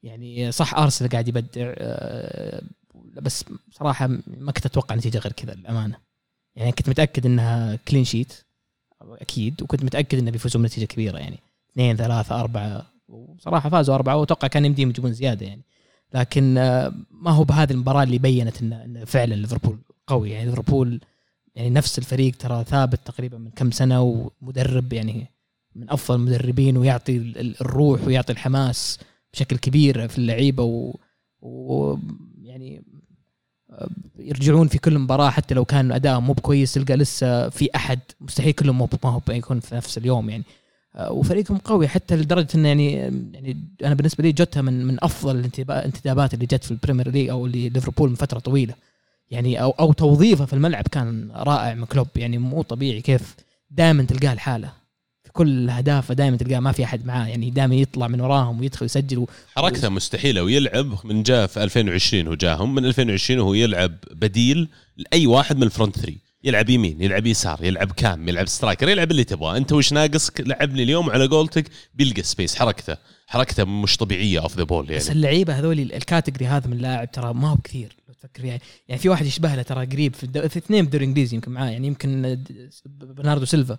يعني صح أرسنال قاعد يبدع آه، بس صراحة ما كنت أتوقع نتيجة غير كذا للأمانة. يعني كنت متأكد إنها كلين شيت أكيد وكنت متأكد إنه بيفوزوا بنتيجة كبيرة يعني اثنين ثلاثة أربعة وصراحة فازوا أربعة وأتوقع كان يمديهم يجيبون زيادة يعني. لكن آه، ما هو بهذه المباراة اللي بينت إنه فعلا ليفربول قوي يعني ليفربول يعني نفس الفريق ترى ثابت تقريبا من كم سنة ومدرب يعني من أفضل المدربين ويعطي ال- ال- الروح ويعطي الحماس بشكل كبير في اللعيبة و, و يعني آه، يرجعون في كل مباراة حتى لو كان ادائهم مو بكويس تلقى لسه في أحد مستحيل كلهم ما هو يكون في نفس اليوم يعني. آه، وفريقهم قوي حتى لدرجة انه يعني يعني أنا بالنسبة لي جوتا من من أفضل الانتدابات اللي جت في ال Premier League أو اللي ليفربول من فترة طويلة. يعني أو أو توظيفه في الملعب كان رائع من كلوب. يعني مو طبيعي كيف دائما تلقاه الحاله في كل أهدافه دائما تلقاه ما في أحد معاه. يعني دائما يطلع من وراهم ويدخل يسجل و- حركته مستحيلة ويلعب من جاء في 2020 هو جاهم من 2020 وهو يلعب بديل لأي واحد من ال front 3 يلعب يمين يلعب يسار يلعب CAM يلعب striker يلعب اللي تبغاه. أنت وش ناقصك؟ لعبني اليوم على قولتك بيلقى space حركته حركته مش طبيعية off the ball بس يعني اللعيبة هذول ال category هذا من اللاعب ترى ما هو بكثير لو تفكر يعني يعني في واحد يشبه له ترى قريب في, الدو... في اثنين بالدوري الانجليزي يمكن معاه يعني يمكن برناردو سيلفا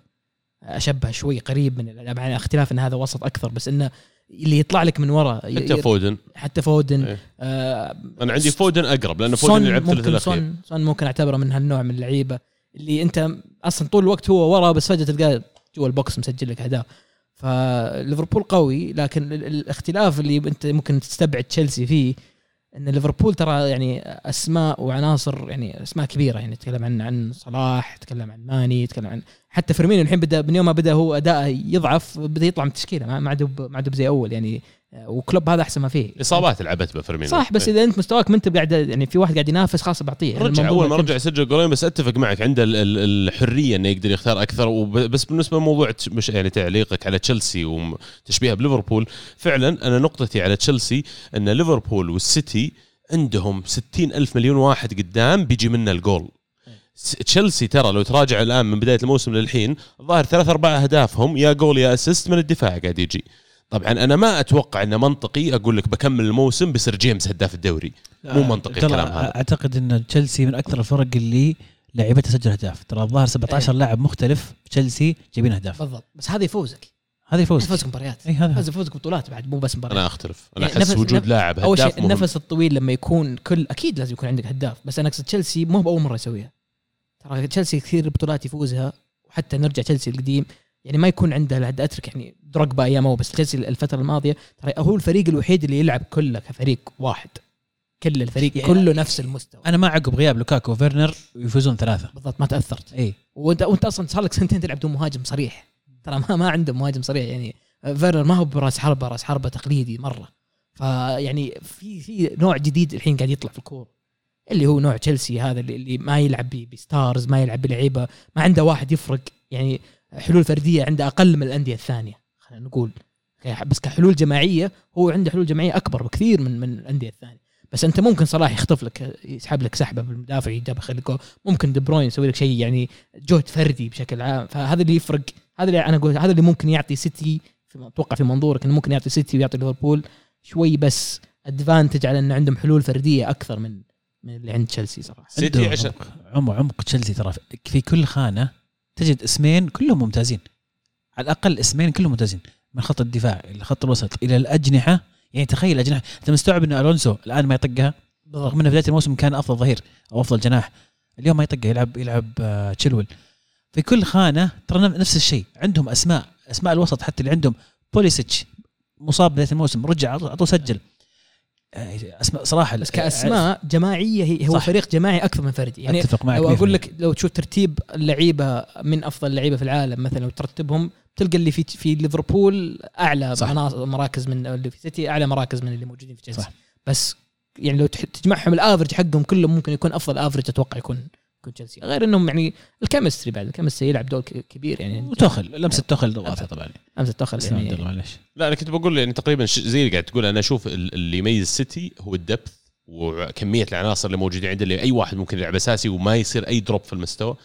اشبه شوي قريب من مع اختلاف إن هذا وسط أكثر بس إنه اللي يطلع لك من ورا ي- حتى فودن. حتى فودن إيه. آه أنا عندي فودن أقرب لأن فودن يلعب ثلث الأخير. سون سون ممكن أعتبره من هالنوع من اللعيبة اللي أنت أصلا طول الوقت هو ورا بس فجأة تلقاه جوا ال box مسجل لك أهداف. فليفربول قوي لكن ال- الاختلاف اللي أنت ممكن تستبعد تشيلسي فيه إن ليفربول ترى يعني أسماء وعناصر يعني أسماء كبيرة يعني تتكلم عن عن صلاح تتكلم عن ماني تتكلم عن حتى فيرمينو الحين بدا من يوم ما بدأ هو أداءه يضعف بدأ يطلع من التشكيلة ما عاد ما عاد زي أول يعني وكلوب هذا أحسن ما فيه. إصابات لعبت بفيرمينو. صح بس إيه. إذا أنت مستواك ما أنت قاعد يعني في واحد قاعد ينافس خلاص بعطيه. يعني رجع أول ما. رجع يسجل جولين بس أتفق معك عنده ال- ال- الحرية إنه يقدر يختار أكثر. بس بالنسبة لموضوع مش يعني تعليقك على تشيلسي وتشبيهها بليفربول فعلا أنا نقطتي على تشيلسي إن ليفربول والسيتي عندهم 60 ألف مليون واحد قدام بيجي منه الجول. تشيلسي ترى لو تراجع الآن من بداية الموسم للحين الظاهر ثلاث أربع أهدافهم يا جول يا assist من الدفاع قاعد يجي. طبعا أنا ما أتوقع انه منطقي أقول لك بكمل الموسم بيصير جيمس هداف الدوري. مو منطقي ترى الكلام هذا. أعتقد إن تشيلسي من أكثر الفرق اللي لعيبتها تسجل أهداف. ترى الظاهر 17 لاعب مختلف في تشيلسي جايبين أهداف. بالضبط. بس هذا يفوزك. هذا يفوز يفوزك مباريات. اي هذا. يفوزك بطولات بعد مو بس مباريات. أنا أختلف. أنا يعني أحس نفس- وجود نفس- لاعب أول شيء مهم. النفس الطويل لما يكون كل أكيد لازم يكون عندك هداف بس أنا أقصد تشيلسي مو بأول مرة يسويها. ترى تشيلسي كثير بطولات يفوزها وحتى نرجع تشيلسي القديم. يعني ما يكون عنده لحد أترك يعني دروجبا أيامه بس تشيلسي الفترة الماضية ترى هو الفريق الوحيد اللي يلعب كله كفريق واحد. كل الفريق يعني- كله نفس المستوى. أنا ما عقب غياب لوكاكو وفيرنر ويفوزون ثلاثة. بالضبط ما تأثرت. إي. وانت وأنت أصلا صار لك سنتين تلعب بدون مهاجم صريح. ترى ما ما عنده مهاجم صريح يعني. فيرنر ما هو براس حربة راس حربة تقليدي مرة. فيعني في في نوع جديد الحين قاعد يطلع في الكورة. اللي هو نوع تشيلسي هذا اللي, ما يلعب ب stars ما يلعب بلعيبة ما عنده واحد يفرق. يعني حلول فردية عنده أقل من الأندية الثانية. خلينا نقول بس كحلول جماعية هو عنده حلول جماعية أكبر بكثير من من الأندية الثانية. بس أنت ممكن صلاح يخطف لك يسحب لك سحبة بالمدافع لك جول. ممكن دي بروين يسوي لك شيء يعني جهد فردي بشكل عام. فهذا اللي يفرق. هذا اللي أنا أقول هذا اللي ممكن يعطي سيتي أتوقع في منظورك إنه ممكن يعطي سيتي ويعطي ليفربول شوي بس advantage على إنه عندهم حلول فردية أكثر من من اللي عند تشيلسي صراحة. سيتي عشان عمق عمق تشيلسي ترى في كل خانة تجد اسمين كلهم ممتازين. على الأقل اسمين كلهم ممتازين. من خط الدفاع إلى خط الوسط إلى الأجنحة. يعني تخيل الأجنحة. أنت مستوعب إن ألونسو الآن ما يطقها؟ رغم إنه بداية الموسم كان أفضل ظهير أو أفضل جناح. اليوم ما يطقها. يلعب يلعب آه، تشيلويل في كل خانة ترى نفس الشيء. عندهم أسماء. أسماء الوسط حتى اللي عندهم. بوليسيتش مصاب بداية الموسم. رجع على طول سجل. اسماء صراحة بس كأسماء جماعية هي هو صح. فريق جماعي أكثر من فردي يعني أتفق معك لو 100%. أقول لك لو تشوف ترتيب اللعيبة من أفضل اللعيبة في العالم مثلا لو ترتبهم تلقى اللي في في ليفربول أعلى صح. مراكز من اللي في سيتي أعلى مراكز من اللي موجودين في تشيلسي. بس يعني لو تجمعهم ال average حقهم كلهم ممكن يكون أفضل average أتوقع يكون يكون تشيلسي غير إنهم يعني ال chemistry بعد ال chemistry يلعب دور كبير يعني. وتوخيل لمسة توخيل ضغطها طبعا. عبد الله يعني. معلش لا أنا كنت بقول يعني تقريبا ش- زي اللي قاعد تقول أنا أشوف ال- اللي يميز سيتي هو ال depth وكمية العناصر اللي موجودين عنده اللي أي واحد ممكن يلعب أساسي وما يصير أي drop في المستوى.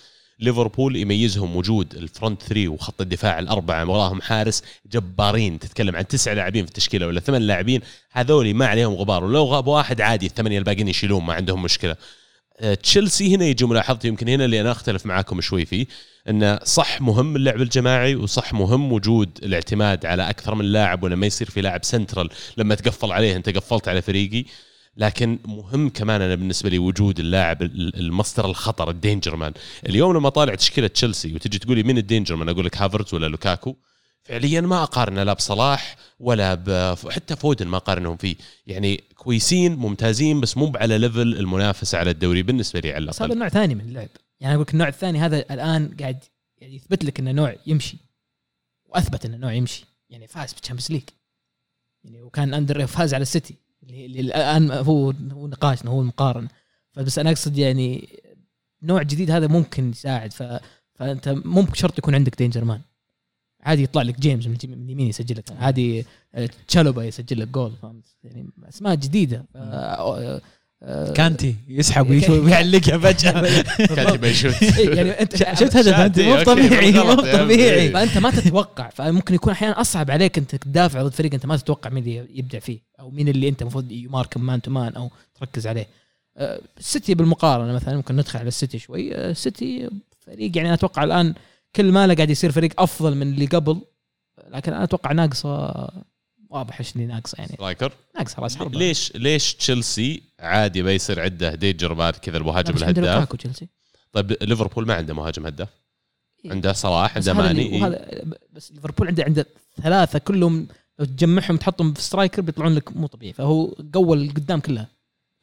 ليفربول يميزهم وجود ال front three وخط الدفاع الأربعة وراهم حارس جبارين. تتكلم عن تسع لاعبين في التشكيلة ولا ثمان لاعبين هذول ما عليهم غبار. ولو غاب واحد عادي الثمانية الباقيين يشيلون ما عندهم مشكلة. تشيلسي هنا يجي ملاحظتي يمكن هنا اللي أنا أختلف معاكم شوي فيه انه صح مهم اللعب الجماعي وصح مهم وجود الاعتماد على أكثر من لاعب ولما يصير في لاعب سنترال لما تقفل عليه أنت قفلت على فريقي. لكن مهم كمان أنا بالنسبة لي وجود اللاعب ال- المصدر الخطر ال danger man. اليوم لما طالع تشكيلة تشيلسي وتجي تقولي مين ال danger man أقول لك هافرتز ولا لوكاكو؟ فعليا ما أقارنه لا بصلاح ولا ب... حتى فودن ما اقارنهم فيه. يعني كويسين ممتازين بس مو على level المنافسه على الدوري بالنسبة لي على بس هذا الاقل نوع ثاني من اللعب. يعني أقول لك النوع الثاني هذا الآن قاعد يعني يثبت لك إنه نوع يمشي. وأثبت إنه نوع يمشي. يعني فاز بال Champions League يعني وكان under فاز على السيتي. اللي الآن هو هو نقاشنا هو المقارنة. فبس أنا أقصد يعني نوع جديد هذا ممكن يساعد. ف فأنت مو بشرط يكون عندك danger man عادي يطلع لك جيمس من اليمين يسجل لك. عادي آه، تشالوبا يسجل لك جول فهمت؟ يعني أسماء جديدة. آه، آه، كانتي يسحب ويعلقها فجأة. كانتي ما يشوت إيه، يعني أنت شفت هدف انت مو طبيعي مو طبيعي. فأنت ما تتوقع. فممكن يكون أحيانا أصعب عليك انت تدافع ضد فريق أنت ما تتوقع مين اللي يبدع فيه أو مين اللي أنت المفروض ي mark man to man أو تركز عليه. السيتي بالمقارنة مثلا ممكن ندخل على السيتي شوي. السيتي فريق يعني أنا أتوقع الآن كل ماله قاعد يصير فريق أفضل من اللي قبل لكن أنا أتوقع ناقصة واضح إيش اللي ناقصة يعني. striker؟ ناقصة راس حربه ليش ليش تشيلسي عادي بيصير عنده danger بعد كذا المهاجم الهداف؟ طيب ليفربول ما عنده مهاجم هداف. إيه. عنده صلاح عنده ماني إيه. وهذا بس ليفربول عنده عنده ثلاثة كلهم لو تجمعهم تحطهم في striker بيطلعون لك مو طبيعي. فهو قوى القدام كلها.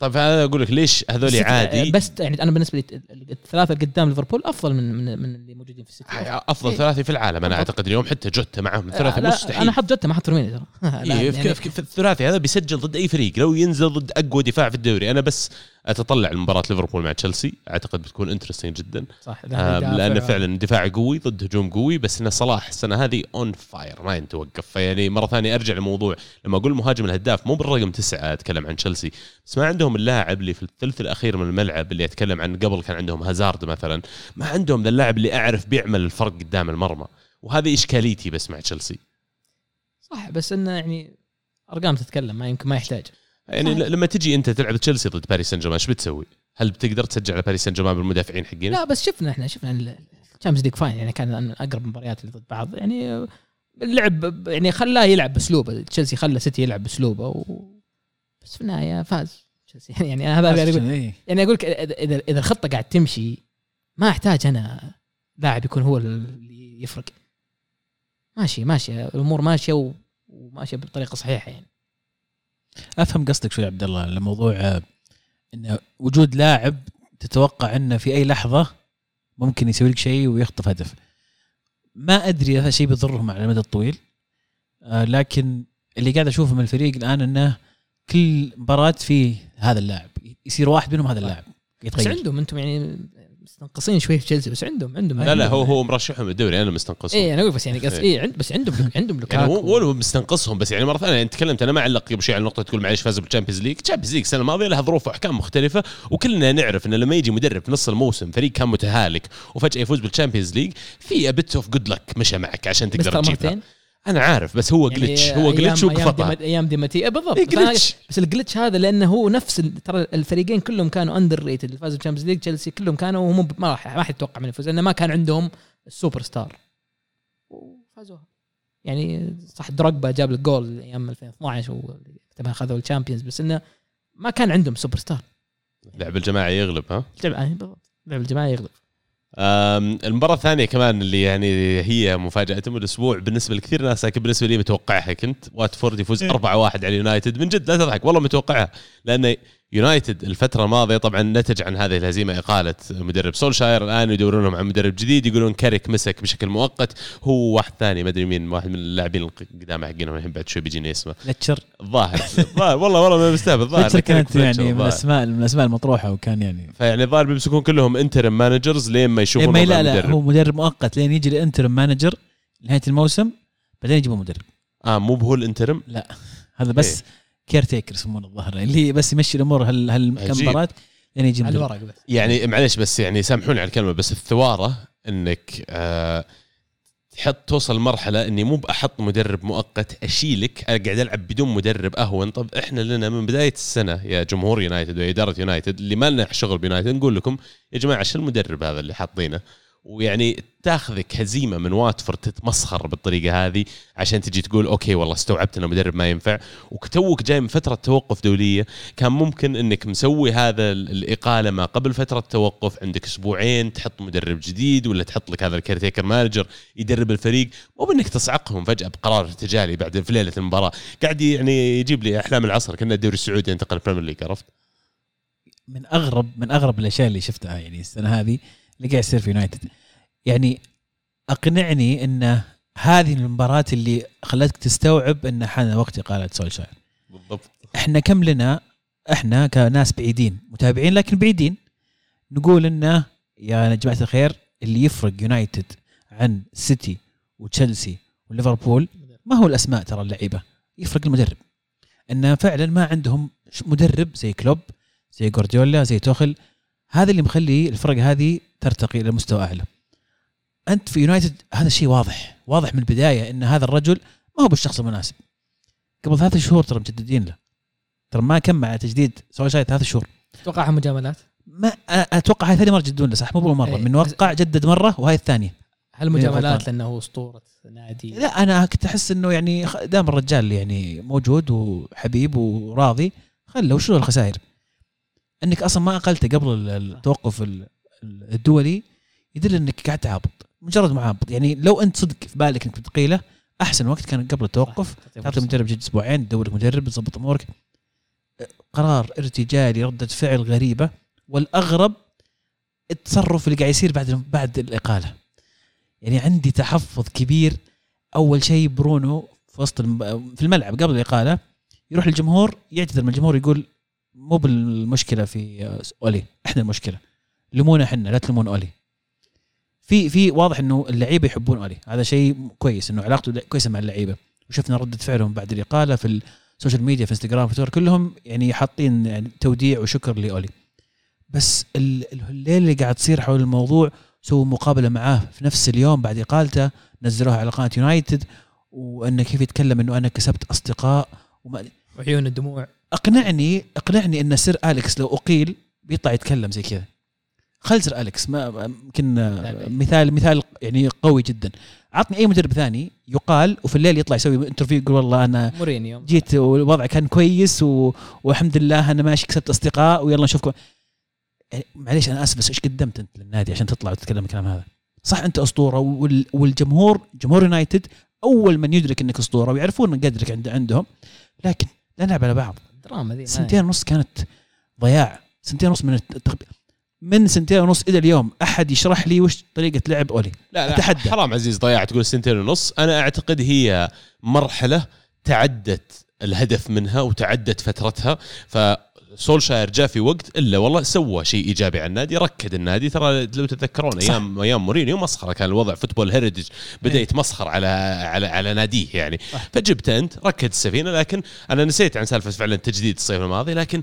طيب أنا أقول لك ليش هذول عادي بس يعني أنا بالنسبة لي الثلاثة اللي قدام ليفربول أفضل من من, من اللي موجودين في السيتي أفضل إيه. ثلاثي في العالم أنا. أعتقد اليوم حتى جوتا معهم لا، ثلاثي لا، مستحيل أنا أحط جوتا ما أحط فيرمينيو ترى إيه يعني في الثلاثي هذا بيسجل ضد أي فريق لو ينزل ضد أقوى دفاع في الدوري أنا بس أتطلع لمباراة ليفربول مع تشيلسي. أعتقد بتكون interesting جدا. صح لأن دافع. فعلا دفاع قوي ضد هجوم قوي بس إن صلاح السنة هذه on fire ما يتوقف فيعني مرة ثانية أرجع لموضوع لما أقول المهاجم الهداف مو بالرقم تسعة أتكلم عن تشيلسي بس ما عندهم اللاعب اللي في الثلث الأخير من الملعب اللي أتكلم عن قبل كان عندهم هازارد مثلا. ما عندهم ذا اللاعب اللي أعرف بيعمل الفرق قدام المرمى. وهذه إشكاليتي بس مع تشيلسي. صح بس إنه يعني أرقام تتكلم ما يمكن ما يحتاج. يعني ل- لما تجي انت تلعب تشيلسي ضد باريس سان جيرمان إيش بتسوي؟ هل بتقدر تسجل على باريس سان جيرمان بالمدافعين حقين؟ لا بس شفنا إحنا شفنا ال Champions League final يعني كان من أقرب المباريات اللي ضد بعض يعني اللعب يعني خلاه يلعب بأسلوبه تشيلسي خلى سيتي يلعب بأسلوبه و... بس في النهاية فاز تشيلسي يعني هذا اللي أقول إيه. يعني أقول لك اذا اذا إذا الخطة قاعد تمشي ما أحتاج أنا لاعب يكون هو اللي يفرق ماشي ماشي الأمور ماشية. وماشية بطريقة صحيحة يعني أفهم قصدك شوي عبد الله الموضوع انه وجود لاعب تتوقع إنه في أي لحظة ممكن يسوي لك شيء ويخطف هدف. ما أدري هذا شيء بيضرهم على المدى الطويل آه، لكن اللي قاعد أشوفه من الفريق الآن إنه كل مباراة في هذا اللاعب يصير واحد منهم هذا اللاعب بس يتغير. عندهم أنتم يعني مستنقصين شوي في تشيلسي بس عندهم عندهم لا لا هو هو مرشحهم الدوري أنا مستنقصهم. إيه أنا أقول بس يعني قصدي إيه. إيه عند بس عندهم عندهم يعني لوكاكو. مو مستنقصهم بس يعني مرة ثانية انت تكلمت أنا ما علق قبل شوي على النقطة تقول معلش فازوا بال Champions League، ال Champions League السنة الماضية لها ظروف وأحكام مختلفة وكلنا نعرف انه لما يجي مدرب في نص الموسم فريق كان متهالك وفجأة يفوز بال Champions League في a bit of good luck مشى معك عشان تقدر تجيبها أنا عارف بس هو glitch يعني هو glitch أيام وخطا ديما- أيام دي ماتيو بالضبط. إيه، glitch. بس ال glitch هذا لأنه هو نفس ترى الفريقين كلهم كانوا underrated اللي فازوا بال Champions League تشيلسي كلهم كانوا وهم ب- ما راح ما حد يتوقع من يفوز لأنه ما كان عندهم السوبر ستار وفازوها. يعني صح دروجبا جاب لك جول أيام 2012 وقتها اخذوا ال Champions بس إنه ما كان عندهم super star لعب الجماعي يغلب ها؟ لعب آه، بالضبط. لعب الجماعي يغلب. أم، المباراة الثانية كمان اللي يعني هي مفاجأة الأسبوع بالنسبة لكثير ناس لكن بالنسبة لي متوقعها كنت واتفورد يفوز 4-1 على اليونايتد من جد لا تضحك والله متوقعها لأن يونايتد الفترة الماضية طبعا نتج عن هذه الهزيمة إقالة مدرب سولشاير. الآن يدورونهم عن مدرب جديد يقولون كاريك مسك بشكل مؤقت. هو واحد ثاني ما أدري مين واحد من اللاعبين القدامى حقينهم الحين بعد شوي بيجيني اسمه. فلتشر الظاهر الظاهر والله والله ما مستهبل الظاهر فلتشر كانت يعني من. الأسماء من الأسماء المطروحة وكان يعني فيعني الظاهر بيمسكون كلهم interim managers لين ما يشوفون وضع لا لا. هو مدرب مؤقت لين يجي ال interim manager نهايه الموسم بعدين يجيبوا مدرب. آه مو بهو ال interim؟ هذا بس caretaker يسمونه الظاهر اللي بس يمشي الأمور هال هال كم. مباراه لين يجي على الورق بس. يعني معليش بس يعني سامحوني على الكلمة بس الثوارة إنك آه تحط توصل مرحلة إني مو بحط مدرب مؤقت أشيلك قاعد ألعب بدون مدرب أهون. طب إحنا لنا من بداية السنة يا جمهور يونايتد وإدارة يونايتد اللي ما لنا شغل بيونايتد نقول لكم يا جماعة شو المدرب هذا اللي حاطينه؟ ويعني تاخذك هزيمة من واتفورد تتمسخر بالطريقة هذه عشان تجي تقول okay والله استوعبت ان المدرب ما ينفع. وتوك جاي من فترة توقف دولية كان ممكن إنك مسوي هذا ال- الإقالة ما قبل فترة توقف عندك أسبوعين تحط مدرب جديد ولا تحط لك هذا ال caretaker manager يدرب الفريق مو بإنك تصعقهم فجأة بقرار ارتجالي بعد في ليلة المباراة. قاعد يعني يجيب لي أحلام العصر كنا الدوري السعودي ينتقل ال Premier League عرفت؟ من اغرب من أغرب الأشياء اللي شفتها يعني السنة هذه. اللي قاعد يصير في يونايتد. يعني أقنعني إن هذه المباراة اللي خلتك تستوعب إن حان وقت إقالة سولشاير. بالضبط. إحنا كم لنا؟ إحنا كناس بعيدين متابعين لكن بعيدين. نقول انه يا جماعة الخير اللي يفرق يونايتد عن سيتي وتشيلسي وليفربول ما هو الأسماء ترى اللعيبة. يفرق المدرب. انه فعلا ما عندهم مدرب زي كلوب زي جوارديولا زي توخل هذا اللي مخلي الفرق هذه ترتقي إلى مستوى أعلى. أنت في يونايتد هذا الشيء واضح واضح من البداية إن هذا الرجل ما هو بالشخص المناسب. قبل ثلاث شهور ترى مجددين له. ترى ما كمل على تجديد سوى شاي ثلاث شهور. توقعها مجاملات؟ ما أتوقع هاي ثاني مرة جدون له صح؟ مو اول مره إيه. من وقع جدد مرة وهاي الثانية. هل غلطان. مجاملات لأنه أسطورة نادي؟ لا أنا كنت أحس إنه يعني دام الرجال يعني موجود وحبيب وراضي خله وشو الخسائر؟ إنك أصلا ما أقلته قبل ال- التوقف ال- ال- الدولي يدل إنك قاعد تعابط مجرد معابط يعني لو أنت صدق في بالك إنك بتقيله أحسن وقت كان قبل التوقف. تعطي مدرب جديد أسبوعين تدور لك مدرب تظبط أمورك. قرار ارتجالي ردة فعل غريبة. والأغرب التصرف اللي قاعد يصير بعد بعد الإقالة. يعني عندي تحفظ كبير. أول شيء برونو في وسط الم- في الملعب قبل الإقالة يروح للجمهور يعتذر من الجمهور يقول مو بالمشكلة في آه، أولي إحنا المشكلة. لمونا إحنا لا تلمون أولي. في في واضح إنه اللعيبة يحبون أولي. هذا شيء كويس إنه علاقته كويسة مع اللعيبة. وشفنا ردة فعلهم بعد الاقاله في ال social media في انستغرام في تويتر كلهم يعني حاطين يعني توديع وشكر لأولي. بس ال- الليلة اللي قاعد تصير حول الموضوع سووا مقابلة معاه في نفس اليوم بعد إقالته نزلوها على قناة يونايتد وانه كيف يتكلم إنه أنا كسبت أصدقاء وما وعيون الدموع. أقنعني أقنعني إن سير أليكس لو أقيل بيطلع يتكلم زي كذا. خل سير أليكس ما يمكن. مثال مثال يعني قوي جدا. عطني أي مدرب ثاني يقال وفي الليل يطلع يسوي interview يقول والله أنا مورينيو. جيت والوضع كان كويس و... والحمد لله أنا ماشي كسبت أصدقاء ويلا نشوفكم. يعني معليش أنا آسف بس إيش قدمت أنت للنادي عشان تطلع وتتكلم الكلام هذا؟ صح أنت أسطورة وال... والجمهور جمهور يونايتد أول من يدرك إنك أسطورة ويعرفون قدرك عند عندهم لكن لا نلعب على بعض. الدراما ذي سنتين ونص كانت ضياع. سنتين ونص من التغ... من سنتين ونص إلى اليوم أحد يشرح لي وش طريقة لعب أولي لا لا أتحدى. حرام عزيز ضياع تقول سنتين ونص أنا أعتقد هي مرحلة تعدت الهدف منها وتعدت فترتها فسولشاير جاء في وقت إلا والله سوى شيء إيجابي على النادي ركد النادي ترى لو تتذكرون صح. أيام أيام مورينيو مسخرة كان الوضع football heritage بدا إيه. يتمسخر على على على ناديه يعني صح. فجبت أنت ركد السفينه لكن أنا نسيت عن سالفة فعلا تجديد الصيف الماضي لكن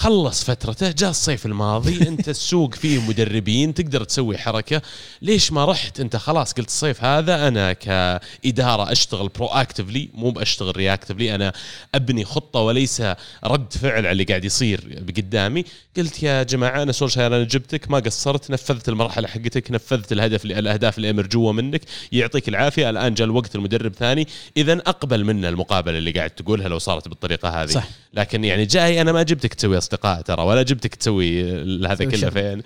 خلص فترته جاء الصيف الماضي انت السوق فيه مدربين تقدر تسوي حركة. ليش ما رحت انت؟ خلاص قلت الصيف هذا أنا كإدارة أشتغل proactively مو بأشتغل reactively أنا أبني خطة وليس رد فعل على اللي قاعد يصير بقدامي قلت يا جماعة أنا سولشاير أنا جبتك ما قصرت نفذت المرحله حقتك نفذت الهدف الأهداف اللي مرجوه منك. يعطيك العافية الآن جاء الوقت المدرب ثاني. اذا أقبل منا المقابلة اللي قاعد تقولها لو صارت بالطريقة هذه. صح. لكن يعني جاي أنا ما جبتك تسوي أصدقاء ترى ولا جبتك تسوي هذا كله. فين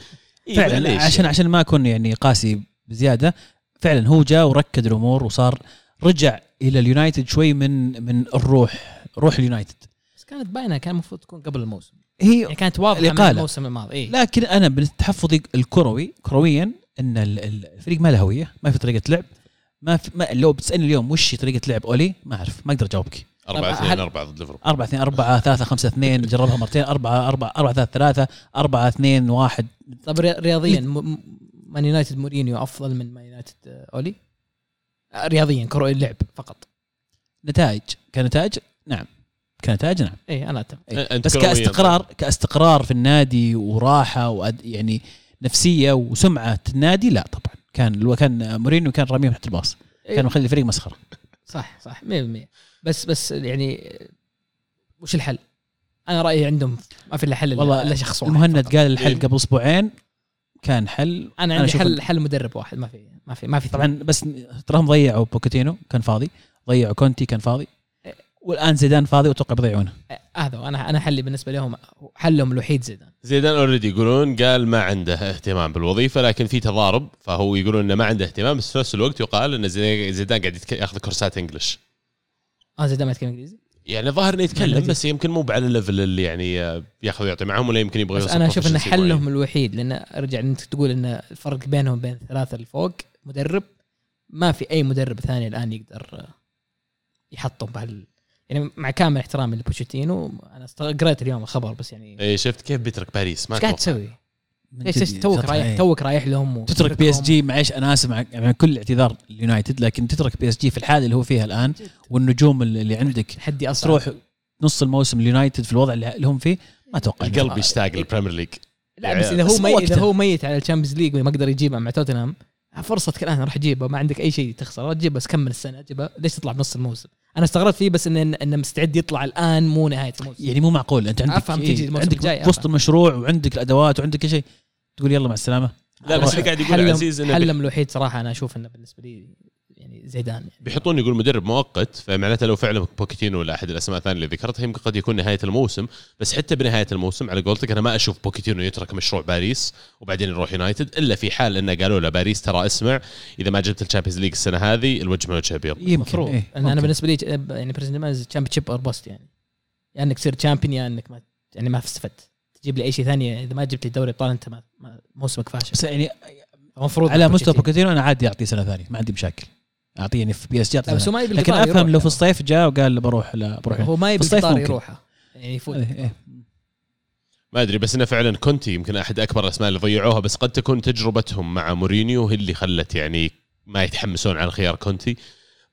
إيه فعلا معليش عشان عشان ما أكون يعني قاسي بزيادة فعلا هو جاء وركد الأمور وصار رجع إلى اليونايتد شوي من من الروح روح اليونايتد بس كانت باينة كان المفروض تكون قبل الموسم هي يعني كانت واضحة من. الموسم الماضي إيه. لكن أنا بالتحفظي الكروي كرويا إن ال- ال- الفريق ما له هوية ما في طريقة لعب ما, في ما لو بتسألني اليوم وش هي طريقة لعب أولي ما أعرف ما أقدر أجاوبك 4 طب 2 هل- 4 ضد ليفربول. 4 2 4 3 5 2 جربها مرتين 4 4 4 3 3 4 2 1 طب ري- رياضيا مان يونايتد مورينيو أفضل من مان يونايتد آه، أولي؟ آه، رياضيا كروي اللعب فقط. نتائج. كنتائج؟ نعم. كنتائج؟ نعم. اي أنا أتفق. إيه. بس كاستقرار كاستقرار في النادي وراحة وأد يعني نفسية وسمعة النادي لا طبعا. كان كان مورينيو كان راميهم تحت الباص. إيه. كان مخلي الفريق مسخرة. صح صح 100% بس بس يعني وش الحل؟ أنا رأيي عندهم ما في إلا حل والله إلا شخص واحد المهند. قال الحل إيه. قبل أسبوعين كان حل أنا عندي أشوف حل حل مدرب واحد ما في ما في ما في طبعا بس تراهم ضيعوا بوكيتينو كان فاضي ضيعوا كونتي كان فاضي والآن زيدان فاضي واتوقع بيضيعونه هذا هو. أنا أنا حلي بالنسبة لهم حلهم الوحيد زيدان زيدان already يقولون قال ما عنده اهتمام بالوظيفة لكن في تضارب فهو يقولون إنه ما عنده اهتمام بس في نفس الوقت يقال إن زي- زيدان قاعد ياخذ كورسات English آه زيدان ما يتكلم إنجليزي يعني ظاهر إنه يتكلم الذي- بس يمكن مو على ال level اللي يعني آه، ياخذ ويعطي معهم ولا يمكن يبغى بس أنا أشوف ان proficiency حلهم. الوحيد لأن أرجع انت تقول إن الفرق بينهم بين الثلاثه اللي فوق مدرب ما في أي مدرب ثاني الآن يقدر آه، يحطهم بهال يعني مع كامل احترامي لبوشيتينو أنا قريت اليوم الخبر بس يعني اي شفت كيف بيترك باريس ما إيش قاعد. تسوي؟ ليش جد ليش توك فترة رايح إيه. توك رايح لهم تترك بي اس. جي معليش أنا آسف مع يعني كل اعتذار اليونايتد لكن تترك بي اس جي في الحالة اللي هو فيها الآن والنجوم اللي عندك. تحدي اصعب تروح نص الموسم اليونايتد في الوضع اللي هم فيه ما أتوقع القلب يشتاق لل Premier League. لا بس إذا هو مو مي... وقته. اذا هو ميت على ال Champions League وما قدر يجيبها مع توتنهام فرصتك الآن روح جيبها ما عندك أي شيء تخسر تجيب بس كمل السنة. جيبها ليش تطلع بنص الموسم؟ أنا استغربت فيه بس انه انه مستعد يطلع الآن مو نهاية الموسم. يعني مو معقول. أنت عندك أفهم تجي إيه الموسم عندك الجاي، وسط. المشروع وعندك الأدوات وعندك كل شيء. تقول يلا مع السلامة. لا بس اللي قاعد يقول حلم عزيز إنه حلم الوحيد صراحة أنا أشوف إنه بالنسبة لي يعني زيدان يعني. بيحطون يقول مدرب مؤقت فمعناته لو فعلا بوكيتينو ولا أحد الأسماء الثانية اللي ذكرتها يمكن قد يكون نهاية الموسم. بس حتى بنهاية الموسم على قولتك أنا ما أشوف بوكيتينو يترك مشروع باريس وبعدين يروح يونايتد إلا في حال إنه قالوا له باريس ترى اسمع إذا ما جبت ال Champions League السنة هذه الوجه من وجه ابيض يمكن إيه. أنا ممكن. بالنسبة لي يعني present championship or bust يعني. يا أنك تصير champion يا أنك ما يعني ما استفدت تجيب لي أي شيء ثاني إذا ما جبت لي دوري ابطال أنت ما ما- موسمك فاشل بس يعني المفروض على مستوى. بوكيتينو أنا عادي أعطيه سنة ثانية ما عندي مشاكل اعطيه يعني في PSG بس هو ما يبي لكن أفهم. لو في الصيف جاء وقال بروح لا بروح هو ما يبي الصيف القطار. يروحه يعني يفوت إيه، إيه. ما أدري بس إنه فعلا كونتي يمكن أحد أكبر الأسماء اللي ضيعوها بس قد تكون تجربتهم مع مورينيو هي اللي خلت يعني ما يتحمسون على خيار كونتي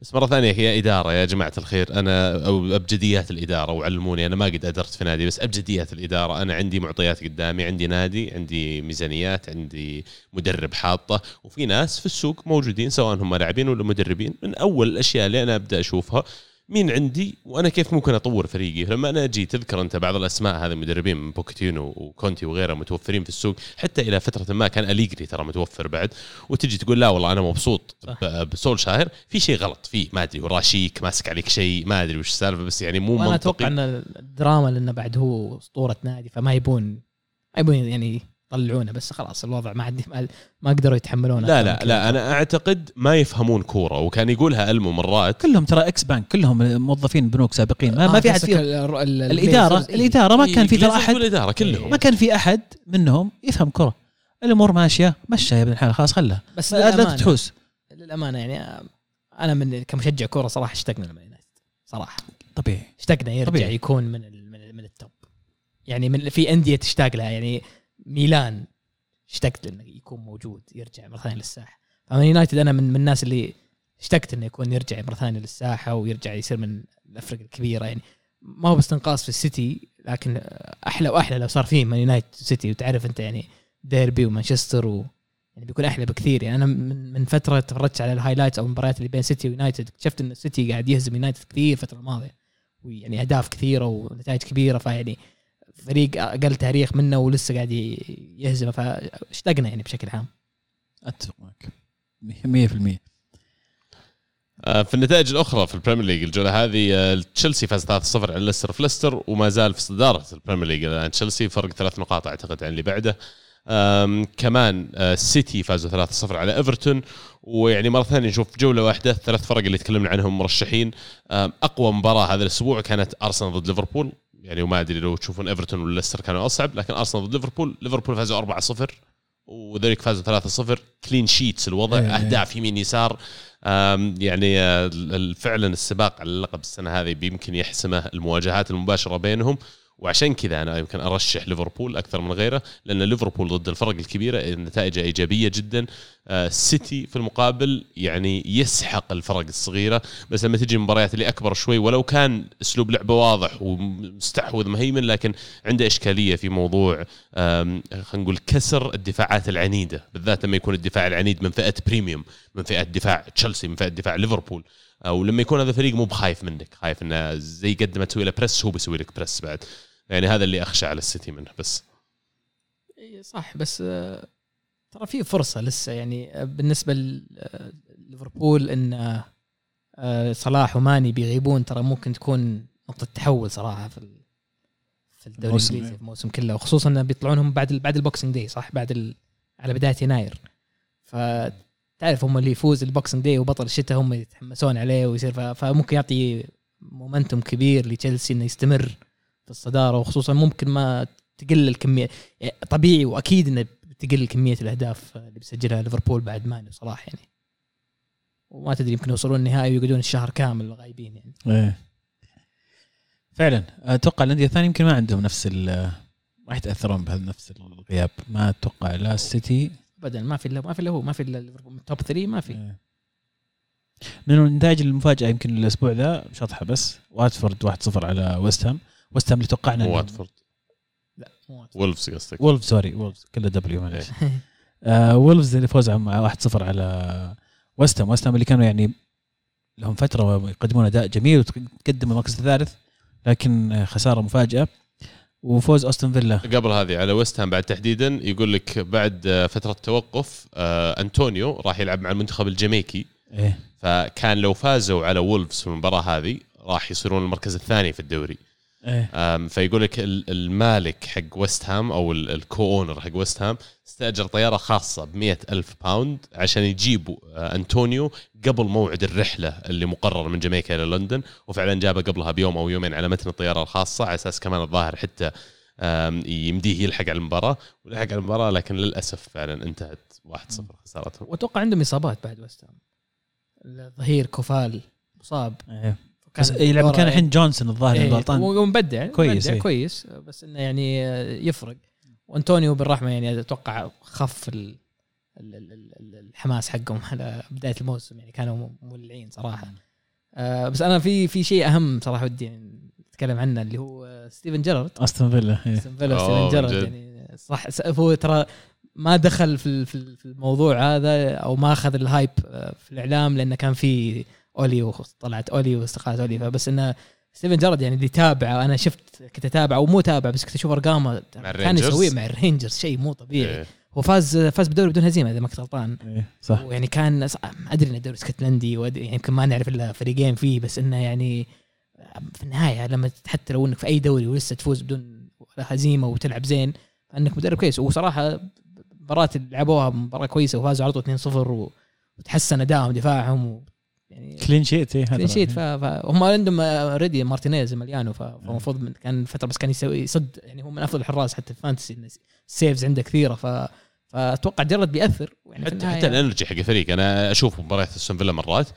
بس مرة ثانية هي إدارة. يا جماعة الخير أنا أو أبجديات الإدارة وعلموني. أنا ما قد أدرت في نادي بس أبجديات الإدارة. أنا عندي معطيات قدامي عندي نادي عندي ميزانيات عندي مدرب حاطة وفي ناس في السوق موجودين سواء هم لاعبين ولا مدربين. من أول الأشياء اللي أنا أبدأ أشوفها مين عندي وأنا كيف ممكن أطور فريقي لما أنا أجي تذكر أنت بعض الأسماء هذه المدربين من بوكيتينو وكونتي وغيره متوفرين في السوق حتى إلى فترة ما كان أليجري ترى متوفر بعد وتجي تقول لا والله أنا مبسوط صح. ب- بسولشاير في شيء غلط فيه ما أدري وراشيك ماسك عليك شيء ما أدري وش السالفة بس يعني مو وأنا أتوقع منطقي إن الدراما لأنه بعد هو أسطورة نادي فما يبون ما يبون يعني يطلعونه بس خلاص الوضع ما عندي ما, ما قدروا يتحملونه لا لا لا أنا أعتقد ما يفهمون كورة وكان يقولها ألمو مرات. كلهم ترى ex bank كلهم موظفين بنوك سابقين. ما, ما في أحد فيهم. ال- ال- ال- الاداره. الإدارة ما كان في ترى احد والاداره كلهم. ما كان في أحد منهم يفهم كره الأمور ماشية مشى يا ابن الحلال خلاص خلها بس لا تحوس. للأمانة يعني أنا من كمشجع كورة صراحة اشتقنا لما يونايتد صراحة. طبيعي. اشتقنا يرجع طبيعي. يكون من ال من, ال من ال top. يعني من في أندية تشتاق لها يعني ميلان اشتقت انه يكون موجود يرجع مرة ثانية للساحة. فمن يونايتد أنا من, من الناس اللي اشتقت إنه يكون يرجع مرة ثانية للساحة ويرجع يصير من الافرق الكبيرة يعني. ما هو باستنقاص في السيتي لكن أحلى وأحلى لو صار فيه مان يونايتد سيتي. وتعرف أنت يعني ديربي ومانشستر و يعني بيكون أحلى بكثير يعني. أنا من من فترة تفرجت على ال highlights أو المباريات اللي بين سيتي ويونايتد اكتشفت إن السيتي قاعد يهزم يونايتد كثير الفترة الماضيه ويعني أهداف كثيرة ونتائج كبيرة. فيعني فريق أقل تاريخ منه ولسه قاعد يهزمه. فاشتقنا يعني بشكل عام. أتفق معك. 100% آه، في النتائج الأخرى في البريمير ليج الجولة هذه آه، تشيلسي فاز 3-0 على ليستر في ليستر وما زال في صدارة البريمير ليج. الآن تشيلسي فرق ثلاث نقاط أعتقد عن اللي بعده. كمان آه، السيتي فازوا 3-0 على إيفرتون. ويعني مرة ثانية نشوف جولة واحدة الثلاث فرق اللي تكلمنا عنهم مرشحين. أقوى مباراة هذا الأسبوع كانت أرسنال ضد ليفربول. يعني وما أدري لو تشوفون إيفرتون ولا ليستر كانوا أصعب لكن أرسنال ضد ليفربول ليفربول فازوا 4-0 وذلك فازوا 3-0 clean sheets الوضع إيه. أهداف يمين يسار. يعني آه، فعلا السباق على اللقب السنة هذه يمكن يحسمه المواجهات المباشرة بينهم. وعشان كذا أنا يمكن أرشح ليفربول أكثر من غيره لأن ليفربول ضد الفرق الكبيرة نتائجه إيجابية جدا. آه، السيتي في المقابل يعني يسحق الفرق الصغيرة. بس لما تجي المباريات اللي أكبر شوي ولو كان أسلوب لعبه واضح ومستحوذ مهيمن لكن عنده إشكالية في موضوع خلينا نقول كسر الدفاعات العنيدة بالذات لما يكون الدفاع العنيد من فئة premium من فئة دفاع تشيلسي من فئة دفاع ليفربول أو لما يكون هذا فريق مو بخايف منك خايف إنه زي قد ما تسوي له press هو بيسوي لك press بعد. يعني هذا اللي أخشى على السيتي منه بس. إيه صح بس آه، ترى في فرصة لسه يعني بالنسبة لليفربول إن آه، صلاح وماني بيغيبون ترى ممكن تكون نقطة تحول صراحة في في الدوري الموسم، الإنجليزي في الموسم كله وخصوصا انه بيطلعونهم بعد بعد ال Boxing Day صح؟ بعد ال... على بداية يناير. فتعرف هم اللي يفوز ال Boxing Day وبطل الشتاء هم يتحمسون عليه ويصير ف... فممكن يعطي momentum كبير لتشيلسي إنه يستمر. الصدارة وخصوصا ممكن ما تقل الكمية. يعني طبيعي وأكيد إنه بتقل كمية الأهداف اللي بيسجلها ليفربول بعد ماني وصلاح يعني. وما تدري يمكن يوصلون النهائي ويقعدون الشهر كامل غايبين يعني. إيه. فعلا. أتوقع الأندية الثانية يمكن ما عندهم نفس ال ما يتأثرون بهذا نفس الغياب. ما أتوقع لا السيتي. ابدا. ما في إلا ما في إلا هو ما في إلا من top 3 ما في. إيه. لأنه النتائج المفاجأة يمكن الأسبوع ذا شطحة بس. واتفورد 1-0 على ويست هام. ويست هام اللي توقعنا مو واتفورد. لا مو وولفز قصدك. وولف sorry وولفز كله W معلش آه وولفز اللي فوزوا مع 1-0 على ويست هام ويست هام اللي كانوا يعني لهم فترة يقدمون أداء جميل وتقدموا المركز الثالث لكن خسارة مفاجأة. وفوز أستون فيلا. قبل هذه على ويست هام بعد تحديدا يقول لك بعد فترة توقف آه، أنطونيو راح يلعب مع المنتخب الجامايكي إيه. فكان لو فازوا على وولفز في المباراة هذه راح يصيرون المركز الثاني في الدوري. إيه. أم، فيقول لك ال- المالك حق ويست هام أو ال- ال co-owner حق ويست هام استأجر طيارة خاصة ب ألف pound عشان يجيبوا آه، انطونيو قبل موعد الرحلة اللي مقرر من جامايكا إلى لندن وفعلا جابه قبلها بيوم أو يومين على متن الطيارة الخاصة على أساس كمان الظاهر حتى يمديه يلحق على المباراة ولحق على المباراة لكن للأسف فعلا انتهت 1-0 خسارتهم. وأتوقع عندهم إصابات بعد ويست هام الظهير كوفال مصاب. إيه. كان بس يلعب ورا- مكان الحين جونسون الظاهر إيه، غلطان هو مبدع كويس، مبدع إيه. كويس بس إنه يعني يفرق وأنطونيو بالرحمة يعني أتوقع خف ال ال- ال- ال- الحماس حقهم على بداية الموسم يعني كانوا مولعين صراحة آه بس أنا في في شيء أهم صراحة ودي يعني نتكلم عنه اللي هو ستيفن جيرارد أستون فيلا إيه. ستيفن فيلا ستيفن جيرارد. يعني صح هو ترى ما دخل في ال- في ال- في الموضوع هذا أو ما أخذ ال hype آه، في الإعلام لأنه كان في أولي وطلعت أولي واستقالت أولي فبس إنه ستيفن جيرارد يعني اللي تابعه أنا شفت كنت أتابعه ومو تابع بس كنت أشوف أرقامه كان؟ يسويه مع الرينجرز شيء مو طبيعي إيه. هو فاز فاز بالدوري بدون هزيمة إذا ما كنت غلطان إيه. صح ويعني كان أدري انه الدوري اسكتلندي وأدري- يعني يمكن ما نعرف إلا فريقين فيه بس إنه يعني في النهاية لما حتى لو انك في أي دوري ولسه تفوز بدون ولا هزيمة وتلعب زين فإنك مدرب كويس وصراحة مباراة اللي لعبوها مباراة كويسة وفازوا على طول 2-0 و- وتحسن ادائهم دفاعهم يعني clean sheet إيه، هذا clean sheet فهم عندهم already مارتينيز مليانو فالمفروض من- كان فترة بس كان يسوي يصد يعني هو من أفضل الحراس حتى ال fantasy إنه ال saves عنده كثيرة ف فأتوقع جيرارد بيأثر. يعني في حتى حتى ال energy حق الفريق. أنا أشوف مباريات استون فيلا مرات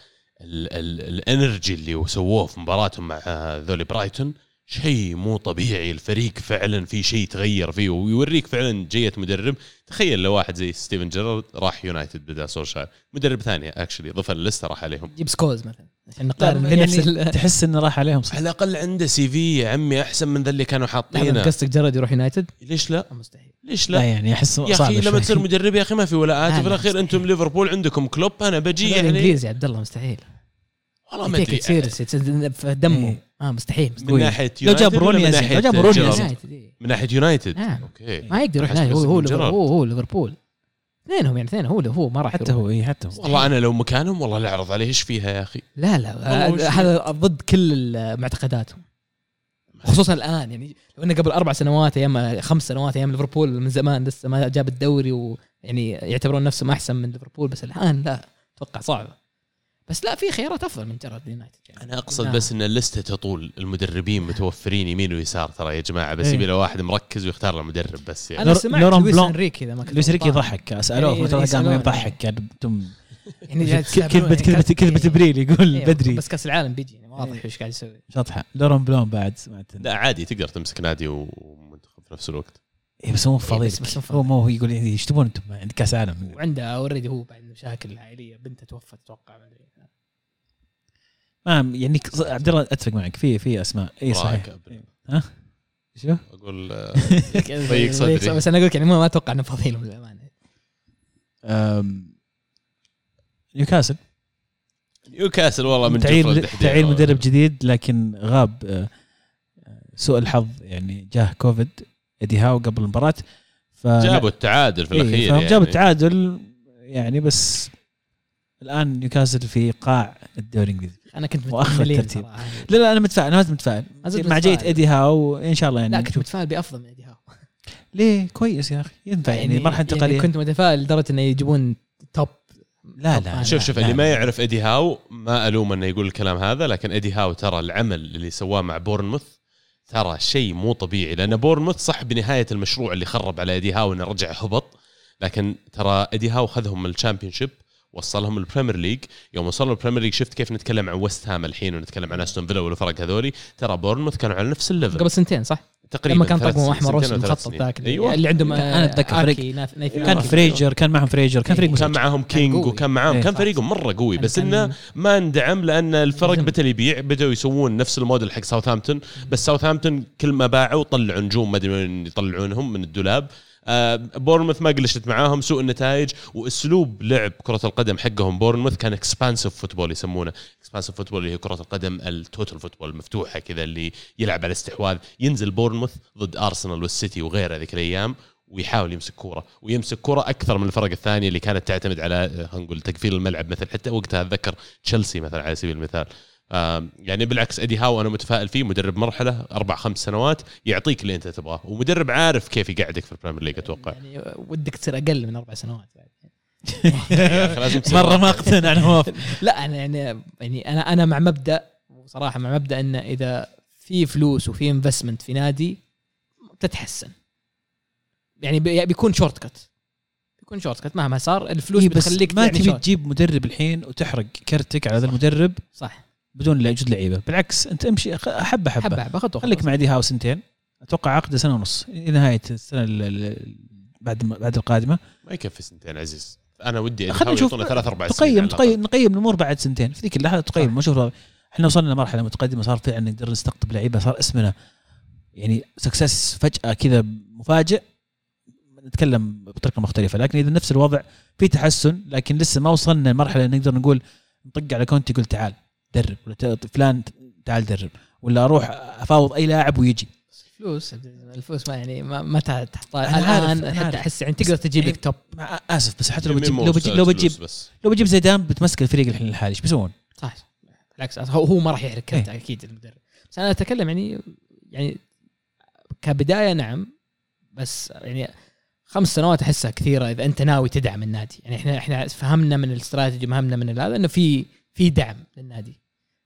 ال ال energy اللي سووه في مباراتهم مع ذولي برايتون شيء مو طبيعي الفريق فعلا في شيء تغير فيه ويوريك فعلا جية مدرب تخيل لو واحد زي ستيفن جيرارد راح يونايتد بدأ سولشاير مدرب ثاني actually ضفر اللسته راح عليهم جيب سكولز مثلا عشان نقارن بنفس يعني تحس إنه راح عليهم صح على الأقل عنده CV يا عمي أحسن من ذا اللي كانوا لا حاطينه قصدك جيرارد يروح يونايتد؟ ليش لا؟ مستحيل ليش لا لا؟ يعني أحس يا أخي لما. تصير مدرب يا أخي ما في ولاءات لا، وفي لا، الأخير أنتم. ليفربول عندكم كلوب أنا بجي يعني انجليزي يا عبد الله مستحيل والله ما أدري serious دمه إيه. آه مستحيل من ناحية لو جاب يونايتد روني من أزين. ناحية لو جاب روني. يونايتد،. من ناحية يونايتد نعم. okay ما يقدر يروح يونايتد هو هو. هو هو ليفربول اثنينهم يعني اثنين هو هو ما راح حتى. هو إي حتى هو والله أنا لو مكانهم والله لا أعرض عليه إيش فيها يا أخي لا لا هذا ضد كل معتقداتهم خصوصا الآن يعني لو إنه قبل أربع سنوات أيام خمس سنوات أيام ليفربول من زمان لسه ما جاب الدوري ويعني يعتبرون نفسهم أحسن من ليفربول بس الآن لا أتوقع صعبه بس لا في خيارات أفضل من جيرارد يونايتد يعني. أنا أقصد. بس إن اللسته تطول المدربين متوفرين يمين ويسار ترى يا جماعة بس إيه. يبي له واحد مركز ويختار له مدرب بس يعني. أنا سمعت لويس بلون- إنريكي إذا ما كنت لويس ريكي غلطان. يضحك سالوه قام يسألونه. يضحك كان يعني كذبه يعني كذبه كان- تبريل يقول إيه، بدري. بس كأس العالم بيجي يعني واضح إيش قاعد يسوي. شطحه لوران بلون بعد سمعت. لا عادي تقدر تمسك نادي ومنتخب في نفس الوقت. إيه بس هو مو إيه، فاضي. بس- بس مو هو ما هو يقول يعني إيش تبون أنتم؟ عند كأس عالم وعنده اوريدي هو بعد مشاكل عائليه بنته توفت أتوقع ما أدري. ما يعني عبد الله أتفق معك في في أسماء إي صحيح. ها شو؟ أقول آه، ضيق صدري. بس أنا أقول لك يعني ما ما أتوقع إنه فاضيلهم للأمانة أم، نيوكاسل نيوكاسل والله من تعيين. تعيين مدرب جديد لكن غاب آه، سوء الحظ يعني جاه كوفيد ايدي هاو قبل المباراة ف جابوا التعادل في إيه، الأخير فهم يعني. جابوا التعادل يعني بس الآن نيوكاسل في قاع الدوري الإنجليزي أنا كنت متفائل ترتيب. صراحة. لا لا أنا متفائل أنا ما زلت متفائل مع جيت. إيدي هاو إن شاء الله يعني لا كنت. متفائل بأفضل من إيدي هاو ليه كويس يا أخي ينفع يعني, مرحلة انتقاليه يعني كنت متفائل لدرجة إنه يجيبون top لا. لا شوف شوف لا، اللي لا. ما يعرف إيدي هاو ما ألوم إنه يقول الكلام هذا لكن إيدي هاو ترى العمل اللي سواه مع بورنموث ترى شيء مو طبيعي لأن بورنموث صح بنهاية المشروع اللي خرب على إيدي هاو إنه رجع هبط لكن ترى إيدي هاو خذهم من الشامبيونشيب وصلهم البريمير ليج يوم وصلوا البريمير ليج شفت كيف نتكلم عن ويست هام الحين ونتكلم عن أستون فيلا والفرق هذولي ترى بورنموث كانوا على نفس ال level قبل سنتين صح؟ تقريبا لما كان ثلاث طقمه سنين، احمر ثلاث مخطط. ذاك أيوه اللي عندهم أنا أتذكر فريق- آكي، ناف- نايف- كان. فريزر كان معهم فريزر كان فريق وكان مزعج. معاهم كينج. وكان معاهم إيه. كان فريقهم مرة قوي بس كان- إنه ما اندعم لأن الفرق. بدأ يبيع بدأوا يسوون نفس الموديل حق ساوثهامبتون بس ساوثهامبتون كل ما باعوا طلعوا نجوم ما أدري وين يطلعونهم من الدولاب آه بورنموث ما قلشت معاهم سوء النتائج وأسلوب لعب كرة القدم حقهم بورنموث كان expansive football يسمونه. expansive football اللي هي كرة القدم ال total football المفتوحه كذا اللي يلعب على استحواذ. ينزل بورنموث ضد ارسنال والسيتي وغيره ذيك الأيام ويحاول يمسك كورة ويمسك كورة أكثر من الفرق الثانية اللي كانت تعتمد على آه، خلينا نقول تقفيل الملعب مثل حتى وقتها أتذكر تشيلسي مثلا على سبيل المثال. يعني بالعكس إيدي هاو أنا متفائل فيه مدرب مرحلة أربع خمس سنوات يعطيك اللي أنت تبغاه ومدرب عارف كيف يقعدك في البريمير ليج أتوقع. يعني ودك تصير أقل من أربع سنوات بعد. لازم تصير مرة ما أقتنع أنا موافق لا أنا يعني يعني أنا أنا مع مبدأ وصراحة مع مبدأ إنه إذا في فلوس وفي investment في نادي بتتحسن يعني بي- بيكون short cut بيكون short cut مهما صار الفلوس إيه بتخليك ما يعني تبي. تجيب مدرب الحين وتحرق كرتك على هذا المدرب؟ صح. بدون لا يوجد لعيبة. بالعكس أنت امشي خ- حبه حبه حبه حبه خطوه خليك. مع إيدي هاو سنتين أتوقع عقده سنة ونص. نهاية السنة ال- ال- بعد بعد القادمة. ما يكفي سنتين عزيز. أنا ودي خلينا نشوف ثلاث أربع سنين تقيم. تقيم نقيم الأمور بعد سنتين. في ذيك اللحظة تقيم. ما شوف إحنا وصلنا لمرحلة متقدمة صار فعلا نقدر نستقطب لعيبة صار اسمنا يعني سكسس فجأة كذا مفاجئ. نتكلم بطريقة مختلفة. لكن إذا نفس الوضع في تحسن لكن لسه ما وصلنا لمرحلة نقدر نقول نطق على كونتي يقول تعال. درب ولا ت- فلان تعال درب ولا أروح أفاوض أي لاعب ويجي. الفلوس الفلوس ما يعني ما متى تحطها. الآن أنا حتى. أحس يعني تقدر تجيب لك توب آسف بس حتى لو بتجيب لو بتجيب لو فلوس بتجيب لو بتجيب زيدان بتمسك الفريق الحين الحالي إيش بيسوون؟ صح بالعكس هو هو ما راح يحرق كرت إيه. أكيد المدرب. بس أنا أتكلم يعني يعني كبداية نعم بس يعني خمس سنوات أحسها كثيرة إذا أنت ناوي تدعم النادي. يعني إحنا إحنا فهمنا من الاستراتيجي فهمنا من هذا إنه في في دعم للنادي.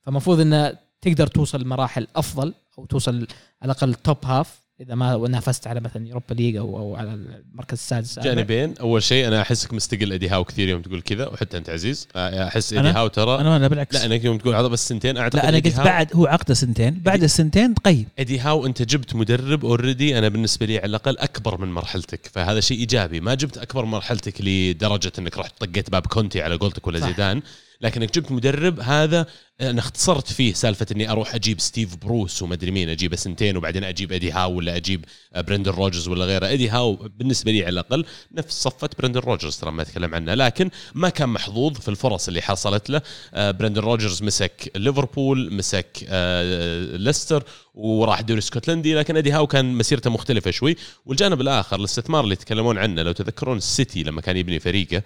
فالمفروض إنه تقدر توصل لمراحل أفضل أو توصل على الأقل top half إذا ما نافست على مثلا يوروبا ليج أو أو على المركز السادس. جانبين أول شيء أنا احسك مستقل. إدي هاو كثير يوم تقول كذا وحتى أنت عزيز. أحس إدي أنا- هاو ترى. أنا أنا بالعكس. لا أنك يوم تقول عطى بس سنتين أعتقد لا أنا قلت هاو- بعد هو عقده سنتين. بعد السنتين تقيم ايدي هاو أنت جبت مدرب already أنا بالنسبة لي على الأقل أكبر من مرحلتك. فهذا شيء إيجابي. ما جبت أكبر من مرحلتك لدرجة إنك رحت طقيت باب كونتي على قولتك ولا صح. لكنك جبت مدرب هذا أنا اختصرت فيه سالفة إني أروح أجيب ستيف بروس وما ادري مين اجيبه سنتين وبعدين أجيب ايدي هاو ولا أجيب برندن روجرز ولا غيره. ايدي هاو بالنسبة لي على الأقل نفس صفة برندن روجرز ترى ما أتكلم عنه لكن ما كان محظوظ في الفرص اللي حصلت له. آه، برندن روجرز مسك ليفربول مسك آه، ليستر وراح دوري اسكتلندي لكن إدي هاو كان مسيرته مختلفة شوي. والجانب الآخر الاستثمار اللي يتكلمون عنه لو تذكرون السيتي لما كان يبني فريقه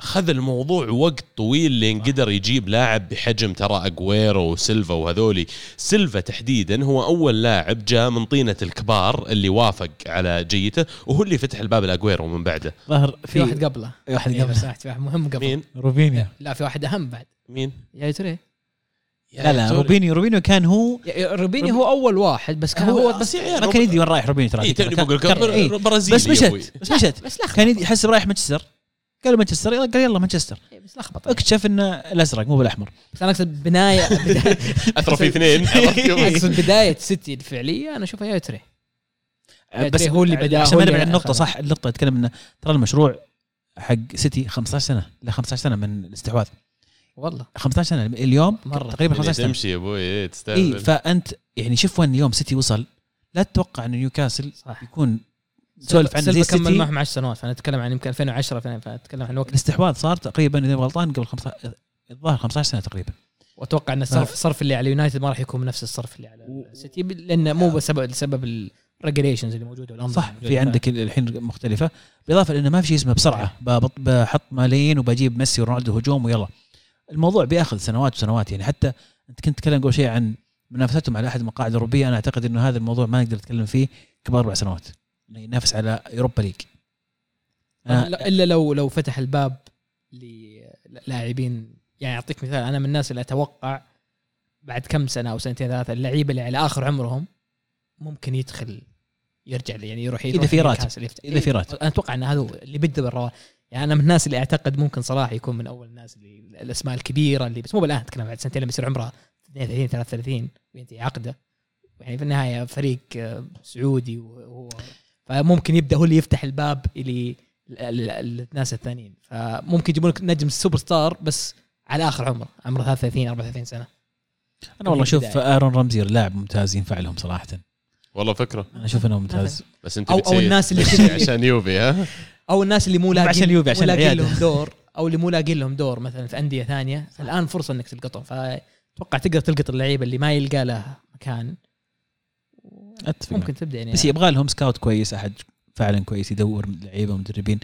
خذ الموضوع وقت طويل لين قدر يجيب لاعب بحجم ترى أجويرو وسيلفا وهذولي. سيلفا تحديدا هو أول لاعب جاء من طينة الكبار اللي وافق على جيته وهو اللي فتح الباب لأجويرو من بعده. ظهر في واحد قبله. في واحد إيه، قبل لو سمحت، في واحد مهم قبل. مين؟ روبينيو. لا في واحد أهم بعد. مين؟ يا تري لا لا روبينيو. روبينيو كان هو روبينيو هو أول واحد بس كان هو بس ما كان يدري وين رايح روبينيو ترى. إيه، بقول كان- إيه. برازيلي بس. مشت بس مشت. بس كان يدري- يحسب رايح مانشستر. قالوا مانشستر يلا قال يلا مانشستر. إيه، بس لخبط اكتشف إنه الأزرق مو بالأحمر. بس أنا أقصد بناية. اثرى في اثنين. أقصد بداية سيتي الفعلية أنا أشوفها يا تري. بس هو اللي بدأ، عشان ما نبعد النقطة. صح النقطة اتكلم انه ترى المشروع حق سيتي 15 سنة لا 15 سنة من الاستحواذ. والله. 15 سنة اليوم مرة. تقريبا 15 سنة. تمشي يا أبوي إيه، اي تستاهل فأنت يعني شوف وين اليوم سيتي وصل. لا تتوقع ان نيوكاسل صح. يكون نسولف عنه زي كمل معهم 10 سنوات فنتكلم عن يمكن 2010 فنتكلم عن وقت الاستحواذ صار تقريبا إذا غلطان قبل 15 الظاهر 15 سنة تقريبا. وأتوقع إن الصرف الصرف اللي على يونايتد ما راح يكون نفس الصرف اللي على السيتي لأنه مو بسبب لسبب ال- regulations اللي موجودة والانظمه صح. في عندك الحين مختلفة. بالإضافة لأنه ما في شيء اسمه بسرعة. ببط- بحط ملايين وبجيب ميسي ورونالدو هجوم ويلا. الموضوع بيأخذ سنوات وسنوات يعني. حتى أنت كنت تتكلم قبل شيء عن منافستهم على أحد المقاعد الأوروبية. أنا أعتقد إنه هذا الموضوع ما نقدر نتكلم فيه قبل أربع سنوات. إنه ينافس على اوروبا ليج إلا لو لو فتح الباب للاعبين يعني أعطيك مثال أنا من الناس اللي أتوقع بعد كم سنة أو سنتين ثلاثة اللعيبه اللي على آخر عمرهم ممكن يدخل يرجع يعني يروح إذا في راتب. إذا في راتب. أنا أتوقع إن هذا اللي بيبدا بالرواتب يعني أنا من الناس اللي أعتقد ممكن صلاح يكون من أول الناس اللي الأسماء الكبيرة اللي بس مو بالآن أتكلم بعد سنتين لما يصير عمره 32 33 وينتهي عقده يعني في النهاية فريق آه، سعودي وهو فممكن يبدأ هو اللي يفتح الباب اللي الناس الثانيين. فممكن يجيبون لك نجم سوبر ستار بس على آخر عمره عمره 33 34 سنة. أنا والله أشوف. آرون رمزي لاعب ممتاز ينفع لهم صراحة. والله فكرة. أنا أشوف إنه ممتاز. بس أنت أو- أو الناس اللي عشان يوفي ها؟ أو الناس اللي مو لاقين عشان اليوفي، عشان مو لاقين. لهم دور أو اللي مو لاقين لهم دور مثلا في أندية ثانية. الآن فرصة إنك تلقطهم. فأتوقع تقدر تلقط اللعيبة اللي ما يلقى له مكان. أتفق ممكن تبدأ يعني بس يبغى لهم scout كويس أحد فعلا كويس يدور لعيبة ومدربين.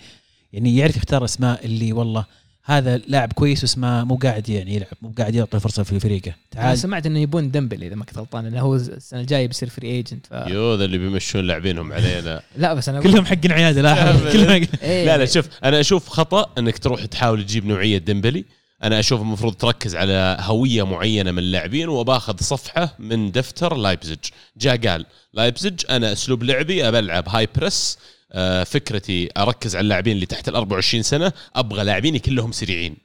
يعني يعرف يختار أسماء اللي والله هذا لاعب كويس واسمه مو قاعد يعني يلعب مو قاعد يعطي فرصة في فريقه. أنا تعال سمعت إنه يبون ديمبلي إذا ما كنت غلطان لأنه هو السنة الجاية بيصير free agent ف... يو ذا اللي بيمشون لاعبينهم علينا لا. بس أنا كلهم حقين عيادة لا كلهم حق- إيه. لا لا شوف أنا أشوف خطأ إنك تروح تحاول تجيب نوعية ديمبلي. أنا أشوف المفروض تركز على هوية معينة من اللاعبين وباخذ صفحة من دفتر لايبزج جاء قال لايبزج أنا أسلوب لعبي ابلعب high press آه، فكرتي أركز على اللاعبين اللي تحت ال 24 سنة أبغى لاعبيني كلهم سريعين.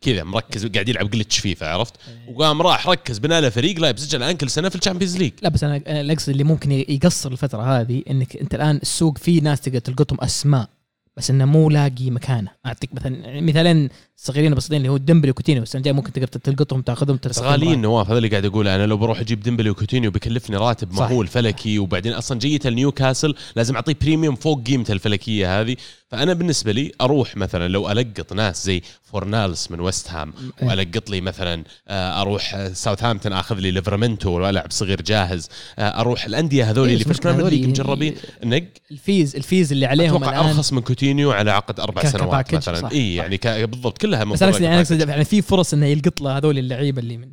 كذا مركز قاعد يلعب glitch فيفا عرفت؟ وقام راح ركز بنى له فريق لايبزج الآن كل سنة في ال Champions League. لا بس أنا أنا اللي ممكن يقصر الفترة هذه إنك أنت الآن السوق فيه ناس تقدر تلقطهم أسماء بس إنه مو لاقي مكانه. أعطيك مثلا مثالين صغيرين بسيطين اللي هو ديمبلي وكوتينيو. السنة الجاية ممكن تقدر تلقطهم تاخذهم بس غاليين نواف هذا اللي قاعد اقوله أنا لو بروح أجيب ديمبلي وكوتينيو بيكلفني راتب. مهول فلكي وبعدين أصلا جيته لنيوكاسل لازم أعطيه premium فوق قيمته الفلكية هذه. فأنا بالنسبة لي أروح مثلا لو ألقط ناس زي فورنالس من ويست هام إيه. وألقط لي مثلا آه، أروح ساوثهامبتون أخذ لي ليفرمنتو وألعب صغير جاهز. آه، أروح الأندية هذول إيه، اللي في ال Premier League مجربين نق. ال fees ال fees اللي عليهم أتوقع أرخص من كوتينيو على عقد أربع سنوات مثلا. اي. يعني بالضبط كلها بس أنا يعني. أقصد يعني في فرص إنه يلقط له هذول اللعيبة اللي من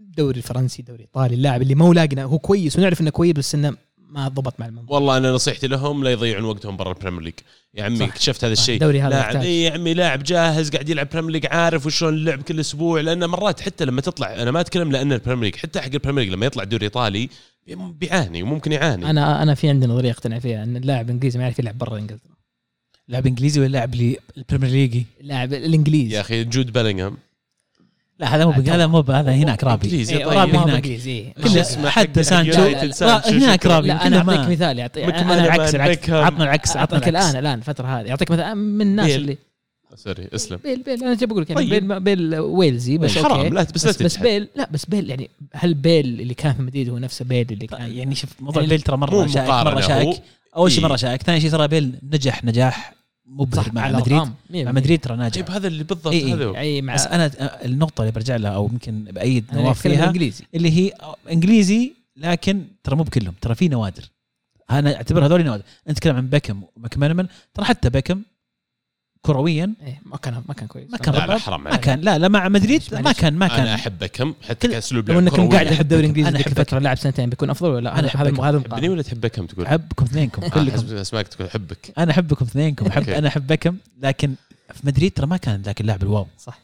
الدوري الفرنسي الدوري الايطالي اللاعب اللي ما هو لاقي هو كويس ونعرف إنه كويس بس إنه ما ضبط مع المنظومة والله أنا نصيحتي لهم لا يضيعون وقتهم برا ال Premier League يا عمي. اكتشفت هذا صح، الشيء لاعب. إي يا عمي لاعب جاهز قاعد يلعب Premier League عارف وشلون اللعب كل أسبوع لأن مرات حتى لما تطلع أنا ما أتكلم لأن ال Premier League حتى حق ال Premier League لما يطلع دوري إيطالي بيعاني وممكن يعاني أنا أنا في عندي نظرية أقتنع فيها إن اللاعب الانجليزي ما يعرف يلعب برا إنجلترا لاعب انجليزي ولا لاعب لي البريمير ليجي اللاعب الانجليزي يا أخي جود بيلينغهام لا هذا مو هذا مو هذا هناك رابي إنجليزي إيه، طيب. رابي هناك. هناك انجليزي إيه. كله حتى سانشو هناك. رابي لا أنا أعطيك مثال يعطي مكمان أنا العكس العكس. عطنا العكس عطنا اعطيك العكس الان الآن الفترة هذه يعطيك مثلا من الناس. اللي سوري اسلم بيل بيل أنا جاي بقول لك يعني طيب. بيل بيل ويلزي بس حرام أوكي. لا بس بس, بس. بيل لا بس بيل يعني هل بيل اللي كان في مدريد هو نفسه بيل اللي كان يعني شوف موضوع يعني بيل ترى مرة شائك مرة. شائك أول شيء إيه. مرة شائك ثاني شيء ترى بيل نجح نجاح مبهر مع على مدريد. مع مدريد ترى ناجح. طيب هذا اللي بالضبط إيه، إيه. هذا. أي مع بس أنا النقطة اللي برجع لها أو يمكن بايد نواف فيها بالإنجليزي. اللي هي إنجليزي لكن ترى مو بكلهم ترى في نوادر. أنا أعتبر هذول نوادر. انت تتكلم عن بيكم وماكمانمان ترى حتى بيكم كرويا. إيه، ما كان ما كان كويس. ما كان لا لا ربع. حرام ما كان لا لا مع مدريد. ما كان ما أنا كان. احب بكم حتى كل- كأسلوب لو لعب إنك. قاعد في الدوري الانجليزي أنا ذيك الفترة لعب سنتين بيكون أفضل ولا لا أنا هذا هذا تحبني. ولا تحب بكم تقول؟ أحبكم اثنينكم آه، كلكم. أسمعك تقول أحبك. أنا أحبكم اثنينكم احب. أنا احب بيكم لكن في مدريد ترى ما كان ذاك اللاعب الواو. صح.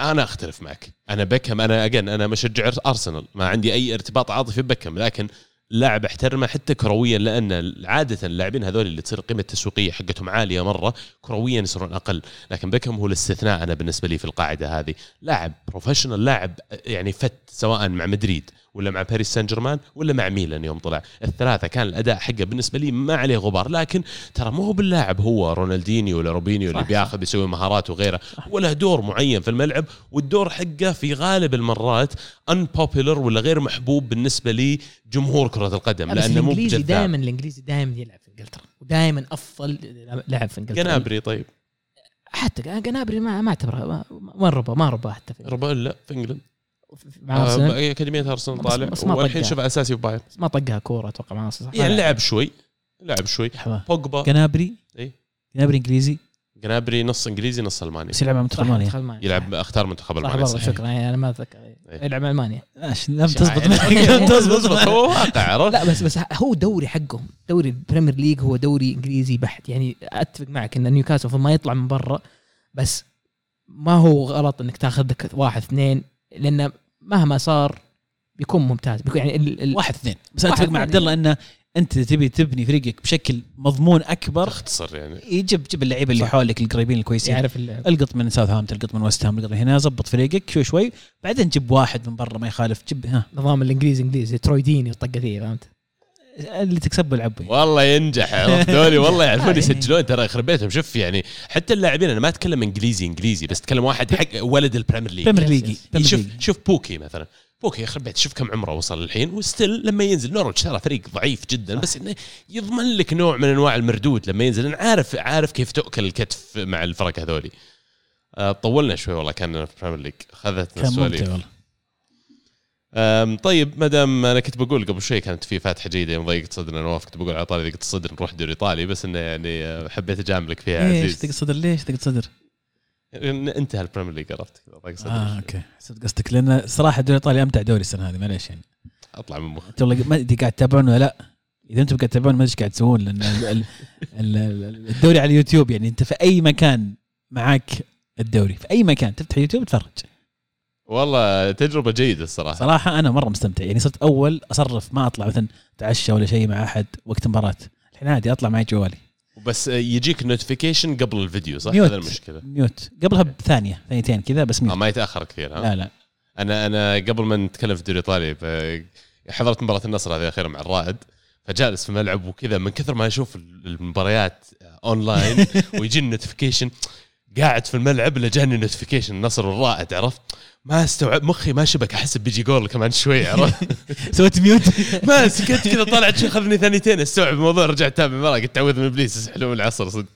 أنا أختلف معك. أنا بكم أنا اجن أنا مشجع أرسنال. ما عندي أي ارتباط عاطفي ببكم لكن لاعب احترمه حتى كرويا لأن عادة اللاعبين هذول اللي تصير القيمه التسويقية حقتهم عالية مرة كرويا يصيرون أقل. لكن بكم هو الاستثناء أنا بالنسبة لي في القاعدة هذه. لاعب professional لاعب يعني fit سواء مع مدريد ولا مع باريس سان جيرمان ولا مع ميلان يوم طلع. الثلاثة كان الأداء حقه بالنسبة لي ما عليه غبار لكن ترى مو هو باللاعب هو رونالدينيو ولا روبينيو اللي بياخذ بيسوي مهارات وغيره. وله دور معين في الملعب والدور حقه في غالب المرات unpopular ولا غير محبوب بالنسبة لي جمهور كرة القدم لأنه مو الإنجليزي دائما الإنجليزي دائما يلعب في إنجلترا ودائما أفضل لاعب في إنجلترا. جنابري طيب. حتى جنابري ما ما أعتبره ما- ربى ما ربى حتى في ربا لا في England مع ارسنال آه أكاديمية أرسنال طالع. والحين. شوف أساسي وبايرن. بس ما طقها كورة أتوقع مع ارسنال صح؟ يعني لعب شوي لعب شوي. بوجبا. جنابري. إي. جنابري إنجليزي. جنابري نص إنجليزي نص ألماني. بس يلعب مع منتخب ألمانيا. يلعب أختار منتخب صح ألمانيا صحيح. شكرا. يعني أنا ما أتذكر. يلعب مع ألمانيا. ماشي لم. تزبط. لم تزبط. هو واقع عرفت؟ لا بس بس هو دوري حقهم. دوري ال Premier League هو دوري إنجليزي بحت. يعني أتفق معك إن نيوكاسل ما يطلع من برا بس ما هو غلط إنك تاخذ لك واحد اثنين لأن مهما صار بيكون ممتاز بيكون يعني ال ال واحد اثنين بس أتفق مع. عبد الله إنه أنت تبي تبني فريقك بشكل مضمون أكبر اختصر يعني يجيب جيب اللعيبة اللي. حولك القريبين الكويسين يعرف ال- القط من ساوثهامبتون القط من ويست هام القط من هنا ظبط فريقك شوي شوي بعدين جيب واحد من برا ما يخالف جيب ها نظام الإنجليزي إنجليزي تروي ديني والطقه ذي فهمت؟ اللي تكسبه العبه والله ينجح. ذولي والله يعرفون يعني. يسجلون ترى يخرب بيتهم. شوف يعني حتى اللاعبين أنا ما أتكلم إنجليزي إنجليزي بس أتكلم واحد حق ولد ال Premier League. Premier. Premier شوف. شوف بوكي مثلا. بوكي يخرب بيت شوف كم عمره وصل الحين. و still لما ينزل نورويتش ترى فريق ضعيف جدا بس إنه يضمن لك نوع من أنواع المردود لما ينزل. أنا عارف عارف كيف تؤكل الكتف مع الفرق هذولي. آه، طولنا شوي والله كان في ال Premier League. خذتنا السواليف. طيب ما دام أنا كنت بقول قبل شوي كانت في فاتحة جيده يوم ضيقت صدرنا نواف كنت بقول على طاري ضيقت الصدر نروح دوري إيطالي بس إنه يعني أه، حبيت أجاملك فيها ليش عزيز. ضيق صدر ليش ضيق صدر؟ انتهى ال Premier League عرفت؟ ضيق صدر آه okay. حسبت قصدك لأن صراحة الدوري الإيطالي أمتع دوري السنة هذه معليش يعني. أطلع من مخي. أنت والله ما أدري قاعد تتابعون ولا لا. إذا أنتم قاعد تتابعون ما أدري إيش قاعد تسوون لأن ال- ال- ال- ال- الدوري على اليوتيوب يعني أنت في أي مكان معاك الدوري في أي مكان تفتح يوتيوب تتفرج والله تجربة جيدة الصراحة. صراحة أنا مرة مستمتع. يعني صرت أول أصرف ما أطلع مثلا أتعشى ولا شيء مع أحد وقت مباراه الحين عادي أطلع معي جوالي. بس يجيك notification قبل الفيديو صح؟ mute. هذا المشكلة. mute قبلها بثانية ثانيتين كذا بس آه ميوت ما يتاخر كثير ها؟ لا لا. أنا أنا قبل ما نتكلم في الدوري الإيطالي حضرت مباراة النصر هذه الأخيرة مع الرائد فجالس في الملعب وكذا من كثر ما أشوف المباريات اونلاين ويجيني ال notification قاعد في الملعب الا جاني notification النصر والرائد عرفت؟ ما استوعب مخي ما شبك أحس بيجي جول كمان شوي عرفت؟ سويت mute ما سكت كذا طلعت شو اخذني ثانيتين استوعب الموضوع رجعت اتابع المباراه قلت تعوذ من إبليس يسحلون العصر صدق.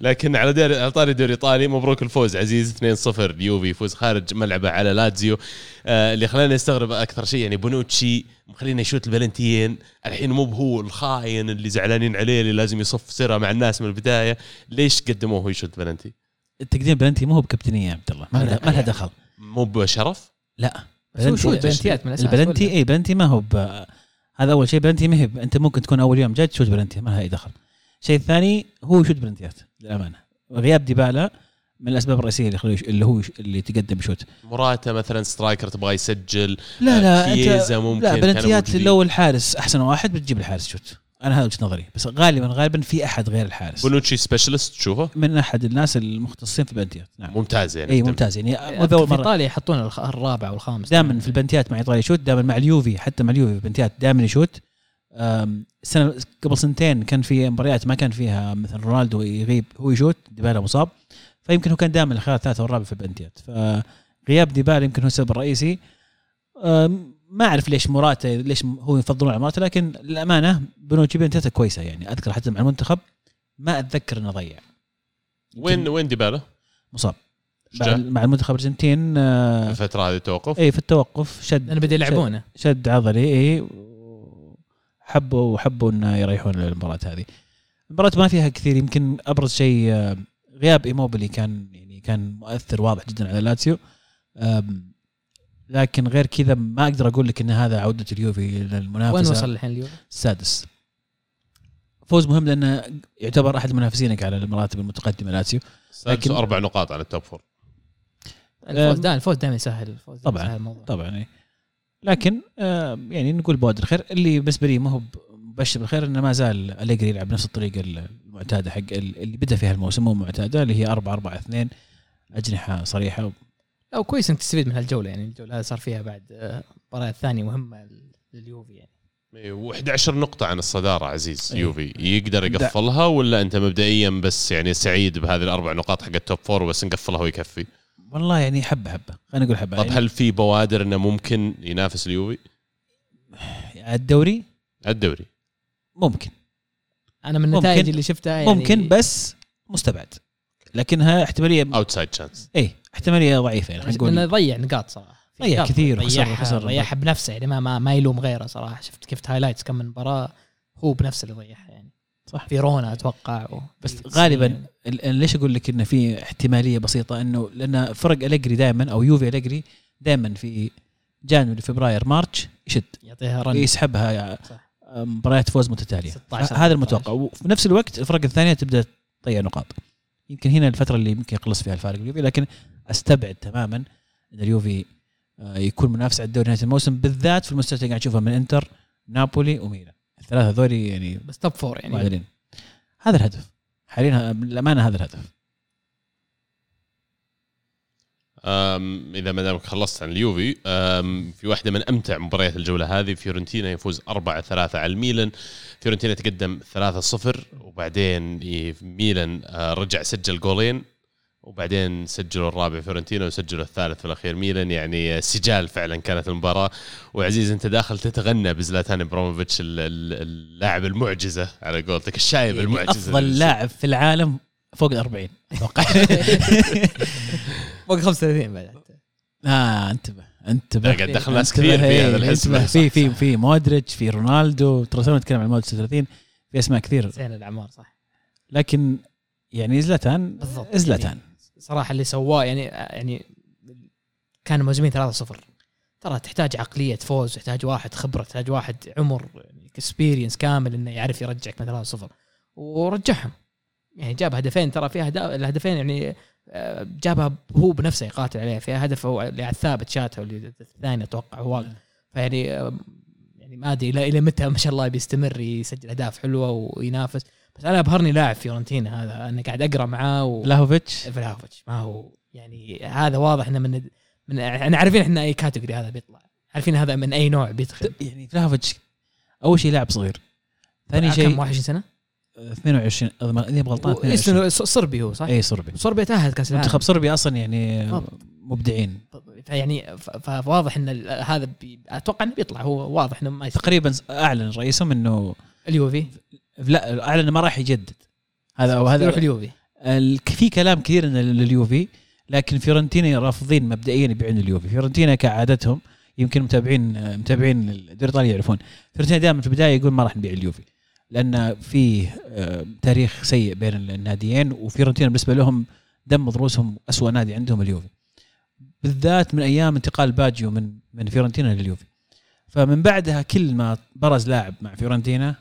لكن على دوري على طاري دوري ايطالي مبروك الفوز عزيز 2-0 اليوفي يفوز خارج ملعبه على لاتزيو. آه اللي خلاني أستغرب أكثر شيء يعني بونوتشي مخلينا يشوت البلنتيين الحين مو هو الخاين اللي زعلانين عليه اللي لازم يصف سيره مع الناس من البداية ليش قدموه هو يشوت بلنتي التقديم بلنتي مو هو بكابتنية يا عبد الله. ما لها ما لها دخل. مو بشرف؟ لا. شو penalty- penalty ات من الأساس؟ البلنتي؟ اي بلنتي ما هو ب... هذا أول شيء بلنتي ما هي أنت ممكن تكون أول يوم جاي تشوت بلنتي ما لها أي دخل. الشيء الثاني هو يشوت بلنتيات للأمانة. غياب ديبالا من الأسباب الرئيسية اللي خلوه اللي هو اللي تقدم بشوت. مراته مثلا striker تبغى يسجل لا لا كييزا انت ممكن لا بلنتيات. لو الحارس أحسن واحد بتجيب الحارس شوت. أنا هذا وجهة نظري. بس غالبا غالبا في أحد غير الحارس. بونوتشي specialist تشوفه؟ من أحد الناس المختصين في البلنتيات نعم. ممتاز يعني. إي ممتاز يعني. مو في أول مرة. إيطاليا يحطون الخ- الرابع والخامس دائما في البنتيات مع إيطاليا يشوت دائما مع اليوفي حتى مع اليوفي بنتيات دائما يشوت. السنة قبل سنتين كان في مباريات ما كان فيها مثلا رونالدو يغيب هو يشوت ديبالا مصاب. فيمكن هو كان دائما الخيار الثالث والرابع في البنتيات. فغياب ديبالا يمكن هو السبب الرئيسي. ما أعرف ليش مراته ليش هو يفضلون على مراته لكن للأمانة بنوتشي بنتياته كويسة يعني. أذكر حتى مع المنتخب ما أتذكر إنه ضيع. وين وين ديبالا؟ مصاب. مع, المنتخب الأرجنتين آه، الفترة هذه توقف؟ اي في التوقف. شد لأن بدأ يلعبونه. شد عضلي اي حبوا وحبوا إنه يريحون المباراه هذه. المباراة ما فيها كثير يمكن أبرز شيء آه، غياب إيموبيلي كان يعني كان مؤثر واضح جدا على لاتسيو. لكن غير كذا ما أقدر أقول لك إن هذا عودة اليوفي للمنافسة وين وصل الحين اليوم؟ السادس فوز مهم لأنه يعتبر أحد منافسينك على المراتب المتقدمة لاتسيو لكن أربع نقاط على ال top four الفوز دائما الفوز دائما يسهل الفوز طبعاً. يسهل الموضوع طبعا إيه. لكن آه يعني نقول بوادر الخير اللي بالنسبة لي ما هو مبشر بالخير إنه ما زال أليجري يلعب بنفس الطريقة المعتادة حق اللي بدأ فيها الموسم مو معتادة اللي هي 4 4 2 أجنحة صريحة أو كويس إنك تستفيد من هالجولة يعني الجولة هذه صار فيها بعد آه، مباريات ثانية مهمة لليوفي يعني. و11 نقطة عن الصدارة عزيز إيه. يوفي. يقدر يقفلها ولا أنت مبدئيا بس يعني سعيد بهذه الأربع نقاط حق ال top four وبس نقفلها ويكفي؟ والله يعني حبة حبة خلينا نقول حبة. طب يعني هل في بوادر أنه ممكن ينافس اليوفي؟ الدوري؟ الدوري. ممكن. أنا من ممكن. النتائج اللي شفتها يعني ممكن بس مستبعد. لكنها احتمالية. outside chance اي احتمالية ضعيفة يعني نقول. ضيع نقاط صراحة. ضيع كثير وخسر ضيعها خسر ضيعها بنفسه يعني ما ما, ما يلوم غيره صراحة. شفت كيف highlights كم من مباراة هو بنفسه اللي ضيعها يعني. صح. فيرونا أتوقع و... بس غالبا ال- ال- ليش أقول لك إنه في احتمالية بسيطة؟ إنه لأن فرق أليجري دائما أو يوفي أليجري دائما في January فبراير March يشد. يعطيها run يسحبها صح. مباريات فوز متتالية. 16 هذا المتوقع. وفي نفس الوقت الفرق الثانية تبدأ تضيع نقاط. يمكن هنا الفترة اللي يمكن يقلص فيها الفارق اليوفي لكن أستبعد تماما إن اليوفي آه، يكون منافس على الدوري نهاية الموسم بالذات في المستويات اللي قاعد نشوفها من إنتر نابولي وميلان. الثلاثة هذول يعني بس top four يعني. معدلين هذا الهدف. حاليا بالامانه هذا الهدف. إذا ما دامك خلصت عن اليوفي في واحدة من أمتع مباريات الجولة هذه فيورنتينا يفوز 4 3 على الميلان فيورنتينا تقدم 3 0 وبعدين ميلان رجع سجل جولين وبعدين سجلوا الرابع فيورنتينا وسجلوا الثالث في الأخير ميلان. يعني سجال فعلا كانت المباراة. وعزيز أنت داخل تتغنى بزلاتان إبراموفيتش ال- ال- اللاعب المعجزة على قولتك الشايب يعني المعجزة. أفضل لاعب في العالم فوق ال 40 أتوقع. فوق 35 بعد. آه انتبه انتبه. قاعد دخل ناس كثير في إيه، هذا. في في في مودريتش في رونالدو. ترى تونا نتكلم عن مودريتش 30 في أسماء كثير. زين الأعمار صح. لكن يعني زلاتان بالضبط. زلاتان يعني صراحة اللي سواه يعني يعني كانوا مهزومين 3-0 ترى تحتاج عقلية فوز تحتاج واحد خبرة تحتاج واحد عمر اكسبيرينس كامل إنه يعرف يرجعك من 3-0 ورجعهم. يعني جاب هدفين ترى في اهداف الهدفين يعني آه، جابها هو بنفسه يقاتل عليها. في هدف هو اللي على الثابت شاته واللي الثاني أتوقع هو. فيعني آه، يعني ما أدري إلى متى ما شاء الله بيستمر يسجل أهداف حلوة وينافس. بس أنا أبهرني لاعب فيورنتينا هذا أنا قاعد أقرأ معاه و... بلاهوفيتش فلاوفيتش ما هو يعني هذا واضح إنه من من إحنا عارفين إحنا أي category هذا بيطلع. عارفين هذا من أي نوع بيدخل. يعني بلاهوفيتش أول شيء لاعب صغير. ثاني كم شيء 21 سنة؟ 22 إذا إذا غلطان 22 اسمه صربي هو صح؟ اي صربي. صربيا تأهل كأس العالم. منتخب صربيا أصلا يعني بالضبط. مبدعين. فيعني فواضح إن هذا بي أتوقع إنه بيطلع هو واضح إنه ما يستطيع تقريبا أعلن رئيسهم إنه اليوفي لا أعلن ما راح يجدد. هذا أو هذا يروح اليوفي. ال- في كلام كثير إن لليوفي لكن فيورنتينا رافضين مبدئيا يبيعون اليوفي. فيورنتينا كعادتهم يمكن متابعين متابعين الدوري الإيطالي يعرفون. فيورنتينا دائما في البداية يقول ما راح نبيع اليوفي. لأن في آه، تاريخ سيء بين الناديين وفيورنتينا بالنسبة لهم دم ضروسهم أسوأ نادي عندهم اليوفي. بالذات من أيام انتقال باجيو من من فيورنتينا لليوفي. فمن بعدها كل ما برز لاعب مع فيورنتينا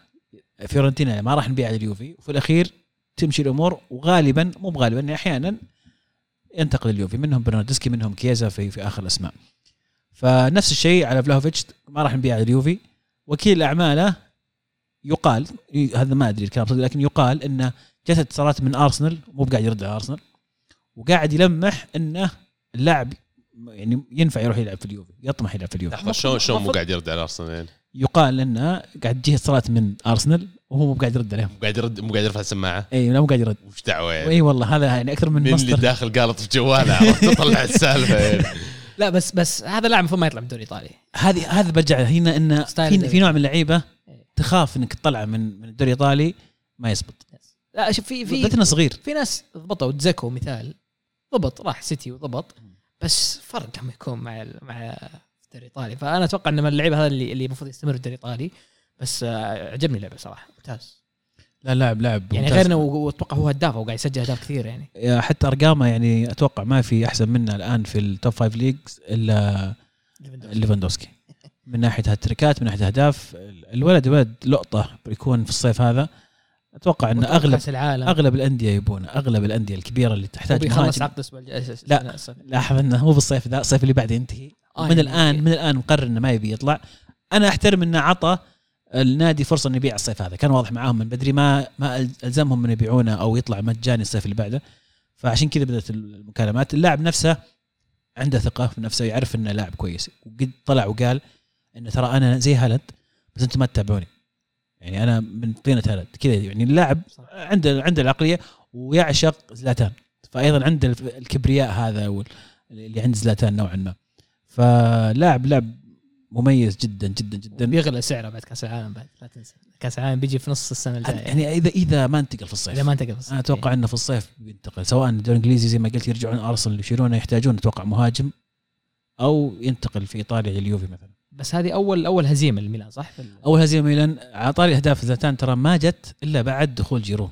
فيورنتينا ما راح نبيع اليوفي وفي الأخير تمشي الأمور وغالبا مو بغالبا يعني أحيانا ينتقل اليوفي منهم برناردسكي منهم كيزا في في آخر الأسماء. فنفس الشيء على فلاهوفيتش ما راح نبيع اليوفي وكيل أعماله يقال هذا ما أدري الكلام صدق لكن يقال إنه جت اتصالات من أرسنال مو بقاعد يرد على أرسنال وقاعد يلمح إنه اللاعب يعني ينفع يروح يلعب في اليوفي يطمح يلعب في اليوفي. لحظه شلون شلون مو قاعد يرد على أرسنال يعني؟ يقال إنه قاعد تجيه اتصالات من أرسنال وهو مو قاعد يرد عليهم. مو قاعد يرد مو قاعد يرفع السماعة؟ إي لا مو قاعد يرد. وش دعوة يعني؟ إي والله هذا يعني أكثر من مين اللي مصدر. داخل قالط في جواله تطلع السالفة يعني. لا بس بس هذا لاعب المفروض ما يطلع من الدوري الايطالي هذه هذا برجع هنا إنه في. في نوع من اللعيبة. تخاف إنك تطلع من من الدوري الايطالي ما يزبط. لا شوف في في صغير. في ناس ضبطوا. دزيكو مثال. ضبط راح سيتي وضبط. بس فرق لما يكون مع ال- مع الدوري الايطالي فأنا أتوقع إن من اللعيبة هذا اللي اللي المفروض يستمر الدوري الايطالي بس آه، عجبني لعبه صراحة. ممتاز. لا لاعب لاعب يعني. غير إنه واتوقع هو هداف وقاعد يسجل أهداف كثير يعني. يا حتى أرقامه يعني أتوقع ما في أحسن منه الآن في ال top five leagues إلا ليفاندوسكي. من ناحية هاتريكات من ناحية أهداف الولد ولد لقطة بيكون في الصيف هذا. أتوقع إن أغلب العالم. أغلب الأندية يبونه أغلب الأندية الكبيرة اللي تحتاج مهاجم عقد الأسبوع لا. لاحظ إنه مو بالصيف ذا الصيف اللي بعده ينتهي. آه، من يعني- الآن من الآن مقرر إنه ما يبي يطلع. أنا أحترم إنه عطى النادي فرصة إنه يبيع الصيف هذا. كان واضح معاهم من بدري ما ما ألزمهم إنه يبيعونه أو يطلع مجاني الصيف اللي بعده. فعشان كذا بدأت المكالمات. اللاعب نفسه عنده ثقة في نفسه يعرف إنه لاعب كويس. وقد طلع وقال انه ترى أنا زي هالاند بس أنتم ما تتابعوني. يعني أنا من طينة هالاند. كذا يعني اللاعب. عنده عنده العقلية ويعشق زلاتان. فايضا عنده الكبرياء هذا اللي عند زلاتان نوعا ما. فلاعب لاعب مميز جدا جدا جدا. بيغلى سعره بعد كأس العالم بعد لا تنسى. كأس العالم بيجي في نص السنة الجاية. يعني اذا إذا ما انتقل في الصيف. إذا ما انتقل بس أنا أتوقع إنه في الصيف بينتقل سواء الدوري الانجليزي زي ما قلت يرجعون أرسنال يشيلونه يحتاجون أتوقع مهاجم أو ينتقل في إيطاليا لليوفي مثلا. بس هذه اول أول هزيمة للميلان صح؟ أول هزيمة ميلان على طاري أهداف زلاتان ترى ما جت إلا بعد دخول جيرو.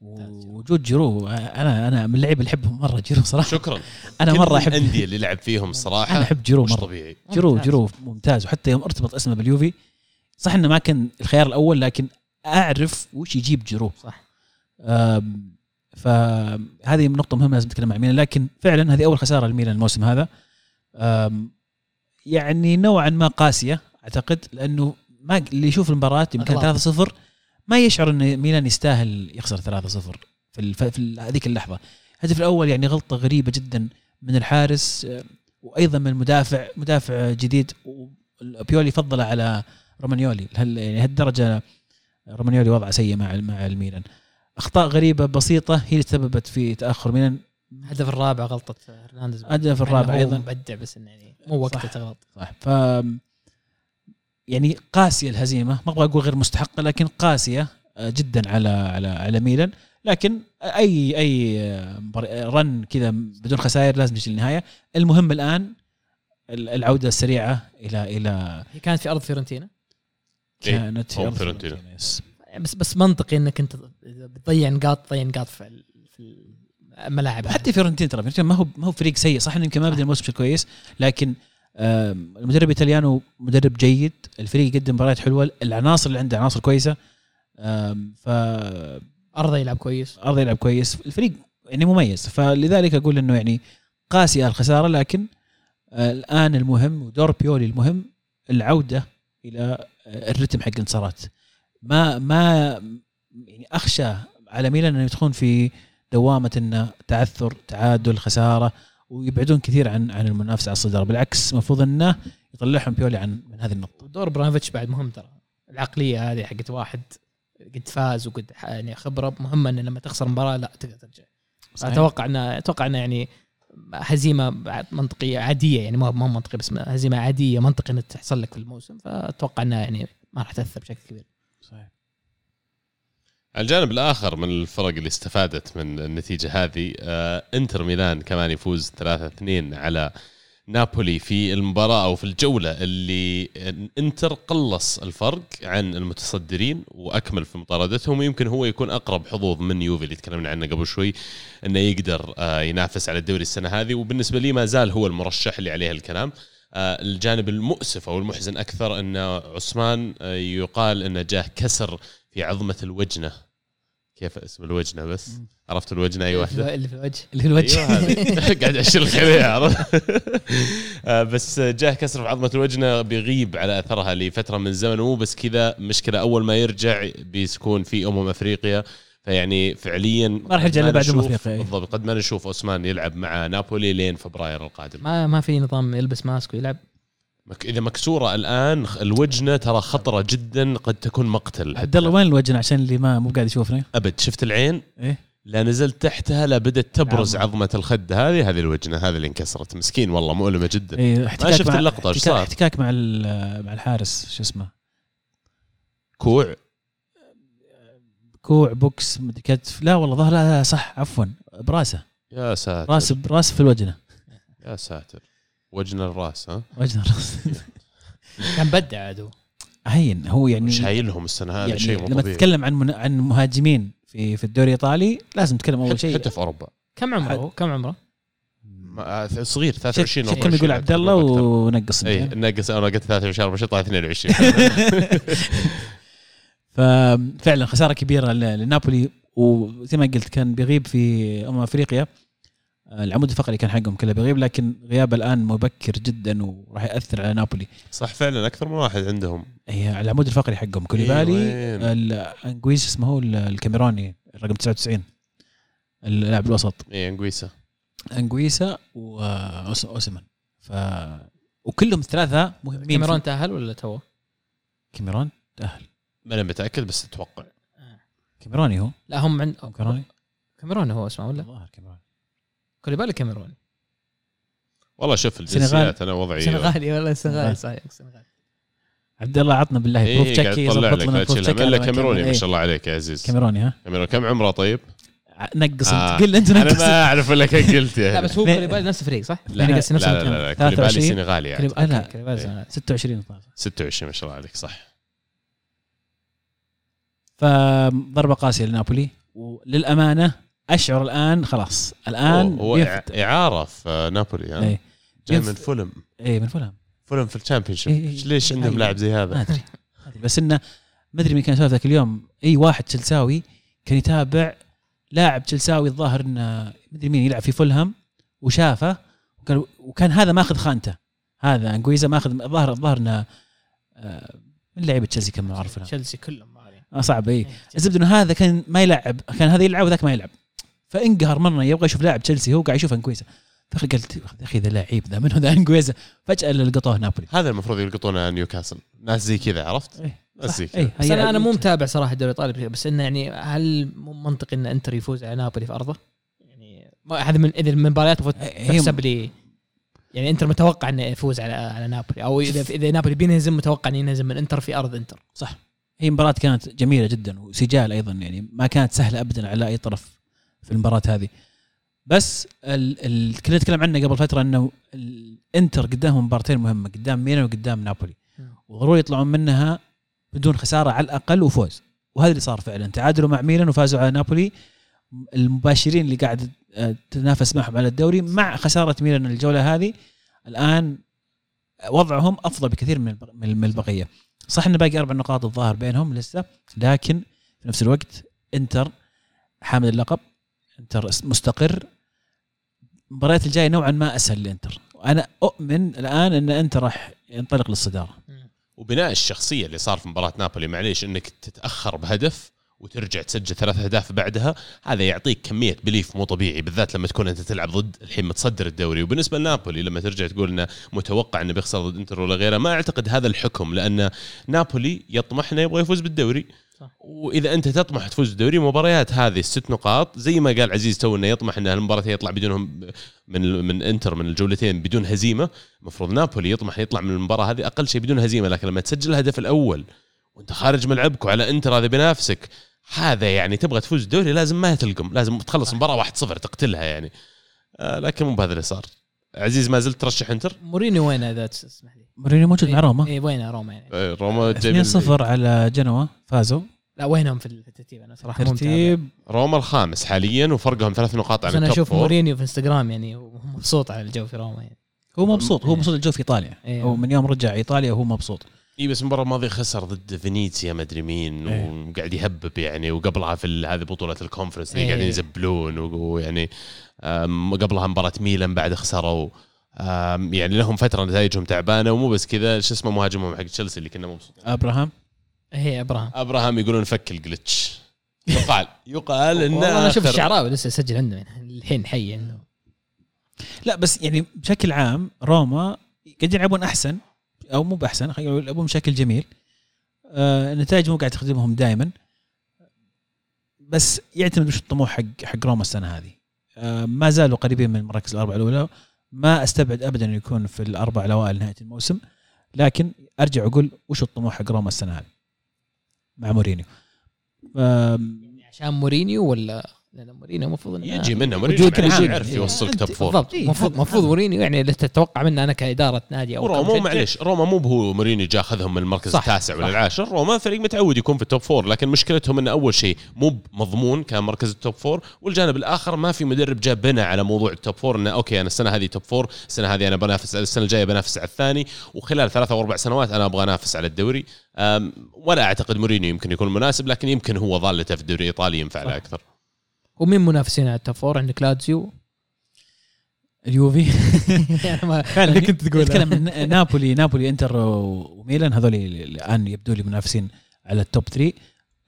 وجود جيرو أنا أنا من اللعيبة اللي أحبهم مرة جيرو صراحة. شكرا. أنا مرة أحب الأندية اللي لعب فيهم صراحة أنا أحب جيرو مش مرة. طبيعي. جيرو ممتاز. جيرو ممتاز. وحتى يوم ارتبط اسمه باليوفي صح إنه ما كان الخيار الأول لكن أعرف وش يجيب جيرو. صح. فهذه نقطة مهمة لازم نتكلم عن ميلان لكن فعلا هذه أول خسارة لميلان الموسم هذا. أم، يعني نوعا ما قاسية أعتقد لأنه ما اللي يشوف المباراة يمكن أغلاط. 3-0 ما يشعر أن ميلان يستاهل يخسر 3-0 في الف... في هذيك اللحظة. الهدف الأول يعني غلطة غريبة جدا من الحارس أم، وأيضا من المدافع مدافع جديد وبيولي فضله على رومانيولي. هل يعني رومانيولي وضعه سيء مع مع الميلان. أخطاء غريبة بسيطة هي اللي سببت في تأخر ميلان. الهدف الرابع غلطة هرنانديز. الهدف الرابع يعني هو أيضاً. مبدع بس يعني مو وقته صح. تغلط. صح. ف يعني قاسية الهزيمة ما أبغى أقول غير مستحقة لكن قاسية آه، جدا على على على ميلان. لكن اي أي آه، رن كذا بدون خسائر لازم يجي للنهاية. المهم الآن ال- العودة السريعة إلى إلى هي كانت في أرض فيورنتينا؟ إيه، كانت في أرض فيورنتينا. بس بس منطقي إنك أنت بتضيع نقاط تضيع نقاط في ال- في الملاعب حتى فيورنتين ترى فيورنتين ما هو ما هو فريق سيء صح إنه يمكن ما بدأ الموسم بشكل كويس لكن المدرب ايطاليانو مدرب جيد الفريق يقدم مباريات حلوة العناصر اللي عنده عناصر كويسة ف أرضه يلعب كويس. ارض يلعب كويس الفريق يعني مميز فلذلك أقول إنه يعني قاسيه الخساره لكن آه، الآن المهم ودور بيولي المهم العودة إلى آه، الرتم حق الانتصارات ما ما يعني أخشى على ميلان انه يدخلون في دوامة انه تعثر تعادل خسارة ويبعدون كثير عن عن المنافسة على الصداره بالعكس المفروض إنه يطلعهم بيولي عن من هذه النقطة. ودور برانوفيتش بعد مهم ترى. العقلية هذه حقت واحد قد فاز وقد يعني خبرة. مهمه إنه لما تخسر مباراة لا تقدر ترجع. أتوقع إنه أتوقع إنه يعني هزيمة منطقية عادية يعني ما ما منطقية بس هزيمة عادية منطقي انها تحصل لك في الموسم. فأتوقع انها يعني ما راح تأثر بشكل كبير. صحيح. الجانب الآخر من الفرق اللي استفادت من النتيجة هذه آه إنتر ميلان كمان يفوز 3-2 على نابولي في المباراة أو في الجولة اللي إنتر قلص الفرق عن المتصدرين وأكمل في مطاردتهم. ويمكن هو يكون أقرب حظوظ من يوفي اللي تكلمنا عنه قبل شوي إنه يقدر آه ينافس على الدوري السنة هذه. وبالنسبة لي ما زال هو المرشح اللي عليه الكلام. آه، الجانب المؤسف أو المحزن أكثر إن عثمان يقال إنه جاه كسر في عظمة الوجنة. كيف اسم الوجنة بس؟ عرفت الوجنة أي واحدة؟ اللي في الوجه. اللي في الوجه. هذه. قاعد أشيل عرفت؟ آه، بس جاه كسر في عظمة الوجنة بيغيب على أثرها لفترة من الزمن. ومو بس كذا مشكلة أول ما يرجع بيكون في أمم أفريقيا. فيعني فعليا ما راح يرجع إلا بعد أمم أفريقيا، إيه. بالضبط قد ما نشوف عثمان يلعب مع نابولي لين فبراير القادم. ما ما في نظام يلبس ماسك ويلعب. إذا مكسورة الآن الوجنة ترى خطرة جدا قد تكون مقتل. عبد الله وين الوجه عشان اللي ما مو قاعد يشوفني. أبد شفت العين؟ إيه. لا نزلت تحتها لا بدت تبرز عظمة. عظمة الخد هذه. هذه الوجنة هذه اللي انكسرت. مسكين والله مؤلمة جدا. إيه احتكاك شفت مع- إيش احتكاك, صار؟ احتكاك مع مع الحارس شو اسمه؟ كوع؟ كوع بوكس كتف لا والله ظهر لا, لا صح عفوا براسه. يا ساتر. راس براس في الوجنة. يا ساتر. وجن الراس ها؟ وجنه راس كان بدع عاد هو هين هو يعني شايلهم السنة هذه يعني شيء مو لما طبيعي. تتكلم عن من عن مهاجمين في في الدوري الإيطالي لازم تتكلم أول شيء. حتى في أوروبا. كم عمره؟ كم عمره؟ ما- آه، صغير 23 شوف كم يقول عبد الله ونقص. اي انت. نقص أنا قلت 23 4 طلع 22 ففعلا خسارة كبيرة ل- لنابولي وزي ما قلت كان بيغيب في أمم أفريقيا. العمود الفقري كان حقهم كله بيغيب لكن غيابه الآن مبكر جدا وراح يأثر على نابولي. صح فعلا أكثر من واحد عندهم. هي العمود الفقري حقهم. كوليبالي وين؟ الانجويس اسمه هو ال- الكاميروني الرقم 99 اللاعب الوسط. إي أنجويسا. أنجويسا واوسمان ف وكلهم ثلاثة مهمين. كاميرون تأهل ولا تو؟ كاميرون تأهل. ما أنا متاكد بس أتوقع كاميروني هو. لا هم عند كاميروني. كاميرون هو اسمه ولا؟ الظاهر كاميروني. كوليبالي كاميروني والله شوف. الجنسيات أنا وضعي سنغالي ولا سنغال. سنغالي صحيح سنغالي عبد الله عطنا بالله بروف تشيك تطلع يضبط لك لنا لا بروف تشيك الا كاميروني كاميرون. ما إيه، شاء الله عليك يا عزيز كاميروني ها كاميرون كم عمره طيب؟ نقص آه. انت قل أنت أنا نقص ما أعرف ولا كان قلت لا يعني بس هو كوليبالي نفس الفريق صح؟ لا يعني لا لا, المكان. لا, لا كوليبالي 23. سنغالي يعني لا. كوليبالي سنغالي. 26 26 ما شاء الله عليك صح فضربه قاسية لنابولي وللأمانة أشعر الآن خلاص. الآن هو إعارة في نابولي ها؟ إي. جاي من فولهام. إي من فولهام فولهام في ال champion إيه. ship ليش عندهم أي. لاعب زي ما هذا أدري ما أدري. بس إنه ما أدري مين كان يسولف ذاك اليوم. إي واحد تشلساوي كان يتابع لاعب تشلساوي الظاهر إنه ما أدري مين يلعب في فولهام وشافه وكان, وكان هذا ماخذ خانته. هذا أنغيسا ماخذ الظاهر الظاهر إنه آه، من لعيبة تشيلسي معروف لهم تشيلسي كلهم ما عليه. آه صعب إي. الزبده إنه هذا كان ما يلعب كان هذا يلعب وذاك ما يلعب. فانقهر مره يبغى يشوف لاعب تشيلسي هو قاعد يشوف أنغيسا فاخي قلت يا أخي ذا لعيب ذا منو ذا أنغيسا فجأة لقطوه نابولي. هذا المفروض يلقطونه نيوكاسل. ناس زي كذا عرفت؟ إيه. ناس زي إيه. كذا بس أنا أنا مو متابع صراحة الدوري الإيطالي بس إنه يعني هل مو منطقي إن إنتر يفوز على نابولي في أرضه؟ يعني هذا من إذا المباريات المفروض هي- تحسب لي يعني إنتر متوقع إنه يفوز على على نابولي. أو اذا إذا نابولي بينهزم متوقع إنه ينهزم من إنتر في أرض إنتر. صح. هي مباراة كانت جميلة جدا وسجال أيضا يعني ما كانت سهلة ابدا على أي طرف. في المباراة هذه. بس ال ال كنا نتكلم عنه قبل فترة إنه الانتر قدامهم مباراتين مهمة قدام ميلان وقدام نابولي. وضروري يطلعون منها بدون خسارة على الأقل وفوز. وهذا اللي صار فعلا. تعادلوا مع ميلان وفازوا على نابولي. المباشرين اللي قاعد تنافس معهم على الدوري مع خسارة ميلان الجولة هذه الآن وضعهم أفضل بكثير من من البقية. صح انه باقي أربع نقاط الظاهر بينهم لسه لكن في نفس الوقت إنتر حامل اللقب. انتر مستقر. المباريات الجاية نوعا ما أسهل لإنتر. وأنا أؤمن الآن إن إنتر راح ينطلق للصدارة. وبناء الشخصية اللي صار في مباراة نابولي معليش إنك تتأخر بهدف وترجع تسجل ثلاث أهداف بعدها هذا يعطيك كمية belief مو طبيعي بالذات لما تكون أنت تلعب ضد الحين متصدر الدوري. وبالنسبة لنابولي لما ترجع تقول إنه متوقع إنه بيخسر ضد إنتر ولا غيره ما أعتقد هذا الحكم لأن نابولي يطمح إنه يبغى يفوز بالدوري. صح. وإذا أنت تطمح تفوز بالدوري مباريات هذه الست نقاط زي ما قال عزيز تو إنه يطمح إن المباراه يطلع بدونهم من من إنتر من الجولتين بدون هزيمة. المفروض نابولي يطمح يطلع من المباراة هذه أقل شيء بدون هزيمة لكن لما تسجل الهدف الأول وأنت خارج ملعبك وعلى إنتر هذا بينافسك هذا يعني تبغى تفوز الدوري لازم ما تلقم لازم تخلص المباراه 1-0 تقتلها يعني. آه لكن مو بهذا اللي صار. عزيز ما زلت ترشح إنتر؟ مورينيو وين إذا تسمح لي؟ مورينيو موجود مع روما اي وين روما يعني؟ آه، روما جايبين 2-0 على جنوا فازوا لا وينهم في الترتيب أنا صراحة. ترتيب روما الخامس حاليا وفرقهم ثلاث نقاط عن أنا أشوف مورينيو في إنستغرام يعني مبسوط على الجو في روما يعني هو مبسوط هو مبسوط الجو في إيطاليا إيه. هو من يوم رجع إيطاليا وهو مبسوط اي بس المباراة الماضية خسر ضد فينيسيا ما أدري مين إيه. وقاعد يهبب يعني وقبلها في ال- هذه بطولة ال conference اللي إيه. قاعدين يزبلون ويعني قبلها مباراة ميلان بعد خسروا يعني لهم فترة نتائجهم تعبانة ومو بس كذا شو اسمه مهاجمهم حق تشيلسي اللي كنا مبسوطين. أبراهام؟ هي أبراهام. أبراهام يقولون فك ال glitch. يقال. يقال إنه والله أنا أشوف الشعراوي لسه يسجل عنده يعني الحين حي انه لا بس يعني بشكل عام روما قاعدين يلعبون أحسن أو مو بأحسن خلينا نقول يلعبون بشكل جميل. آه النتائج مو قاعد تخدمهم دائما بس يعتمد وش الطموح حق حق روما السنة هذه. آه ما زالوا قريبين من المراكز الأربعة الأولى. ما أستبعد ابدا انه يكون في الأربع الاوائل نهاية الموسم لكن أرجع أقول وش الطموح حق روما السنة هذه مع مورينيو. يعني عشان مورينيو ولا لأن مورينيو المفروض إنه يجي منه مورينيو معليش وجود. يعرف إيه. يوصلك top four بالضبط إيه، المفروض هذا- المفروض. مورينيو يعني اللي تتوقع منه أنا كإدارة نادي أو كمشجع. معليش روما مو بهو مورينيو جا أخذهم من المركز صح، التاسع ولا. العاشر روما فريق متعود يكون في ال top four لكن مشكلتهم انه أول شيء مو مضمون كان مركز ال top four والجانب الآخر ما في مدرب جا بنى على موضوع ال top four إنه okay أنا السنة هذه top four السنة هذه أنا بنافس السنة الجاية بنافس على الثاني وخلال ثلاثة أو أربع سنوات أنا أبغى أنافس على الدوري ولا أعتقد مورينيو يمكن يكون مناسب لكن يمكن هو ضالته في الدوري الإيطالي ينفع له. أكثر ومين منافسين على التوب فور عندك لاتسيو اليوفي. يعني ما فعلا كنت تقول. نتكلم عن نابولي نابولي إنتر وميلان هذول اللي الآن يبدو لي منافسين على التوب 3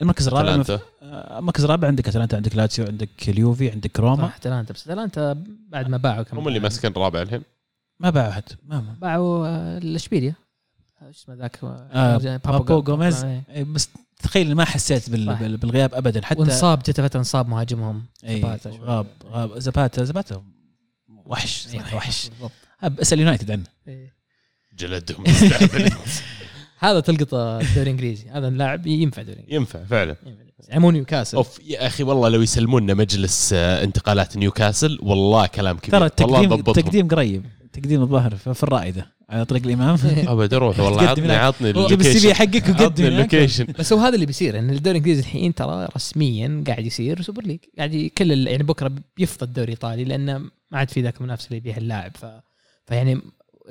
المركز الرابع آه، المركز الرابع عندك أتلانتا عندك لاتسيو عندك اليوفي عندك روما. صح أتلانتا بس أتلانتا بعد ما باعوا كم؟ هم اللي ماسكين الرابع الحين. ما باعوا احد ما ما. باعوا آه، الاشبيليا شو اسمه ذاك؟ آه، بابو جوميز. إيه، بس تخيل ما حسيت بال- بالغياب ابدا حتى وانصاب جت فتره انصاب مهاجمهم إيه، زباتا. غاب غاب زباتا زباتا وحش وحش بالضبط. أب- أسأل يونايتد عنه إيه. جلدهم. هذا تلقط الدوري الإنجليزي هذا اللاعب ينفع دوري. ينفع فعلا ينفع. يعني مو نيوكاسل أوف يا أخي والله لو يسلمونا مجلس آه، انتقالات نيوكاسل والله كلام كبير ترى التقديم التقديم قريب تقديم الظاهر في الرائده على طريق الامام. أبد أروح والله عطني. عطني جيب ال CV حقك وقدم. اللوكيشن بس هو هذا اللي بيصير إن الدوري الإنجليزي الحين ترى رسميا قاعد يصير super league قاعد كل ال- يعني بكرة بيفضى الدوري الإيطالي لأنه ما عاد في ذاك المنافسة اللي يبيها اللاعب. ف فيعني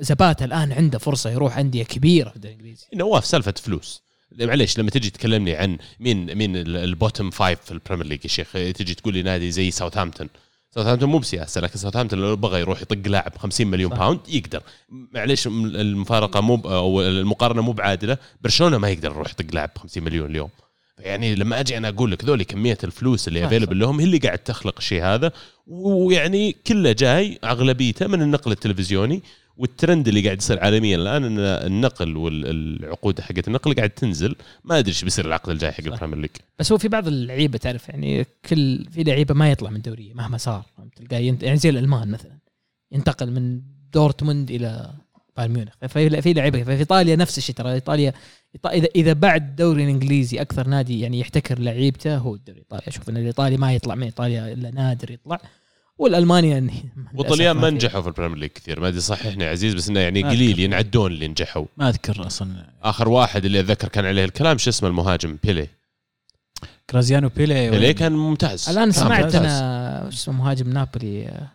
زباتا الآن عنده فرصة يروح أندية كبيرة في الدوري الإنجليزي. نواف سالفة فلوس. معليش لما تجي تكلمني عن مين مين ال- ال bottom five في البريمير ليج يا شيخ تجي تقول لي نادي زي ساوثهامبتون ساوثهامبتون مو بسياسة لكن ساوثهامبتون لو بغى يروح يطق لاعب 50 مليون صح. باوند يقدر. معليش المفارقة مو أو المقارنة مو بعادلة برشلونة ما يقدر يروح يطق لاعب 50 مليون اليوم. يعني لما أجي أنا أقول لك ذولي كمية الفلوس اللي available لهم هي اللي قاعد تخلق الشيء هذا. ويعني كله جاي أغلبيته من النقل التلفزيوني والترند اللي قاعد يصير عالميا الآن إن النقل والعقود حقت النقل قاعد تنزل. ما أدري إيش بيصير العقد الجاي حق. البريمير ليج. بس هو في بعض اللعيبة تعرف يعني كل في لعيبة ما يطلع من دوريه مهما صار. تلقاه ينت... يعني زي الألمان مثلا. ينتقل من دورتموند إلى بايرن ميونخ. في في لعيبة في إيطاليا نفس الشيء ترى. ايطاليا اذا إذا بعد الدوري الإنجليزي أكثر نادي يعني يحتكر لعيبته هو الدوري الإيطالي. أشوف إن الإيطالي ما يطلع من إيطاليا إلا نادر يطلع. والألماني يعني والطليان ما. نجحوا في البريمير ليج كثير ما أدري صححني يا عزيز بس إنه يعني قليل. ينعدون اللي نجحوا ما أذكر أصلا آخر واحد اللي أتذكر كان عليه الكلام شو اسمه المهاجم بيلي جرازيانو بيلي بيلي كان ممتاز الآن سمعت ممتاز. أنا شو اسمه مهاجم نابولي آه،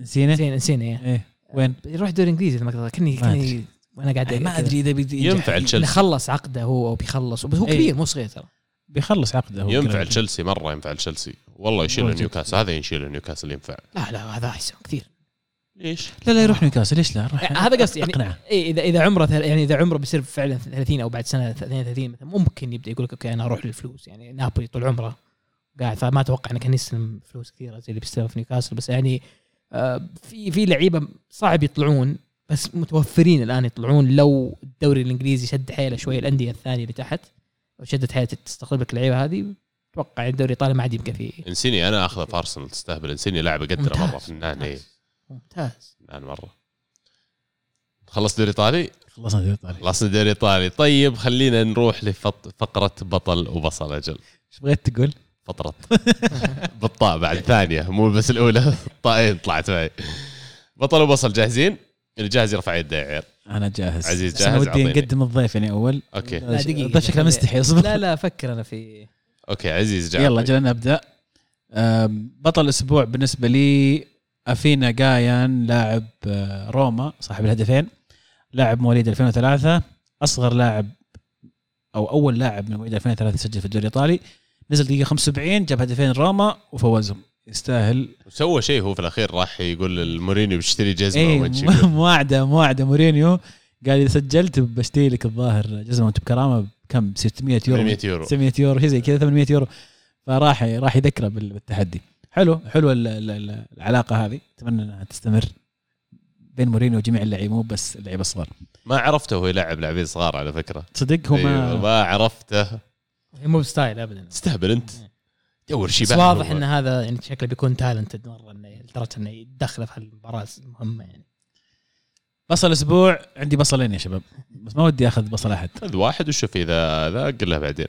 نسينا نسينا نسينا. إيه وين؟ يروح دوري إنجليزي ما أقدر. كني ما كني وأنا قاعد ما أدري إذا بيجي ينفع خلص عقده هو أو بيخلص بس هو إيه. كبير مو صغير ترى بيخلص عقده هو. ينفع. تشيلسي مرة ينفع تشيلسي والله يشيل. نيوكاسل. هذا يشيل نيوكاسل ينفع. لا لا هذا أحسن كثير. ليش؟ لا لا يروح نيوكاسل. ليش لا؟ روح. يعني هذا قصدي يعني اقنعه. إيه إذا إذا عمره ثل- يعني إذا عمره بيصير فعلا 30 أو بعد سنة 32 مثلا ممكن يبدأ يقول لك okay أنا أروح للفلوس. يعني نابولي طول عمره قاعد فما أتوقع انه كان يستلم فلوس كثيرة زي اللي بيستلمها في نيوكاسل. بس يعني آه، في في لعيبة صعب يطلعون بس متوفرين الآن يطلعون لو الدوري الإنجليزي شد حيله شوي الأندية الثانية اللي تحت. حيله تستقطب لك اللعيبه هذه أتوقع الدوري الإيطالي ما عاد يبقى فيه. إنسيني أنا اخذه في ارسنال تستهبل. إنسيني لاعب اقدره مرة. فنان. ممتاز. فنان مرة. خلص دوري إيطالي؟ خلصنا دوري إيطالي. خلصنا دوري إيطالي. طيب خلينا نروح لفقره بطل وبصل أجل. إيش بغيت تقول؟ فطرت بالطاء بعد ثانية مو بس الأولى. الطائين طلعت معي. بطل وبصل جاهزين؟ اللي جاهز يرفع يده يا عيال. أنا جاهز. عزيز جاهز؟ ودي أعطيني. نقدم الضيف يعني أول. okay. لا دقيقة شكله مستحي أصبر. لا لا أفكر أنا في okay عزيز جاهز. يلا جل نبدأ. بطل الأسبوع بالنسبة لي أفينا جيان لاعب آه، روما صاحب الهدفين. لاعب مواليد 2003 أصغر لاعب أو أول لاعب من مواليد 2003 يسجل في الدوري الإيطالي. نزل دقيقة 75 جاب هدفين روما وفوزهم. يستاهل. سوى شيء هو في الأخير راح يقول للمورينيو بيشتري جزمة اي وما تشيله. مواعده مواعده مورينيو قال إذا سجلت بشتري لك الظاهر جزمة وأنت بكرامة بكم؟ 600 يورو. 800 يورو. 900 يورو شيء زي كذا 800 يورو. فراح راح يذكره بال- بالتحدي. حلو حلو ال- ال- ال- العلاقة هذه. أتمنى إنها تستمر بين مورينيو وجميع اللعيبة مو بس اللعيبة الصغار. ما عرفته وهو يلعب لاعبين صغار على فكرة. تصدق هو أيوة، ما ما عرفته. مو ب style ابدا. تستهبل أنت. دور شيء بس واضح إن هذا يعني شكله بيكون talented مرة إنه لدرجة إنه يدخله في هالمباراه المهمه يعني. بصل أسبوع عندي بصلين يا شباب. بس ما ودي أخذ بصل أحد. خذ واحد وشوف إذا ذا قل له بعدين.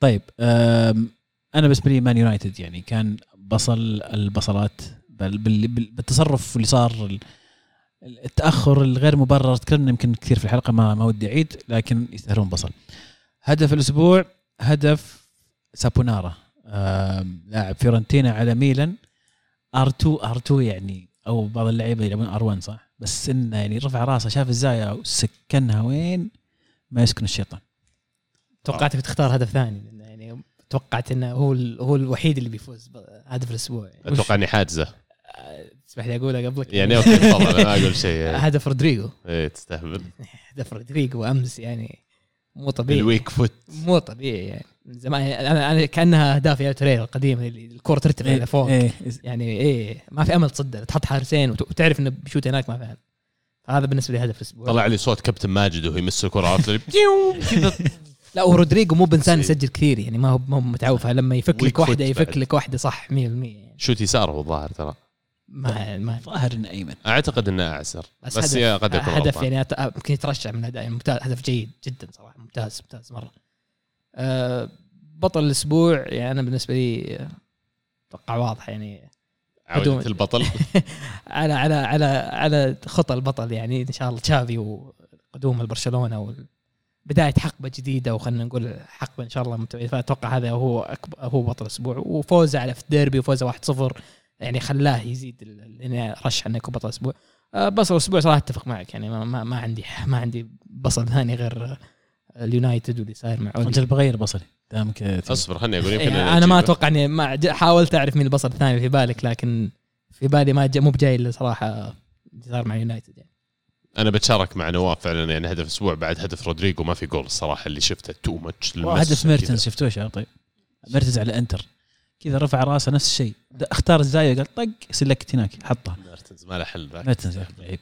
طيب أنا بالنسبة لي مان يونايتد يعني. كان بصل البصلات بال- بال- بال- بالتصرف اللي صار ال- التأخر الغير مبرر تكلمنا يمكن كثير في الحلقة ما ما ودي أعيد لكن يستاهلون بصل. هدف الأسبوع هدف سابونارا. لاعب فيورنتينا على ميلان. R2 R2 يعني أو بعض اللعيبة يلعبون R1 صح؟ بس إنه يعني رفع راسه شاف الزاوية وسكنها وين؟ ما يسكن الشيطان. توقعتك تختار هدف ثاني يعني توقعت إنه هو ال- هو الوحيد اللي بيفوز بهدف الأسبوع يعني. أتوقع إني حاجزه آه، تسمح لي اقولها قبلك؟ يعني okay تفضل أنا ما أقول شيء. هدف رودريجو. إيه تستهبل. هدف رودريجو أمس يعني. مو طبيعي. ال weak foot. مو طبيعي يعني. من زمان يعني أنا أنا كأنها أهداف يايا توريه القديمه اللي الكرة ترتفع إلى فوق. إيه يعني إيه ما في أمل تصدر. تحط حارسين وت- وتعرف إنه بيشوت هناك ما في أمل. فهذا بالنسبة لي هدف الأسبوع. طلع لي صوت كابتن ماجد وهو يمس الكرة عرفت كذا. لا ورودريجو مو بانسان. يسجل كثير يعني ما هو ما هو متعود فلما يفك لك واحدة يفك. لك واحدة صح 100% يعني. شوت يسار هو الظاهر ترى. ما ما ظاهر إنه أيمن. أعتقد إنه أعسر. بس, هدف- يا قد يكون هدف. يعني أت- يمكن يترشح من هدف يعني ممتاز هدف جيد جدا صراحة ممتاز ممتاز مرة. آه بطل الأسبوع يعني أنا بالنسبة لي أتوقع واضح يعني. بدون- البطل. على على على على خطى البطل يعني إن شاء الله تشافي وقدوم البرشلونة وبدايه حقبة جديدة وخلينا نقول حقبة إن شاء الله فأتوقع هذا هو أكبر هو بطل الأسبوع. وفوزه على في الديربي وفوزه 1-0 يعني خلاه يزيد ارشح انه يكون بطل الأسبوع آه، بطل الأسبوع صراحة أتفق معك يعني ما, ما, ما عندي ما عندي بصل ثاني غير آه، اليونايتد واللي صاير مع اللي بغير بصري دامك. أصبر خليني أقول يمكن يعني أنا ما. أتوقع إني ما حاولت أعرف مين البصل الثاني في بالك لكن في بالي ما مو بجاي إلا صراحة اللي صار مع يونايتد يعني. أنا بتشارك مع نواف فعلا يعني هدف أسبوع بعد هدف رودريجو ما في جول الصراحة اللي شفته too much هدف ميرتنز شفتوه شباب طيب. ميرتنز على إنتر. كذا رفع راسه نفس الشيء. د- اختار الزاوية قال طق سلكت هناك حطها ميرتنز ما له حل ذاك ميرتنز لعيب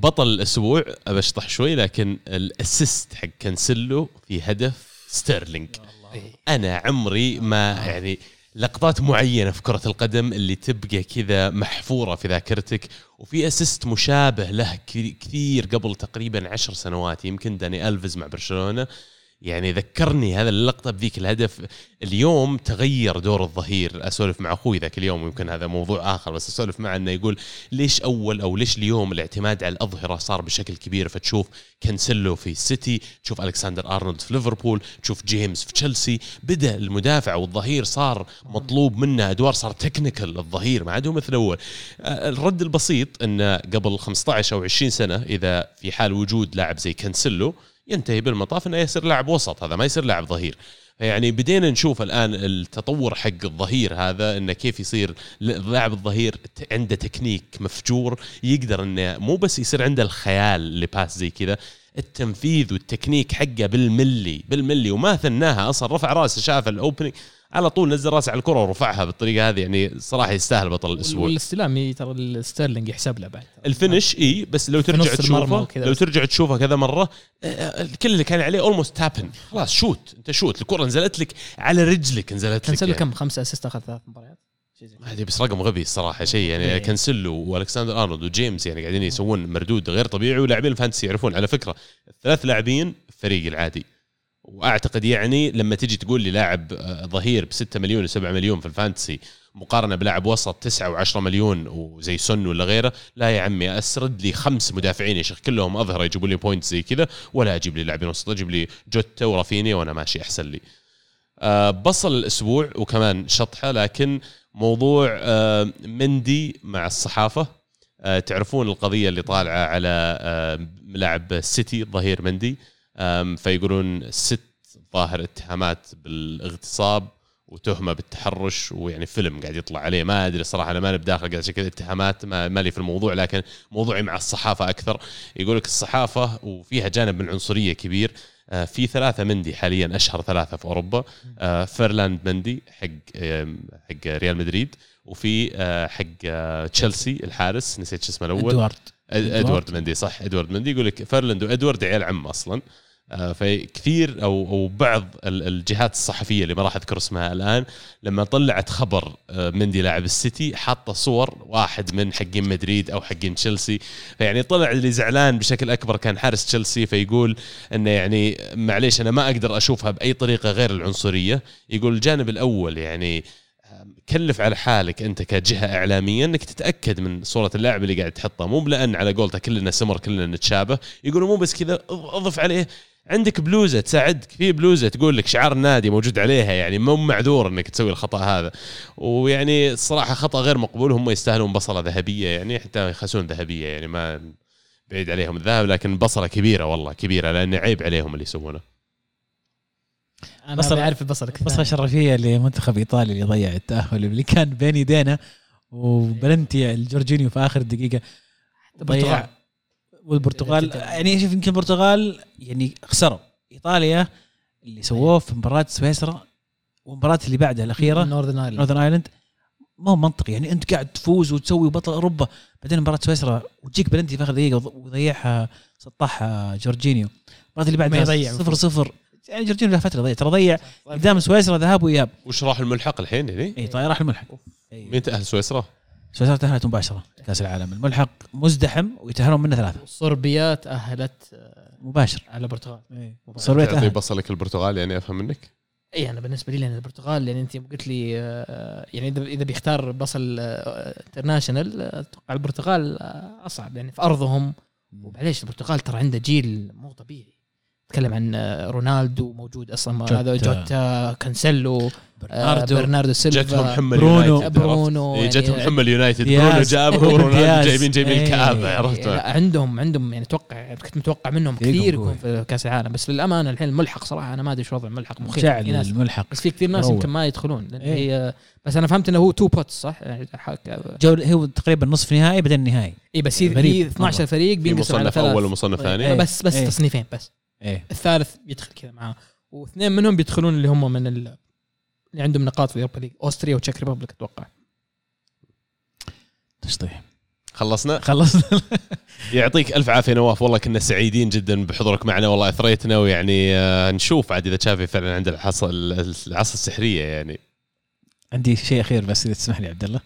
بطل الأسبوع أبى أشطح شوي لكن ال assist حق كانسلو في هدف ستيرلينج. أنا عمري ما يعني لقطات معينة في كرة القدم اللي تبقى كذا محفورة في ذاكرتك وفي assist مشابه له كثير- كثير قبل تقريبا عشر سنوات يمكن داني ألفيز مع برشلونة. يعني ذكرني هذا اللقطة بذيك الهدف. اليوم تغير دور الظهير أسولف مع أخوي ذاك اليوم يمكن هذا موضوع آخر بس أسولف معه إنه يقول ليش أول أو ليش اليوم الاعتماد على الأظهرة صار بشكل كبير؟ فتشوف كانسلو في السيتي تشوف ألكسندر أرنولد في ليفربول تشوف جيمس في تشيلسي. بدأ المدافع والظهير صار مطلوب منه أدوار صار technical الظهير ما عاد هو مثل أول. آه، الرد البسيط إنه قبل 15 أو 20 سنة إذا في حال وجود لاعب زي كانسلو ينتهي بالمطاف إنه يصير لاعب وسط هذا ما يصير لاعب ظهير. يعني بدينا نشوف الآن التطور حق الظهير هذا إنه كيف يصير لاعب الظهير عنده تكنيك مفجور يقدر إنه مو بس يصير عنده الخيال اللي pass زي كذا التنفيذ والتكنيك حقه بالملي بالملي وما ثناها أصلا رفع راسه شاف ال opening على طول نزل راسه على الكرة ورفعها بالطريقة هذه يعني صراحة يستاهل بطل الأسبوع. والاستلام ترى الستيرلينج يحسب له بعد. ال finish إي بس لو ترجع تشوفه لو. ترجع تشوفه كذا مرة كل اللي كان عليه almost tap in خلاص shoot أنت shoot. الكرة نزلت لك على رجلك نزلت لك كنسلو يعني. كم؟ خمسة assist أخذ ثلاث مباريات. هذه بس رقم غبي الصراحه شيء يعني إيه. كانسلو وألكسندر أرنولد وجيمس يعني قاعدين يسوون مردود غير طبيعي ولاعبين ال fantasy يعرفون. على فكرة الثلاث لاعبين فريق العادي. وأعتقد يعني لما تجي تقول لي لاعب آه، ظهير ب 6 مليون و7 مليون في ال fantasy مقارنة بلاعب وسط 9 و10 مليون وزي سون ولا غيره لا يا عمي أسرد لي خمس مدافعين يا شيخ كلهم أظهرة يجيبوا لي point زي كذا ولا أجيب لي لاعبين وسط أجيب لي جوتا ورافينيا وأنا ماشي أحسن لي. آه، بصل الأسبوع وكمان شطحة لكن موضوع آه، مندي مع الصحافة تعرفون القضية اللي طالعة على لاعب السيتي ظهير مندي؟ فيقولون ست ظاهر اتهامات بالاغتصاب وتهمة بالتحرش ويعني فيلم قاعد يطلع عليه. ما أدري صراحة أنا ماني بداخل قاعد كذا اتهامات ما مالي في الموضوع لكن موضوعي مع الصحافة أكثر. يقول لك الصحافة وفيها جانب من العنصريه كبير. آه، في ثلاثة مندي حاليا أشهر ثلاثة في أوروبا. آه، فيرلاند مندي حق حق ريال مدريد وفي آه، حق تشيلسي الحارس نسيت شو اسمه الأول. إدوارد. إدوارد مندي صح إدوارد مندي. يقول لك فيرلاند وإدوارد عيال عم أصلا. فكثير أو أو بعض ال- الجهات الصحفية اللي ما راح أذكر اسمها الآن لما طلعت خبر آه، مندي لاعب السيتي حاطة صور واحد من حقين مدريد أو حقين تشيلسي. فيعني طلع اللي زعلان بشكل أكبر كان حارس تشيلسي فيقول إنه يعني معليش أنا ما أقدر أشوفها بأي طريقة غير العنصرية. يقول الجانب الأول يعني كلف على حالك أنت كجهة إعلامية إنك تتأكد من صورة اللاعب اللي قاعد تحطها مو لأن على قولته كلنا سمر كلنا نتشابه. يقولوا مو بس كذا أضف عليه عندك بلوزة تساعدك. في بلوزة تقول لك شعار النادي موجود عليها يعني مو معذور إنك تسوي الخطأ هذا. ويعني الصراحة خطأ غير مقبول هم يستاهلون بصلة ذهبية يعني حتى يخسون ذهبية يعني ما بعيد عليهم الذهب لكن بصلة كبيرة والله كبيرة لأن عيب عليهم اللي يسوونه. أنا بصل- أعرف البصل بصلة شرفية لمنتخب إيطاليا اللي ضيع التأهل اللي كان بين يدينا وبلنتي الجورجينيو في آخر دقيقة ضيع. والبرتغال يعني شوف يمكن البرتغال يعني خسروا. إيطاليا اللي سووه في مباراة سويسرا والمباراة اللي بعدها الأخيرة Northern Ireland Northern Ireland ما هو منطقي يعني أنت قاعد تفوز وتسوي بطل أوروبا بعدين مباراة سويسرا وتجيك بلنتي في آخر دقيقة ويضيعها سطحها جورجينيو. المباراة اللي بعدها صفر صفر. يعني جورجينيو له فترة ضيع ترى ضيع قدام سويسرا ذهاب وإياب. وش راح الملحق الحين يعني إي طيب راح الملحق. مين تأهل سويسرا؟ سويسرا تاهلت مباشرة كأس العالم. الملحق مزدحم ويتاهلون منه ثلاثة. صربيا تاهلت آه، مباشر. على البرتغال. صربيا تعطي تاهل بصلك البرتغال يعني أفهم منك؟ اي أنا بالنسبة لي لأن البرتغال لأن أنت قلت لي آه، يعني إذا إذا بيختار بصل international أتوقع البرتغال آه، أصعب يعني في أرضهم. ومعليش البرتغال ترى عنده جيل مو طبيعي. تكلم عن آه، رونالدو موجود أصلا جوتا. هذا جوتا كانسيلو. برناردو برناردو, برناردو جتهم سيلفا حمل برونو. يونايتد برونو إيه، يعني جتهم حمل يونايتد دياز. برونو جابهم دياز. ورونالدو جايبين جايبين إيه. الكآبة عرفت لا عندهم عندهم يعني أتوقع كنت متوقع منهم كثير. يكون في كأس العالم بس للأمانة الحين الملحق صراحة أنا ما أدري شو وضع الملحق مخيف ناس الملحق بس في كثير ناس. يمكن ما يدخلون لأن إيه. هي بس أنا فهمت إنه هو two pots صح؟ يعني هو تقريبا نصف نهائي بعدين نهائي اي بس هي غريب هي 12 مرة. فريق في بينقسم على مصنف ثلاث أول ومصنف ثاني إيه. بس بس إيه. تصنيفين بس الثالث يدخل كذا معاه واثنين منهم بيدخلون اللي هم من ال... اللي عندهم نقاط في ال Europa League. Austria و Czech Republic أتوقع. تشطيح خلصنا؟ خلصنا. يعطيك ألف عافية نواف. والله كنا سعيدين جدا بحضورك معنا. والله أثريتنا ويعني آه، نشوف عاد إذا تشافي فعلا عنده العصا العصا السحرية يعني. عندي شيء أخير بس إذا تسمح لي عبد الله.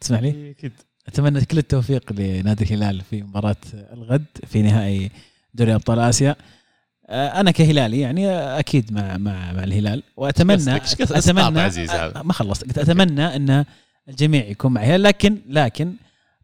تسمح لي؟ أكيد. أتمنى كل التوفيق لنادي الهلال في مباراة الغد في نهائي دوري أبطال آسيا. أنا كهلالي يعني أكيد مع مع مع الهلال. واتمنى قصدك؟ اتمنى عزيز هذا. آه، ما خلصت. قلت أتمنى أن الجميع يكون مع الهلال لكن لكن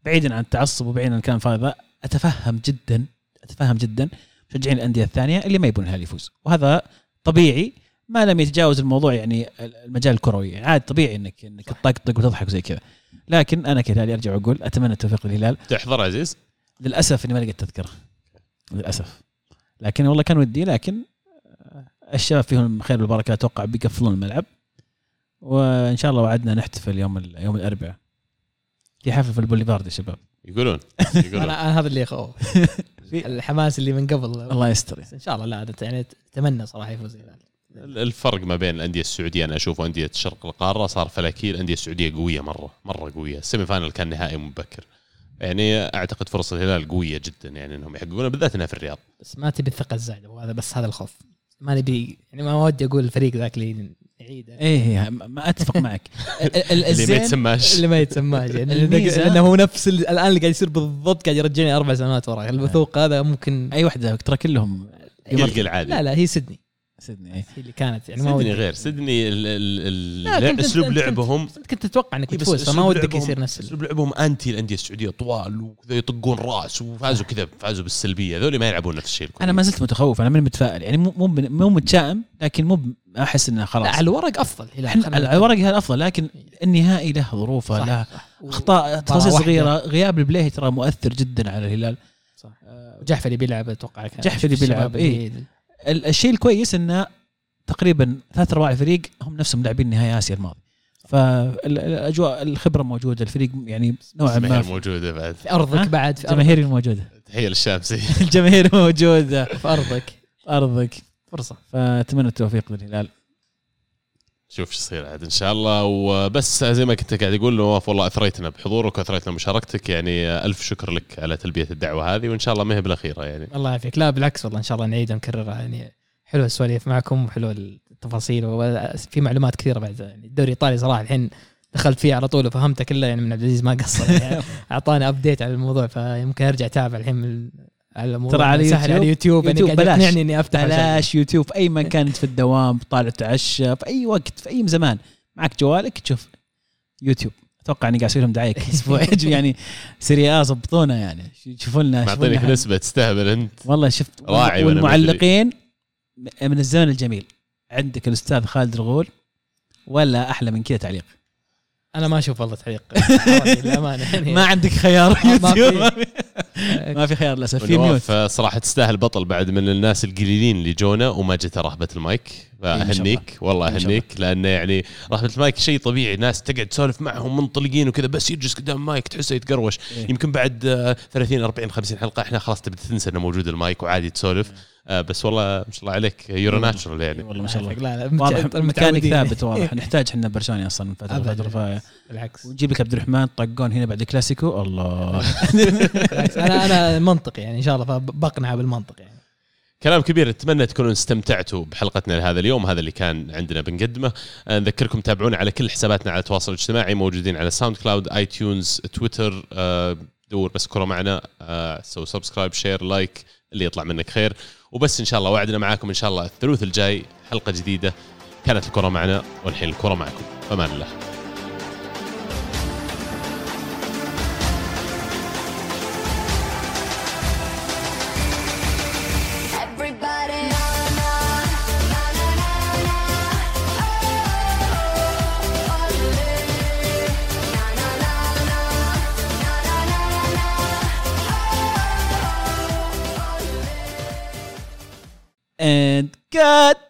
بعيدا عن التعصب وبعيدا عن الكلام الفاضي ذا أتفهم جدا أتفهم جدا مشجعين الأندية الثانية اللي ما يبون الهلال يفوز. وهذا طبيعي. ما لم يتجاوز الموضوع يعني المجال الكروي. يعني عاد طبيعي انك إنك تطقطق وتضحك وزي كذا. لكن أنا كهلالي أرجع وأقول أتمنى التوفيق للهلال. تحضر عزيز. للأسف إني ما لقيت تذكرة. للأسف. لكن والله كان ودي لكن آه، الشباب فيهم خير والبركة أتوقع بيقفلون الملعب. وإن شاء الله وعدنا نحتفل يوم ال- يوم الأربعاء. في حفل في البوليفارد يا شباب. يقولون. يقولون. أنا أنا هذا اللي يخوف في- الحماس اللي من قبل. الله يستر. إن شاء الله لا يعني أتمنى صراحة يفوز الهلال الفرق ما بين الأندية السعودية أنا أشوف أندية شرق القارة صار فلكي الأندية السعودية قوية مرة مرة قوية. ال semi final كان نهائي مبكر. يعني أعتقد فرص الهلال قوية جدا يعني إنهم يحققونها بالذات إنها في الرياض. بس ما تبي الثقة الزايدة وهذا بس هذا الخوف. ما نبي يعني ما ودي أقول الفريق ذاك اللي نعيده إيه إيه، ما ما أتفق معك. ال- ال- اللي ما يتسماش. اللي ما يتسماش. يعني لأنه هو نفس ال- الآن اللي قاعد يصير بالضبط قاعد يرجعني أربع سنوات ورا. الوثوق هذا ممكن أي وحدة ترى كلهم قلقل عادي لا لا هي سيدني. سيدني. إيه. هي اللي كانت يعني ما سيدني غير. سيدني ال- ال- ال- لا، لا كنت- أسلوب لعبهم. كنت كنت تتوقع إنك بتفوز فما ودك لعبهم- يصير نفس أسلوب لعبهم أنتي الأندية السعودية طوال وكذا يطقون راس وفازوا كذا فازوا بالسلبية. هذول ما يلعبون نفس الشيء أنا ما زلت متخوف أنا من متفائل. يعني مو مو مو متشائم لكن مو أحس إنه لا خلاص على الورق أفضل. على الورق هذا أفضل لكن النهائي له ظروفه له. أخطاء تفاصيل. صغيرة. غياب البليهي ترى مؤثر جدا على الهلال. صح. وجحفري بيلعب أتوقع. كان جحفري بيلعب، ال- الشيء الكويس إنه تقريبا ثلاث أرباع الفريق هم نفسهم لاعبين نهائي آسيا الماضي. فالأجواء الخبرة موجودة الفريق يعني نوعا ما الجماهير في- موجودة بعد. في أرضك؟ بعد في الجماهير موجوده تحية للشامسي الجماهير موجودة. في أرضك. في أرضك. فرصة. فأتمنى التوفيق للهلال. شوف شو يصير عاد إن شاء الله. وبس زي ما كنت قاعد أقول نواف والله أثريتنا بحضورك وأثريتنا بمشاركتك. يعني ألف شكر لك على تلبية الدعوة هذه وإن شاء الله ما هي بالاخيره يعني. الله يعافيك. لا بالعكس والله إن شاء الله نعيدها ونكررها. يعني حلوة السواليف معكم وحلوة التفاصيل وفي معلومات كثيرة بعد. يعني الدوري الإيطالي صراحة الحين دخلت فيه على طول وفهمته كله. يعني من عبد العزيز ما قصر. يعني أعطاني update على الموضوع فيمكن أرجع أتابع الحين من ترى على سهل. على يوتيوب- اليوتيوب يعني يوتيوب بلاش. يقنعني إني أفتح بلاش. يوتيوب في أي مكان انت في الدوام طالع تعشى في أي وقت في أي زمان. معك جوالك؟ تشوف يوتيوب. أتوقع إني قاعد أسوي لهم دعاية كل أسبوع يعني Serie A ضبطونا يعني. شوفوا لنا معطينك نسبه تستهبل أنت. والله شفت راعي والمعلقين من الزمن الجميل. عندك الأستاذ خالد الغول ولا أحلى من كذا تعليق؟ أنا ما أشوف والله تعليق. للأمانة يعني. ما عندك خيار. يوتيوب. ما في, خيار للأسف في mute. صراحة تستاهل بطل بعد من الناس القليلين اللي جونا وما جت رهبه المايك. الله. فأهنيك والله أهنيك لأنه يعني رهبه المايك شيء طبيعي ناس تقعد تسولف معهم منطلقين وكذا بس يجلس قدام المايك تحسه يتقروش. إيه. يمكن بعد آه، 30 40 50 حلقة إحنا خلاص تبدا تنسى إنه موجود المايك وعادي تسولف. آه، بس والله ما شاء الله عليك. you're natural يعني. والله ما شاء الله. لا لا واضح. متعودين. ثابت واضح. نحتاج إحنا برشاني أصلا من فتره. فترة. بالعكس. ونجيب لك عبد الرحمن طقون هنا بعد كلاسيكو الله. أنا أنا منطقي يعني إن شاء الله فبقنع بالمنطق يعني. كلام كبير اتمنى تكونوا استمتعتوا بحلقتنا لهذا اليوم. هذا اللي كان عندنا بنقدمه. آه، نذكركم تابعونا على كل حساباتنا على التواصل الاجتماعي موجودين على SoundCloud iTunes تويتر دور بس كرة معنا. سووا subscribe share like اللي يطلع منك خير. وبس إن شاء الله وعدنا معاكم إن شاء الله الثلوث الجاي حلقة جديدة كانت الكرة معنا والحين الكرة معكم. فمان الله. And cut